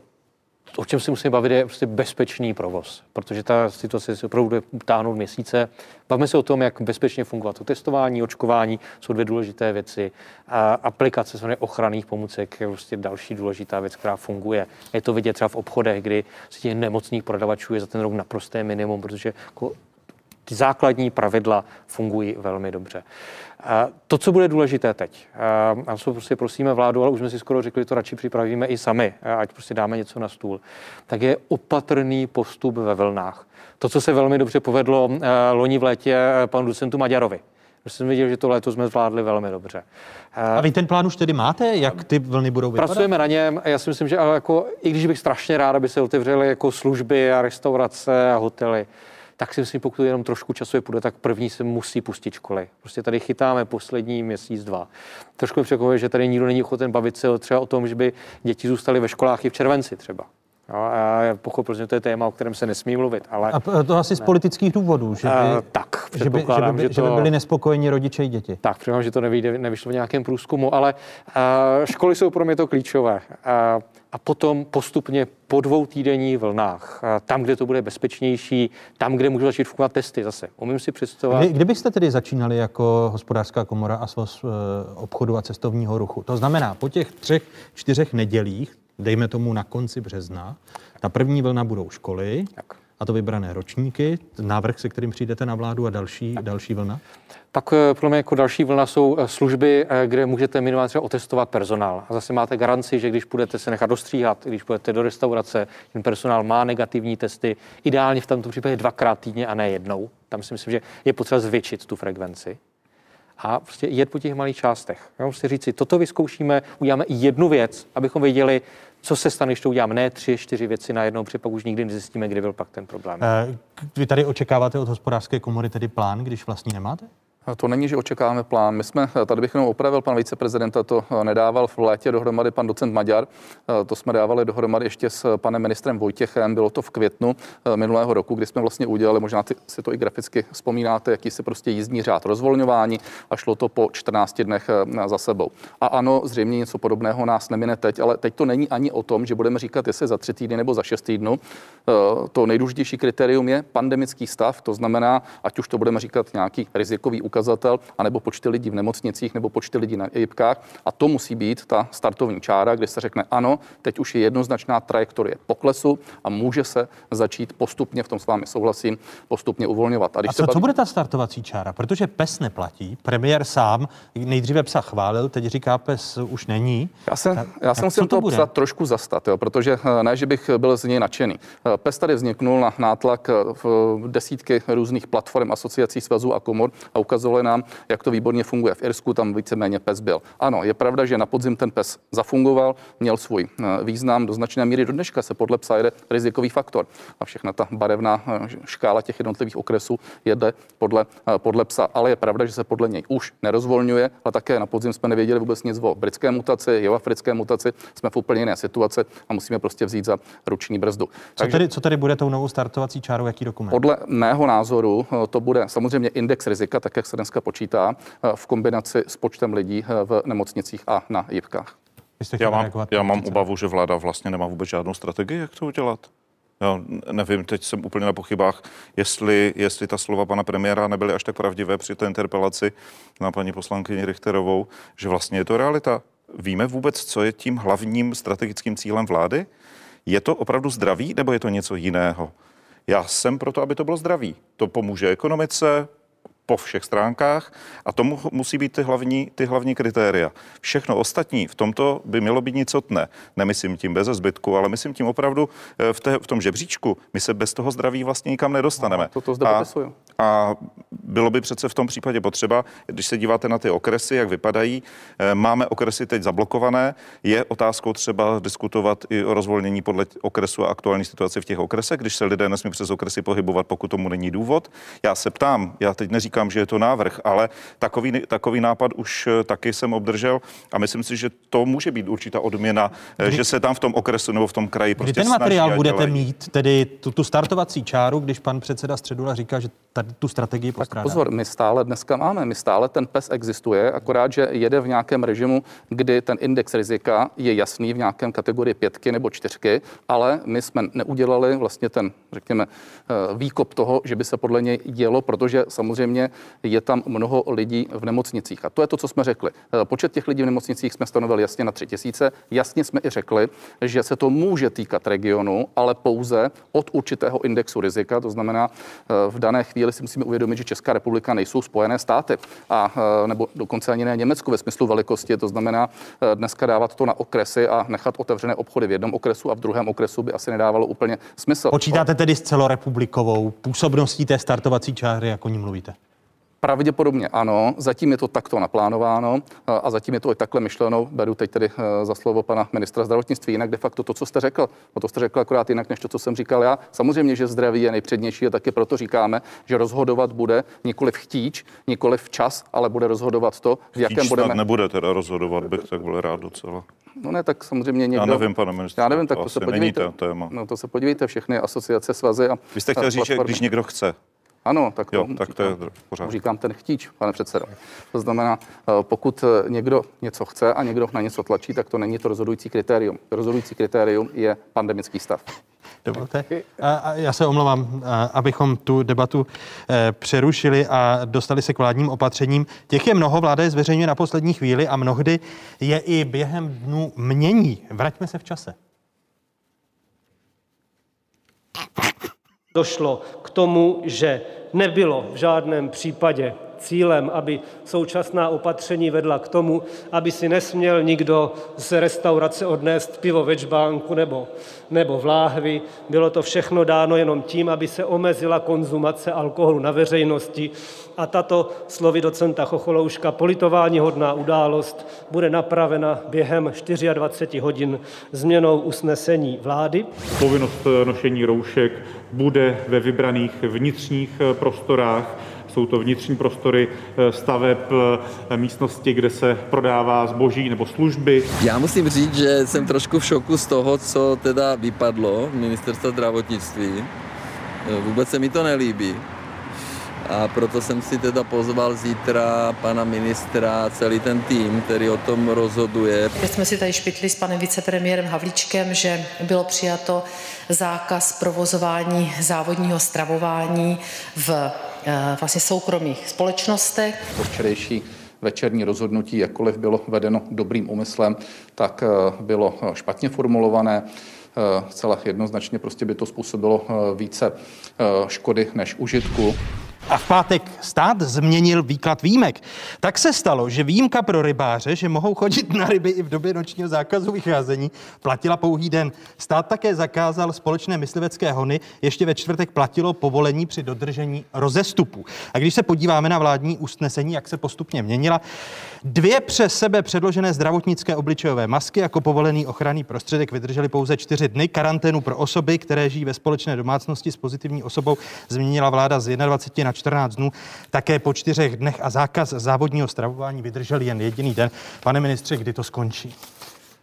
o čem si musíme bavit, je prostě bezpečný provoz, protože ta situace se opravdu bude táhnout měsíce. Bavíme se o tom, jak bezpečně fungovat to testování, očkování, jsou dvě důležité věci. A aplikace samozřejmě ochranných pomůcek je prostě další důležitá věc, která funguje. Je to vidět třeba v obchodech, kdy si těch nemocných prodavačů je za ten rok naprosté minimum, protože jako ty základní pravidla fungují velmi dobře. To, co bude důležité teď, a co prostě prosíme vládu, ale už jsme si skoro řekli, to radši připravíme i sami, ať prostě dáme něco na stůl, tak je opatrný postup ve vlnách. To, co se velmi dobře povedlo loni v létě panu docentu Maďarovi. Protože jsem viděl, že to léto jsme zvládli velmi dobře. A vy ten plán už tedy máte, jak ty vlny budou vypadat? Pracujeme na něm a já si myslím, že jako, i když bych strašně rád, aby se otevřely jako služby a restaurace a hotely, tak si myslím, pokud jenom trošku časově půjde, tak první se musí pustit školy. Prostě tady chytáme poslední měsíc, dva. Trošku mi překvapuje, že tady nikdo není ochoten bavit se třeba o tom, že by děti zůstaly ve školách i v červenci třeba. No, a já pochopil, že to je téma, o kterém se nesmí mluvit. Ale a to asi ne. z politických důvodů, že by, a, tak, že by, že by, že, to, že by byli nespokojeni rodiče i děti. Tak, předpokládám, že to nevyjde, nevyšlo v nějakém průzkumu, ale a, školy jsou pro mě to klíčové. A, a potom postupně po dvou týdenní vlnách, tam, kde to bude bezpečnější, tam, kde můžou začít fungovat testy zase. Umím si představovat. Kdy, kdybyste tedy začínali jako hospodářská komora a svaz eh, obchodu a cestovního ruchu? To znamená, po těch třech, čtyřech nedělích, dejme tomu na konci března, ta první vlna budou školy, tak. a to vybrané ročníky, návrh, se kterým přijdete na vládu a další, další vlna? Pak eh, pro mě jako další vlna jsou eh, služby, eh, kde můžete minimálně třeba otestovat personál. A zase máte garanci, že když budete se nechat dostříhat, když budete do restaurace, ten personál má negativní testy, ideálně v tomto případě dvakrát týdně a ne jednou. Tam si myslím, že je potřeba zvětšit tu frekvenci a prostě jet po těch malých částech. Já musím říct si, toto vyzkoušíme, uděláme jednu věc, abychom věděli, co se stane, když to udělám ne tři, čtyři věci na jednou, protože pak už nikdy nezjistíme, kdy byl pak ten problém. Vy tady očekáváte od hospodářské komory tedy plán, když vlastně nemáte? To není, že očekáváme plán. My jsme, tady bych jenom opravil, pan viceprezidenta to eh, nedával v létě dohromady pan docent Maďar. Eh, to jsme dávali dohromady ještě s panem ministrem Vojtěchem. Bylo to v květnu eh, minulého roku, kdy jsme vlastně udělali, možná si to i graficky vzpomínáte, jaký se prostě jízdní řád rozvolňování a šlo to po 14 dnech za sebou. A ano, zřejmě něco podobného nás nemine teď, ale teď to není ani o tom, že budeme říkat, jestli za tři týdny nebo za šest týdnů. To nejdůležitější kritérium je pandemický stav, to znamená, ať už to budeme říkat nějaký rizikový anebo počty lidí v nemocnicích nebo počty lidí na jibkách. A to musí být ta startovní čára, kde se řekne ano, teď už je jednoznačná trajektorie poklesu a může se začít postupně, v tom s vámi souhlasím, postupně uvolňovat. A, když a co, baví... co bude ta startovací čára? Protože PES neplatí, premiér sám nejdříve psa chválil, teď říká PES už není. Já, se, tak, já jsem musím to psa trošku zastat, jo, protože eh, ne, že bych byl z něj nadšený. Eh, PES tady vzniknul na nátlak eh, v desítky různých platform, asociací, svazů a komor a ukazuje ukazovali nám, jak to výborně funguje. V Irsku tam víceméně pes byl. Ano, je pravda, že na podzim ten pes zafungoval, měl svůj eh, význam, do značné míry do dneška se podle psa jede rizikový faktor. A všechna ta barevná eh, škála těch jednotlivých okresů jede podle, eh, podle psa. Ale je pravda, že se podle něj už nerozvolňuje, ale také na podzim jsme nevěděli vůbec nic o britské mutaci, jihoafrické mutaci. Jsme v úplně jiné situaci a musíme prostě vzít za ruční brzdu. Co, Takže, tedy, co tedy bude tou novou startovací čárou, jaký dokument? Podle mého názoru to bude samozřejmě index rizika, tak jak se dneska počítá eh, v kombinaci s počtem lidí eh, v nemocnicích a na jibkách. Já mám, já mám obavu, že vláda vlastně nemá vůbec žádnou strategii, jak to udělat. Já nevím, teď jsem úplně na pochybách, jestli, jestli ta slova pana premiéra nebyly až tak pravdivé při té interpelaci na paní poslankyni Richterovou, že vlastně je to realita. Víme vůbec, co je tím hlavním strategickým cílem vlády? Je to opravdu zdraví nebo je to něco jiného? Já jsem proto, aby to bylo zdraví. To pomůže ekonomice, po všech stránkách a tomu musí být ty hlavní, ty hlavní kritéria. Všechno ostatní v tomto by mělo být nicotné. Nemyslím tím bez zbytku, ale myslím tím opravdu eh, v, té, v tom žebříčku. My se bez toho zdraví vlastně nikam nedostaneme. No, to, to zde a, a bylo by přece v tom případě potřeba, když se díváte na ty okresy, jak vypadají, eh, máme okresy teď zablokované, je otázkou třeba diskutovat i o rozvolnění podle okresu a aktuální situaci v těch okresech, když se lidé nesmí přes okresy pohybovat, pokud tomu není důvod. Já se ptám, já teď neříkám, neříkám, že je to návrh, ale takový, takový nápad už eh, taky jsem obdržel a myslím si, že to může být určitá odměna, eh, Kdy, že se tam v tom okresu nebo v tom kraji prostě Kdy ten materiál budete dělají. mít, tedy tu, tu startovací čáru, když pan předseda Středula říká, že tady tu strategii postrádá. Pozor, my stále dneska máme, my stále ten PES existuje, akorát, že jede v nějakém režimu, kdy ten index rizika je jasný v nějakém kategorii pětky nebo čtyřky, ale my jsme neudělali vlastně ten, řekněme, eh, výkop toho, že by se podle něj dělo, protože samozřejmě je tam mnoho lidí v nemocnicích. A to je to, co jsme řekli. Eh, počet těch lidí v nemocnicích jsme stanovili jasně na tři tisíce. Jasně jsme i řekli, že se to může týkat regionu, ale pouze od určitého indexu rizika. To znamená, eh, v dané chvíli si musíme uvědomit, že Česká republika nejsou Spojené státy, a, eh, nebo dokonce ani ne Německo ve smyslu velikosti. To znamená, dneska dávat to na okresy a nechat otevřené obchody v jednom okresu a v druhém okresu by asi nedávalo úplně smysl. Počítáte tedy s celorepublikovou působností té startovací čáry, jako ní mluvíte? Pravděpodobně ano, zatím je to takto naplánováno a zatím je to i takhle myšleno. Beru teď tedy za slovo pana ministra zdravotnictví. Jinak de facto to, co jste řekl, no to jste řekl akorát jinak, než to, co jsem říkal já. Samozřejmě, že zdraví je nejpřednější a taky proto říkáme, že rozhodovat bude nikoli v chtíč, nikoli v čas, ale bude rozhodovat to, v jakém Chtíč budeme. nebude teda rozhodovat, bych tak byl rád docela. No ne, tak samozřejmě někdo... Já nevím, pane ministře. Já nevím, tak to to se není podívejte. téma. No to se podívejte, všechny asociace, svazy a Vy jste chtěl říct, že když někdo chce. Ano, tak to Jo, tak to je pořádku. Říkám ten chtíč, pane předsedo. To znamená, eh, pokud eh, někdo něco chce a někdo na něco tlačí, tak to není to rozhodující kritérium. Rozhodující kritérium je pandemický stav. Dovolte. A, a já se omlouvám, a, abychom tu debatu e, přerušili a dostali se k vládním opatřením. Těch je mnoho, vláda je zveřejňuje na poslední chvíli a mnohdy je i během dnů mění. Vraťme se v čase. Došlo k tomu, že nebylo v žádném případě cílem, aby současná opatření vedla k tomu, aby si nesměl nikdo z restaurace odnést pivo ve nebo, nebo v láhvi. Bylo to všechno dáno jenom tím, aby se omezila konzumace alkoholu na veřejnosti a tato slovy docenta Chocholouška politování hodná událost bude napravena během 24 hodin změnou usnesení vlády. Povinnost nošení roušek bude ve vybraných vnitřních prostorách. Jsou to vnitřní prostory eh, staveb, eh, místnosti, kde se prodává zboží nebo služby. Já musím říct, že jsem trošku v šoku z toho, co teda vypadlo ministerstva zdravotnictví. Eh, Vůbec se mi to nelíbí. A proto jsem si teda pozval zítra pana ministra, celý ten tým, který o tom rozhoduje. Teď jsme si tady špitli s panem vicepremiérem Havlíčkem, že bylo přijato zákaz provozování závodního stravování v vlastně soukromých společnostech. To včerejší večerní rozhodnutí, jakkoliv bylo vedeno dobrým úmyslem, tak eh, bylo eh, špatně formulované. Eh, Zcela jednoznačně prostě by to způsobilo eh, více eh, škody než užitku. A v pátek stát změnil výklad výjimek. Tak se stalo, že výjimka pro rybáře, že mohou chodit na ryby i v době nočního zákazu vycházení, platila pouhý den. Stát také zakázal společné myslivecké hony, ještě ve čtvrtek platilo povolení při dodržení rozestupu. A když se podíváme na vládní usnesení, jak se postupně měnila, dvě přes sebe předložené zdravotnické obličejové masky jako povolený ochranný prostředek vydržely pouze čtyři dny. Karanténu pro osoby, které žijí ve společné domácnosti s pozitivní osobou, změnila vláda z 21 na 14 dnů. Také po čtyřech dnech a zákaz závodního stravování vydržel jen jediný den. Pane ministře, kdy to skončí?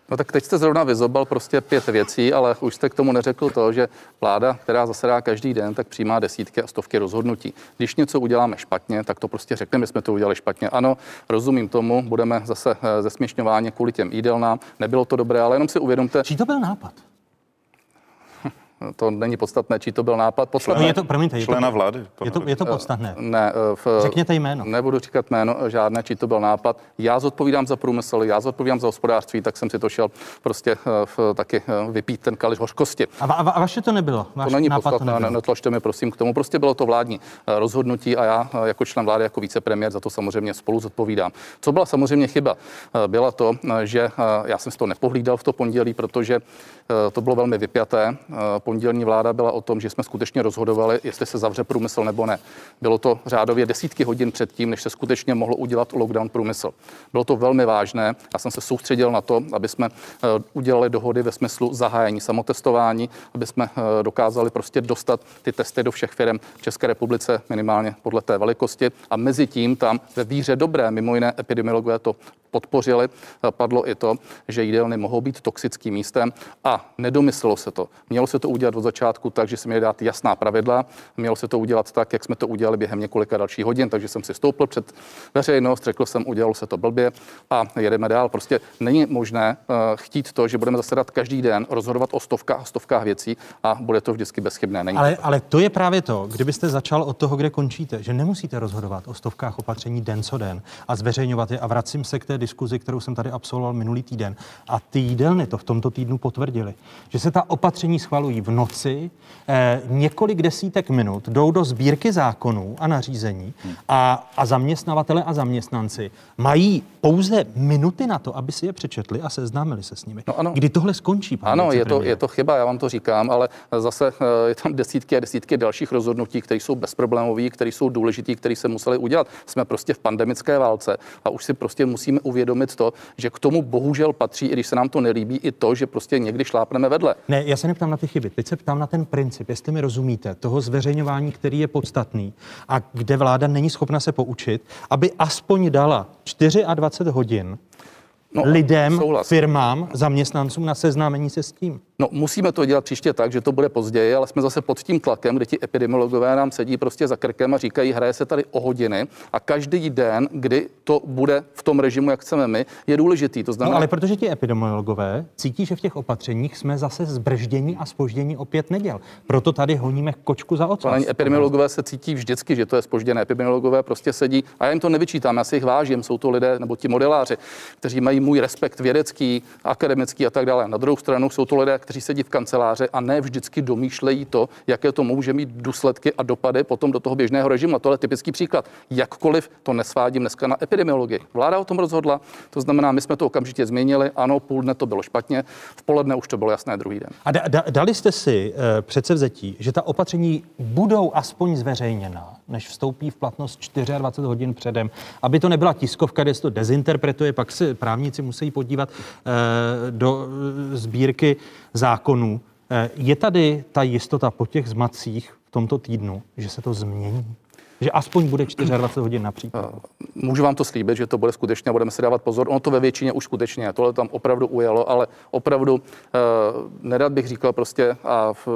No tak teď jste zrovna vyzobal prostě pět věcí, ale už jste k tomu neřekl to, že vláda, která zasedá každý den, tak přijímá desítky a stovky rozhodnutí. Když něco uděláme špatně, tak to prostě řekneme, jsme to udělali špatně. Ano, rozumím tomu, budeme zase eh, zesměšňováni kvůli těm jídelnám. Nebylo to dobré, ale jenom si uvědomte. Čí to byl nápad? To není podstatné, čí to byl nápad. Podstatné, No je to, promiňte, je to, Člena vlády. je to, je to podstatné. Ne, eh, v, Řekněte jméno. Nebudu říkat jméno žádné, či to byl nápad. Já zodpovídám za průmysl, já zodpovídám za hospodářství, tak jsem si to šel prostě eh, v, taky eh, vypít ten kališ hořkosti. A, va, a vaše to nebylo? Váš to není nápad podstatné, to ne, nebylo. netlačte mi prosím k tomu. Prostě bylo to vládní eh, rozhodnutí a já eh, jako člen vlády, jako vicepremiér za to samozřejmě spolu zodpovídám. Co byla samozřejmě chyba, eh, byla to, eh, že eh, já jsem si to nepohlídal v to pondělí, protože eh, to bylo velmi vypjaté. Pondělní vláda byla o tom, že jsme skutečně rozhodovali, jestli se zavře průmysl nebo ne. Bylo to řádově desítky hodin předtím, než se skutečně mohlo udělat lockdown průmysl. Bylo to velmi vážné. Já jsem se soustředil na to, aby jsme eh, udělali dohody ve smyslu zahájení samotestování, aby jsme eh, dokázali prostě dostat ty testy do všech firm v České republice minimálně podle té velikosti. A mezi tím tam ve víře dobré, mimo jiné epidemiologové to podpořili, eh, padlo i to, že jídelny mohou být toxickým místem a nedomyslelo se to. Mělo se to udělat od začátku tak, že se měli dát jasná pravidla. Mělo se to udělat tak, jak jsme to udělali během několika dalších hodin, takže jsem si stoupil před veřejnost, řekl jsem, udělalo se to blbě a jedeme dál. Prostě není možné uh, chtít to, že budeme zasedat každý den, rozhodovat o stovkách a stovkách věcí a bude to vždycky bezchybné. Není ale, ale to je právě to, kdybyste začal od toho, kde končíte, že nemusíte rozhodovat o stovkách opatření den co den a zveřejňovat je. A vracím se k té diskuzi, kterou jsem tady absolvoval minulý týden. A ty jídelny to v tomto týdnu potvrdili, že se ta opatření schvalují v noci, eh, několik desítek minut jdou do sbírky zákonů a nařízení a, a zaměstnavatele a zaměstnanci mají pouze minuty na to, aby si je přečetli a seznámili se s nimi. No ano. Kdy tohle skončí? Ano, je to, je to chyba, já vám to říkám, ale zase eh, je tam desítky a desítky dalších rozhodnutí, které jsou bezproblémové, které jsou důležité, které se museli udělat. Jsme prostě v pandemické válce a už si prostě musíme uvědomit to, že k tomu bohužel patří, i když se nám to nelíbí, i to, že prostě někdy šlápneme vedle. Ne, já se neptám na ty chyby, teď se ptám na ten princip, jestli mi rozumíte, toho zveřejňování, který je podstatný a kde vláda není schopna se poučit, aby aspoň dala 24 hodin no, lidem, souhlas. firmám, zaměstnancům na seznámení se s tím. No, musíme to dělat příště tak, že to bude později, ale jsme zase pod tím tlakem, kde ti epidemiologové nám sedí prostě za krkem a říkají, hraje se tady o hodiny a každý den, kdy to bude v tom režimu, jak chceme my, je důležitý. To znamená... No, ale protože ti epidemiologové cítí, že v těch opatřeních jsme zase zbrždění a spoždění opět neděl. Proto tady honíme kočku za ocas. Ale epidemiologové se cítí vždycky, že to je spožděné. Epidemiologové prostě sedí a já jim to nevyčítám, já si jich vážím, jsou to lidé nebo ti modeláři, kteří mají můj respekt vědecký, akademický a tak dále. Na druhou stranu jsou to lidé, kteří sedí v kanceláři a ne vždycky domýšlejí to, jaké to může mít důsledky a dopady potom do toho běžného režimu. A tohle je typický příklad. Jakkoliv to nesvádím dneska na epidemiologii. Vláda o tom rozhodla, to znamená, my jsme to okamžitě změnili. Ano, půl dne to bylo špatně, v poledne už to bylo jasné druhý den. A da, da, dali jste si e, přece vzetí, že ta opatření budou aspoň zveřejněna, než vstoupí v platnost 24 hodin předem, aby to nebyla tiskovka, kde se to dezinterpretuje, pak se právníci musí podívat e, do e, sbírky zákonů. Eh, je tady ta jistota po těch zmacích v tomto týdnu, že se to změní? Že aspoň bude 24 hodin například. Eh, můžu vám to slíbit, že to bude skutečně, budeme si dávat pozor. Ono to ve většině už skutečně, tohle tam opravdu ujelo, ale opravdu eh, nerad bych říkal prostě, a v,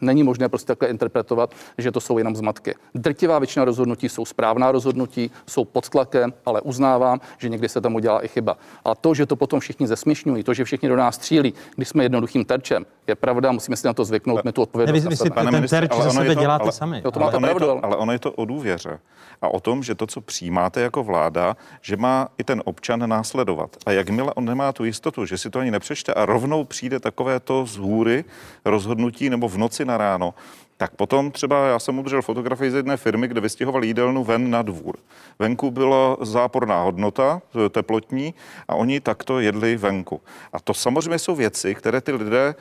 není možné prostě takhle interpretovat, že to jsou jenom zmatky. Drtivá většina rozhodnutí jsou správná rozhodnutí, jsou pod tlakem, ale uznávám, že někdy se tam udělá i chyba. A to, že to potom všichni zesměšňují, to, že všichni do nás střílí, když jsme jednoduchým terčem, je pravda, musíme si na to zvyknout, my tu odpovědnost. Ne, vy, vy si ten terč za sebe děláte ale, sami. Jo, to ale, máte pravdu, to, ale ono je to o důvěře a o tom, že to, co přijímáte jako vláda, že má i ten občan následovat. A jakmile on nemá tu jistotu, že si to ani nepřečte a rovnou přijde takové to z hůry rozhodnutí nebo v noci na ráno, tak potom třeba já jsem udržel fotografii z jedné firmy, kde vystěhoval jídelnu ven na dvůr. Venku byla záporná hodnota teplotní a oni takto jedli venku. A to samozřejmě jsou věci, které ty lidé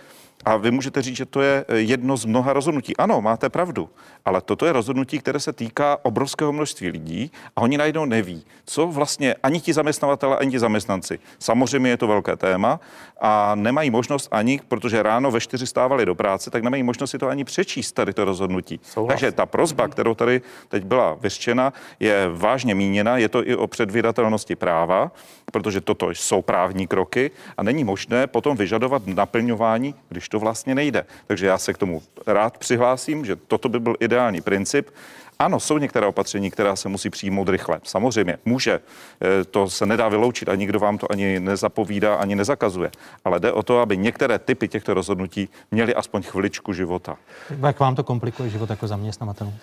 a vy můžete říct, že to je eh, jedno z mnoha rozhodnutí. Ano, máte pravdu, ale toto je rozhodnutí, které se týká obrovského množství lidí a oni najednou neví, co vlastně ani ti zaměstnavatele, ani ti zaměstnanci. Samozřejmě je to velké téma a nemají možnost ani, protože ráno ve čtyři stávali do práce, tak nemají možnost si to ani přečíst tady to rozhodnutí. Souhlas. Takže ta prozba, kterou tady teď byla vyřčena, je vážně míněna, je to i o předvídatelnosti práva, protože toto jsou právní kroky a není možné potom vyžadovat naplňování, když to vlastně nejde. Takže já se k tomu rád přihlásím, že toto by byl ideální princip. Ano, jsou některé opatření, která se musí přijmout rychle. Samozřejmě, může. Eh, to se nedá vyloučit a nikdo vám to ani nezapovídá, ani nezakazuje. Ale jde o to, aby některé typy těchto rozhodnutí měly aspoň chviličku života. Jak vám to komplikuje život jako zaměstnavatelů?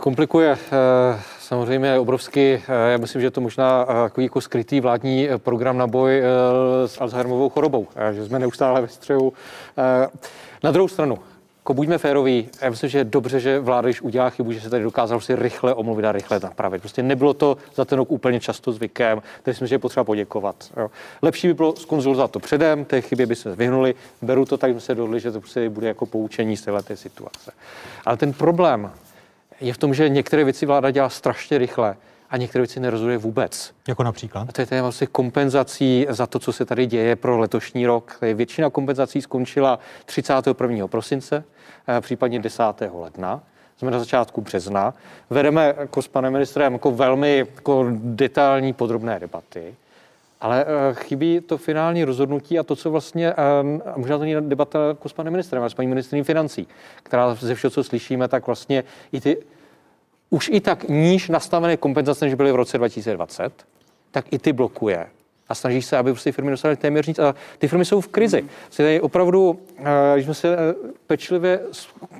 Komplikuje eh, samozřejmě obrovsky. Eh, já myslím, že je to možná takový jako skrytý vládní program na boj s Alzheimerovou chorobou, že jsme neustále ve střehu. Na druhou stranu, jako buďme féroví, já myslím, že je dobře, že vláda, když udělá chybu, že se tady dokázal si rychle omluvit a rychle napravit. Prostě nebylo to za ten rok úplně často zvykem, takže myslím, že je potřeba poděkovat. Jo. Lepší by bylo skonzultovat to předem, té chybě by se vyhnuli, beru to tak, že se dohodli, že to prostě bude jako poučení z této situace. Ale ten problém je v tom, že některé věci vláda dělá strašně rychle a některé věci nerozhoduje vůbec. Jako například? A to je téma vlastně kompenzací za to, co se tady děje pro letošní rok. Většina kompenzací skončila 31. prosince, eh, případně 10. ledna jsme na začátku března. Vedeme jako s panem ministrem jako velmi jako detailní podrobné debaty. Ale uh, chybí to finální rozhodnutí a to, co vlastně, um, možná to není debata jako s panem ministrem, ale s paní ministrem financí, která ze všeho, co slyšíme, tak vlastně i ty už i tak níž nastavené kompenzace, než byly v roce 2020, tak i ty blokuje a snaží se, aby prostě firmy dostaly téměř nic. A ty firmy jsou v krizi. Hmm. Tady opravdu, když jsme se pečlivě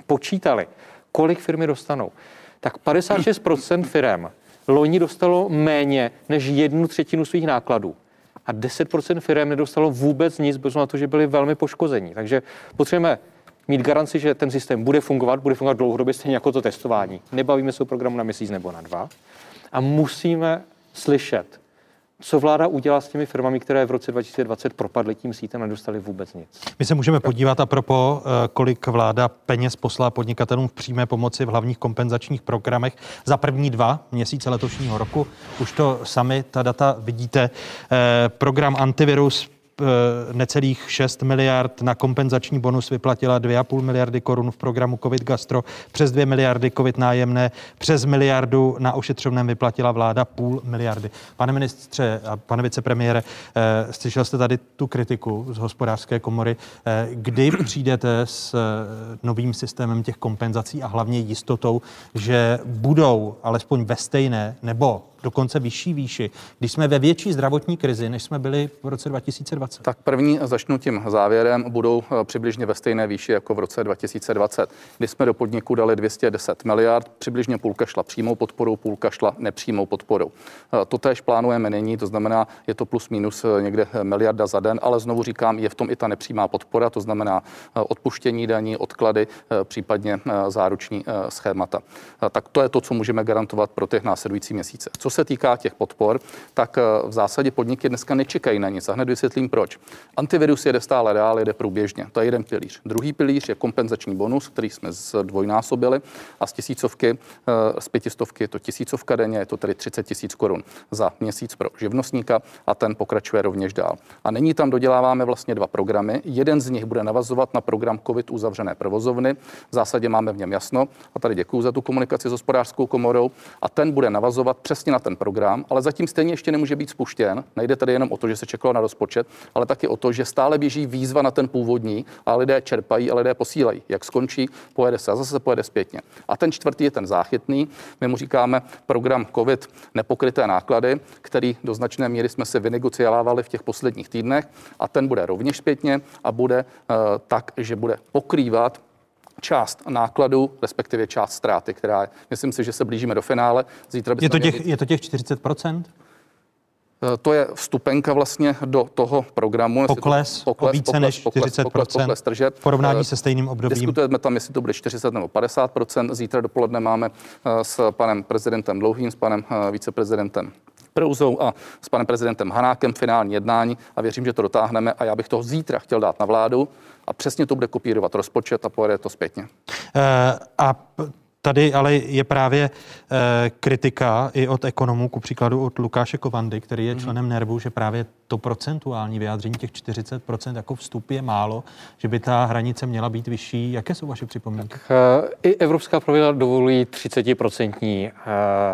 počítali, kolik firmy dostanou, tak 56% firm loni dostalo méně než jednu třetinu svých nákladů. A 10% firm nedostalo vůbec nic, bez na to, že byli velmi poškození. Takže potřebujeme mít garanci, že ten systém bude fungovat, bude fungovat dlouhodobě, stejně jako to testování. Nebavíme se o programu na měsíc nebo na dva. A musíme slyšet, co vláda udělá s těmi firmami, které v roce 2020 propadly tím sítem a nedostali vůbec nic. My se můžeme podívat a propo, eh, kolik vláda peněz poslala podnikatelům v přímé pomoci v hlavních kompenzačních programech za první dva měsíce letošního roku. Už to sami, ta data vidíte. Eh, program antivirus necelých 6 miliard na kompenzační bonus vyplatila 2,5 miliardy korun v programu COVID Gastro, přes 2 miliardy COVID nájemné, přes miliardu na ošetřovném vyplatila vláda půl miliardy. Pane ministře a pane vicepremiére, eh, slyšel jste tady tu kritiku z hospodářské komory. Eh, kdy přijdete s novým systémem těch kompenzací a hlavně jistotou, že budou alespoň ve stejné nebo dokonce vyšší výši, když jsme ve větší zdravotní krizi, než jsme byli v roce 2020? Tak první začnu tím závěrem, budou eh, přibližně ve stejné výši jako v roce 2020, kdy jsme do podniku dali 210 miliard, přibližně půlka šla přímou podporou, půlka šla nepřímou podporou. Eh, to též plánujeme nyní, to znamená, je to plus minus eh, někde miliarda za den, ale znovu říkám, je v tom i ta nepřímá podpora, to znamená odpuštění daní, odklady, případně záruční schémata. Tak to je to, co můžeme garantovat pro těch následující měsíce. Co se týká těch podpor, tak eh, v zásadě podniky dneska nečekají na nic. A hned vysvětlím proč. Antivirus jede stále dál, jede průběžně. To je jeden pilíř. Druhý pilíř je kompenzační bonus, který jsme zdvojnásobili a z tisícovky, eh, z pětistovky je to tisícovka denně, je to tedy 30 tisíc korun za měsíc pro živnostníka a ten pokračuje rovněž dál. A nyní tam doděláváme vlastně dva programy. Jeden z nich bude navazovat na program COVID uzavřené provozovny. V zásadě máme v něm jasno a tady děkuji za tu komunikaci s hospodářskou komorou a ten bude navazovat přesně na ten program, ale zatím stejně ještě nemůže být spuštěn. Nejde tedy jenom o to, že se čekalo na rozpočet, ale taky o to, že stále běží výzva na ten původní a lidé čerpají a lidé posílají. Jak skončí, pojede se a zase se pojede zpětně. A ten čtvrtý je ten záchytný. My mu říkáme program COVID nepokryté náklady, který do značné míry jsme se vynegociovali v těch posledních týdnech a ten bude rovněž zpětně a bude uh, tak, že bude pokrývat část nákladu, respektive část ztráty, která je. Myslím si, že se blížíme do finále. Zítra je, to těch, měli... je to těch 40 eh, to je vstupenka vlastně do toho programu. Pokles, pokles více pokles, než 40 pokles, pokles tržeb. V porovnání se stejným obdobím. Diskutujeme tam, jestli to bude 40 nebo 50% Zítra dopoledne máme eh, s panem prezidentem Dlouhým, s panem eh, viceprezidentem Prouzou a s panem prezidentem Hanákem finální jednání a věřím, že to dotáhneme a já bych to zítra chtěl dát na vládu a přesně to bude kopírovat rozpočet a pojede to zpětně. Uh, a Tady ale je právě e, kritika i od ekonomů, ku příkladu od Lukáše Kovandy, který je mhm. členem NERVu, že právě to procentuální vyjádření těch 40% jako vstup je málo, že by ta hranice měla být vyšší. Jaké jsou vaše připomínky? Tak, e, I evropská pravidla dovolují 30% e,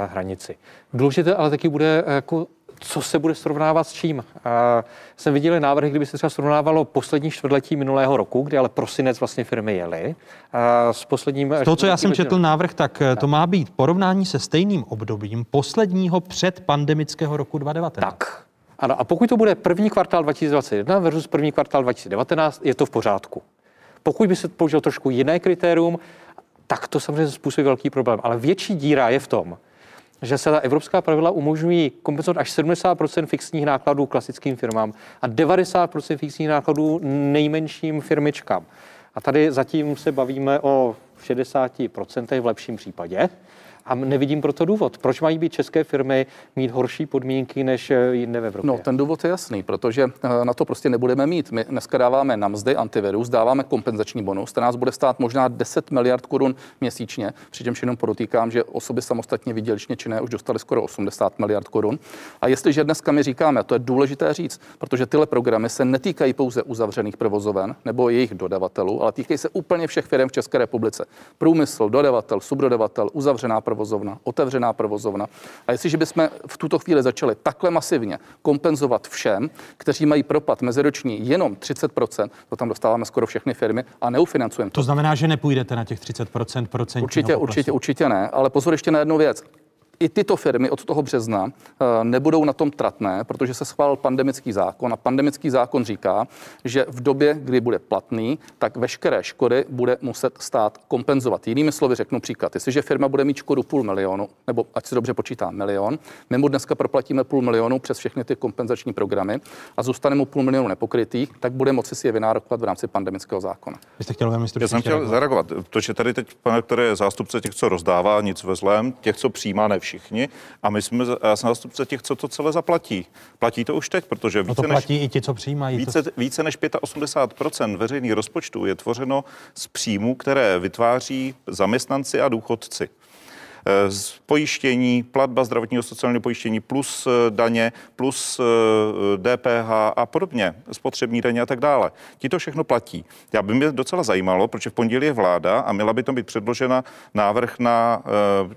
hranici. Důležité ale taky bude jako co se bude srovnávat s čím. A jsem viděl návrhy, kdyby se třeba srovnávalo poslední čtvrtletí minulého roku, kdy ale prosinec vlastně firmy jeli. A s posledním... To, co já jsem četl návrh, tak to má být porovnání se stejným obdobím posledního předpandemického roku 2019. Tak. Ano, a pokud to bude první kvartál 2021 versus první kvartál 2019, je to v pořádku. Pokud by se použil trošku jiné kritérium, tak to samozřejmě způsobí velký problém. Ale větší díra je v tom, že se ta evropská pravidla umožňují kompenzovat až 70 fixních nákladů klasickým firmám a 90% fixních nákladů nejmenším firmičkám. A tady zatím se bavíme o 60% v lepším případě. A nevidím proto důvod. Proč mají být české firmy mít horší podmínky než eh, jinde v Evropě? No, ten důvod je jasný, protože eh, na to prostě nebudeme mít. My dneska dáváme na mzdy antivirus, dáváme kompenzační bonus, ten nás bude stát možná 10 miliard korun měsíčně, přičemž jenom podotýkám, že osoby samostatně výdělečně činné už dostali skoro 80 miliard korun. A jestliže dneska my říkáme, a to je důležité říct, protože tyhle programy se netýkají pouze uzavřených provozoven nebo jejich dodavatelů, ale týkají se úplně všech firm v České republice. Průmysl, dodavatel, subdodavatel, uzavřená provozoven, provozovna, otevřená provozovna. A jestliže bychom v tuto chvíli začali takhle masivně kompenzovat všem, kteří mají propad meziroční jenom 30%, to tam dostáváme skoro všechny firmy a neufinancujeme to. To znamená, že nepůjdete na těch 30% procentního Určitě, určitě, určitě ne, ale pozor ještě na jednu věc i tyto firmy od toho března eh, nebudou na tom tratné, protože se schválil pandemický zákon a pandemický zákon říká, že v době, kdy bude platný, tak veškeré škody bude muset stát kompenzovat. Jinými slovy řeknu příklad. Jestliže firma bude mít škodu půl milionu, nebo ať si dobře počítá milion, my mu dneska proplatíme půl milionu přes všechny ty kompenzační programy a zůstane mu půl milionu nepokrytých, tak bude moci si je vynárokovat v rámci pandemického zákona. Vy jste chtěl Já jsem chtěl zareagovat. To, že tady teď, pane, které je zástupce těch, co rozdává, nic ve zlém, těch, co přijímá, ne všichni. A my jsme, zástupce těch, co to celé zaplatí. Platí to už teď, protože více, no to platí než, i ti, co přijímají. Více, to... více než 85% veřejných rozpočtů je tvořeno z příjmů, které vytváří zaměstnanci a důchodci. Eh, pojištění, platba zdravotního sociálního pojištění plus eh, daně, plus DPH eh, a podobně, spotřební daně a tak dále. Ti to všechno platí. Já by mě docela zajímalo, proč v pondělí je vláda a měla by to být předložena návrh na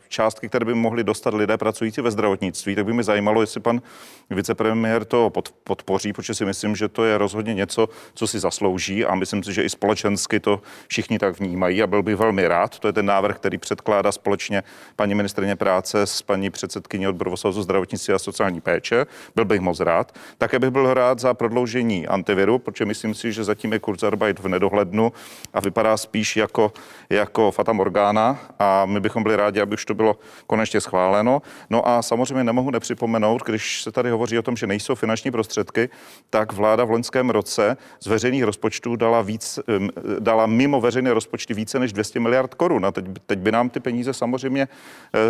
částky, které by mohli dostat lidé pracující ve zdravotnictví, tak by mě zajímalo, jestli pan vicepremiér to podpoří, protože si myslím, že to je rozhodně něco, co si zaslouží a myslím si, že i společensky to všichni tak vnímají a byl bych velmi rád. To je ten návrh, který předkládá společně paní ministrině práce s paní předsedkyní odboru zdravotnictví a sociální péče. Byl bych moc rád. Také bych byl rád za prodloužení antiviru, protože myslím si, že zatím je Kurzarbeit v nedohlednu a vypadá spíš jako, jako Fata Morgana a my bychom byli rádi, aby už to bylo konečně schváleno. No a samozřejmě nemohu nepřipomenout, když se tady hovoří o tom, že nejsou finanční prostředky, tak vláda v loňském roce z veřejných rozpočtů dala, víc, dala mimo veřejné rozpočty více než 200 miliard korun. A teď, teď by nám ty peníze samozřejmě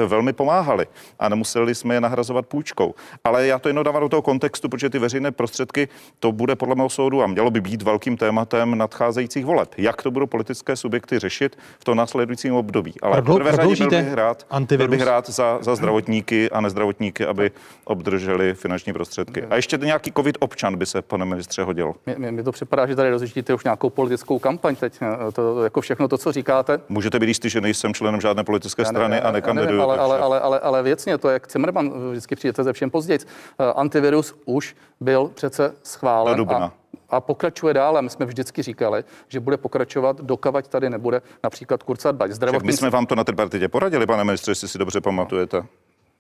velmi pomáhali a nemuseli jsme je nahrazovat půjčkou. Ale já to jenom dávám do toho kontextu, protože ty veřejné prostředky, to bude podle mého soudu a mělo by být velkým tématem nadcházejících voleb. Jak to budou politické subjekty řešit v tom následujícím období. Ale v prvé řadě byl bych rád, byl bych rád za, za zdravotníky a nezdravotníky, aby obdrželi finanční prostředky. A ještě nějaký covid občan by se, pane ministře, hodil. Mně, mě to připadá, že tady rozjíždíte už nějakou politickou kampaň teď. Eh, to, jako všechno to, co říkáte. Můžete být jistý, že nejsem členem žádné politické strany a nekandiduju. Ale, ale, ale, ale, ale věcně to, jak Zimmerman vždycky přijete ze všem později. Eh, antivirus už byl přece schválen. A, a pokračuje dále. My jsme vždycky říkali, že bude pokračovat, dokavať tady nebude například Kurzarbeit. Zdravotnictví... My jsme vám to na tripartitě poradili, pane ministře, jestli si dobře pamatujete.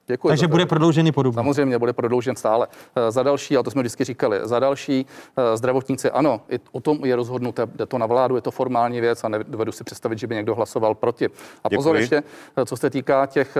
Děkuji. Takže bude prodloužený po dobu. Samozřejmě bude prodloužen stále. Eh, za další, a to jsme vždycky říkali, za další eh, zdravotníci, ano, i o tom je rozhodnuté, jde to na vládu, je to formální věc a nedovedu si představit, že by někdo hlasoval proti. A Děkuji. pozor ještě, eh, co se týká těch,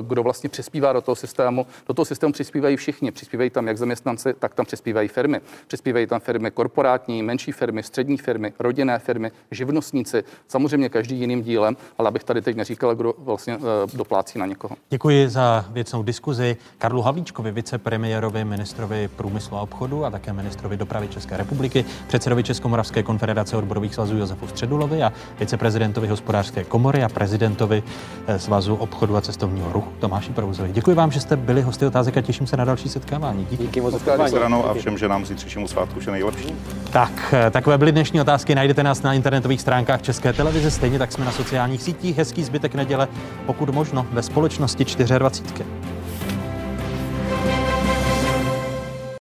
kdo vlastně přispívá do toho systému, do toho systému přispívají všichni. Přispívají tam jak zaměstnanci, tak tam přispívají firmy. Přispívají tam firmy korporátní, menší firmy, střední firmy, rodinné firmy, živnostníci, samozřejmě každý jiným dílem, ale abych tady teď neříkal, kdo vlastně doplácí na někoho. Děkuji za věcnou diskuzi Karlu Havlíčkovi, vicepremiérovi, ministrovi průmyslu a obchodu a také ministrovi dopravy České republiky, předsedovi Českomoravské konfederace odborových svazů Josefu Středulovi a viceprezidentovi hospodářské komory a prezidentovi eh, Svazu obchodu a cestovního ruchu Tomáši Prouzovi. Děkuji vám, že jste byli hosty otázek a těším se na další setkávání. Díky, Díky moc za a všem, že nám zítřejšímu svátku vše nejlepší. Tak, eh, takové byly dnešní otázky. Najdete nás na internetových stránkách České televize, stejně tak jsme na sociálních sítích. Hezký zbytek neděle, pokud možno ve společnosti 24. выпуске.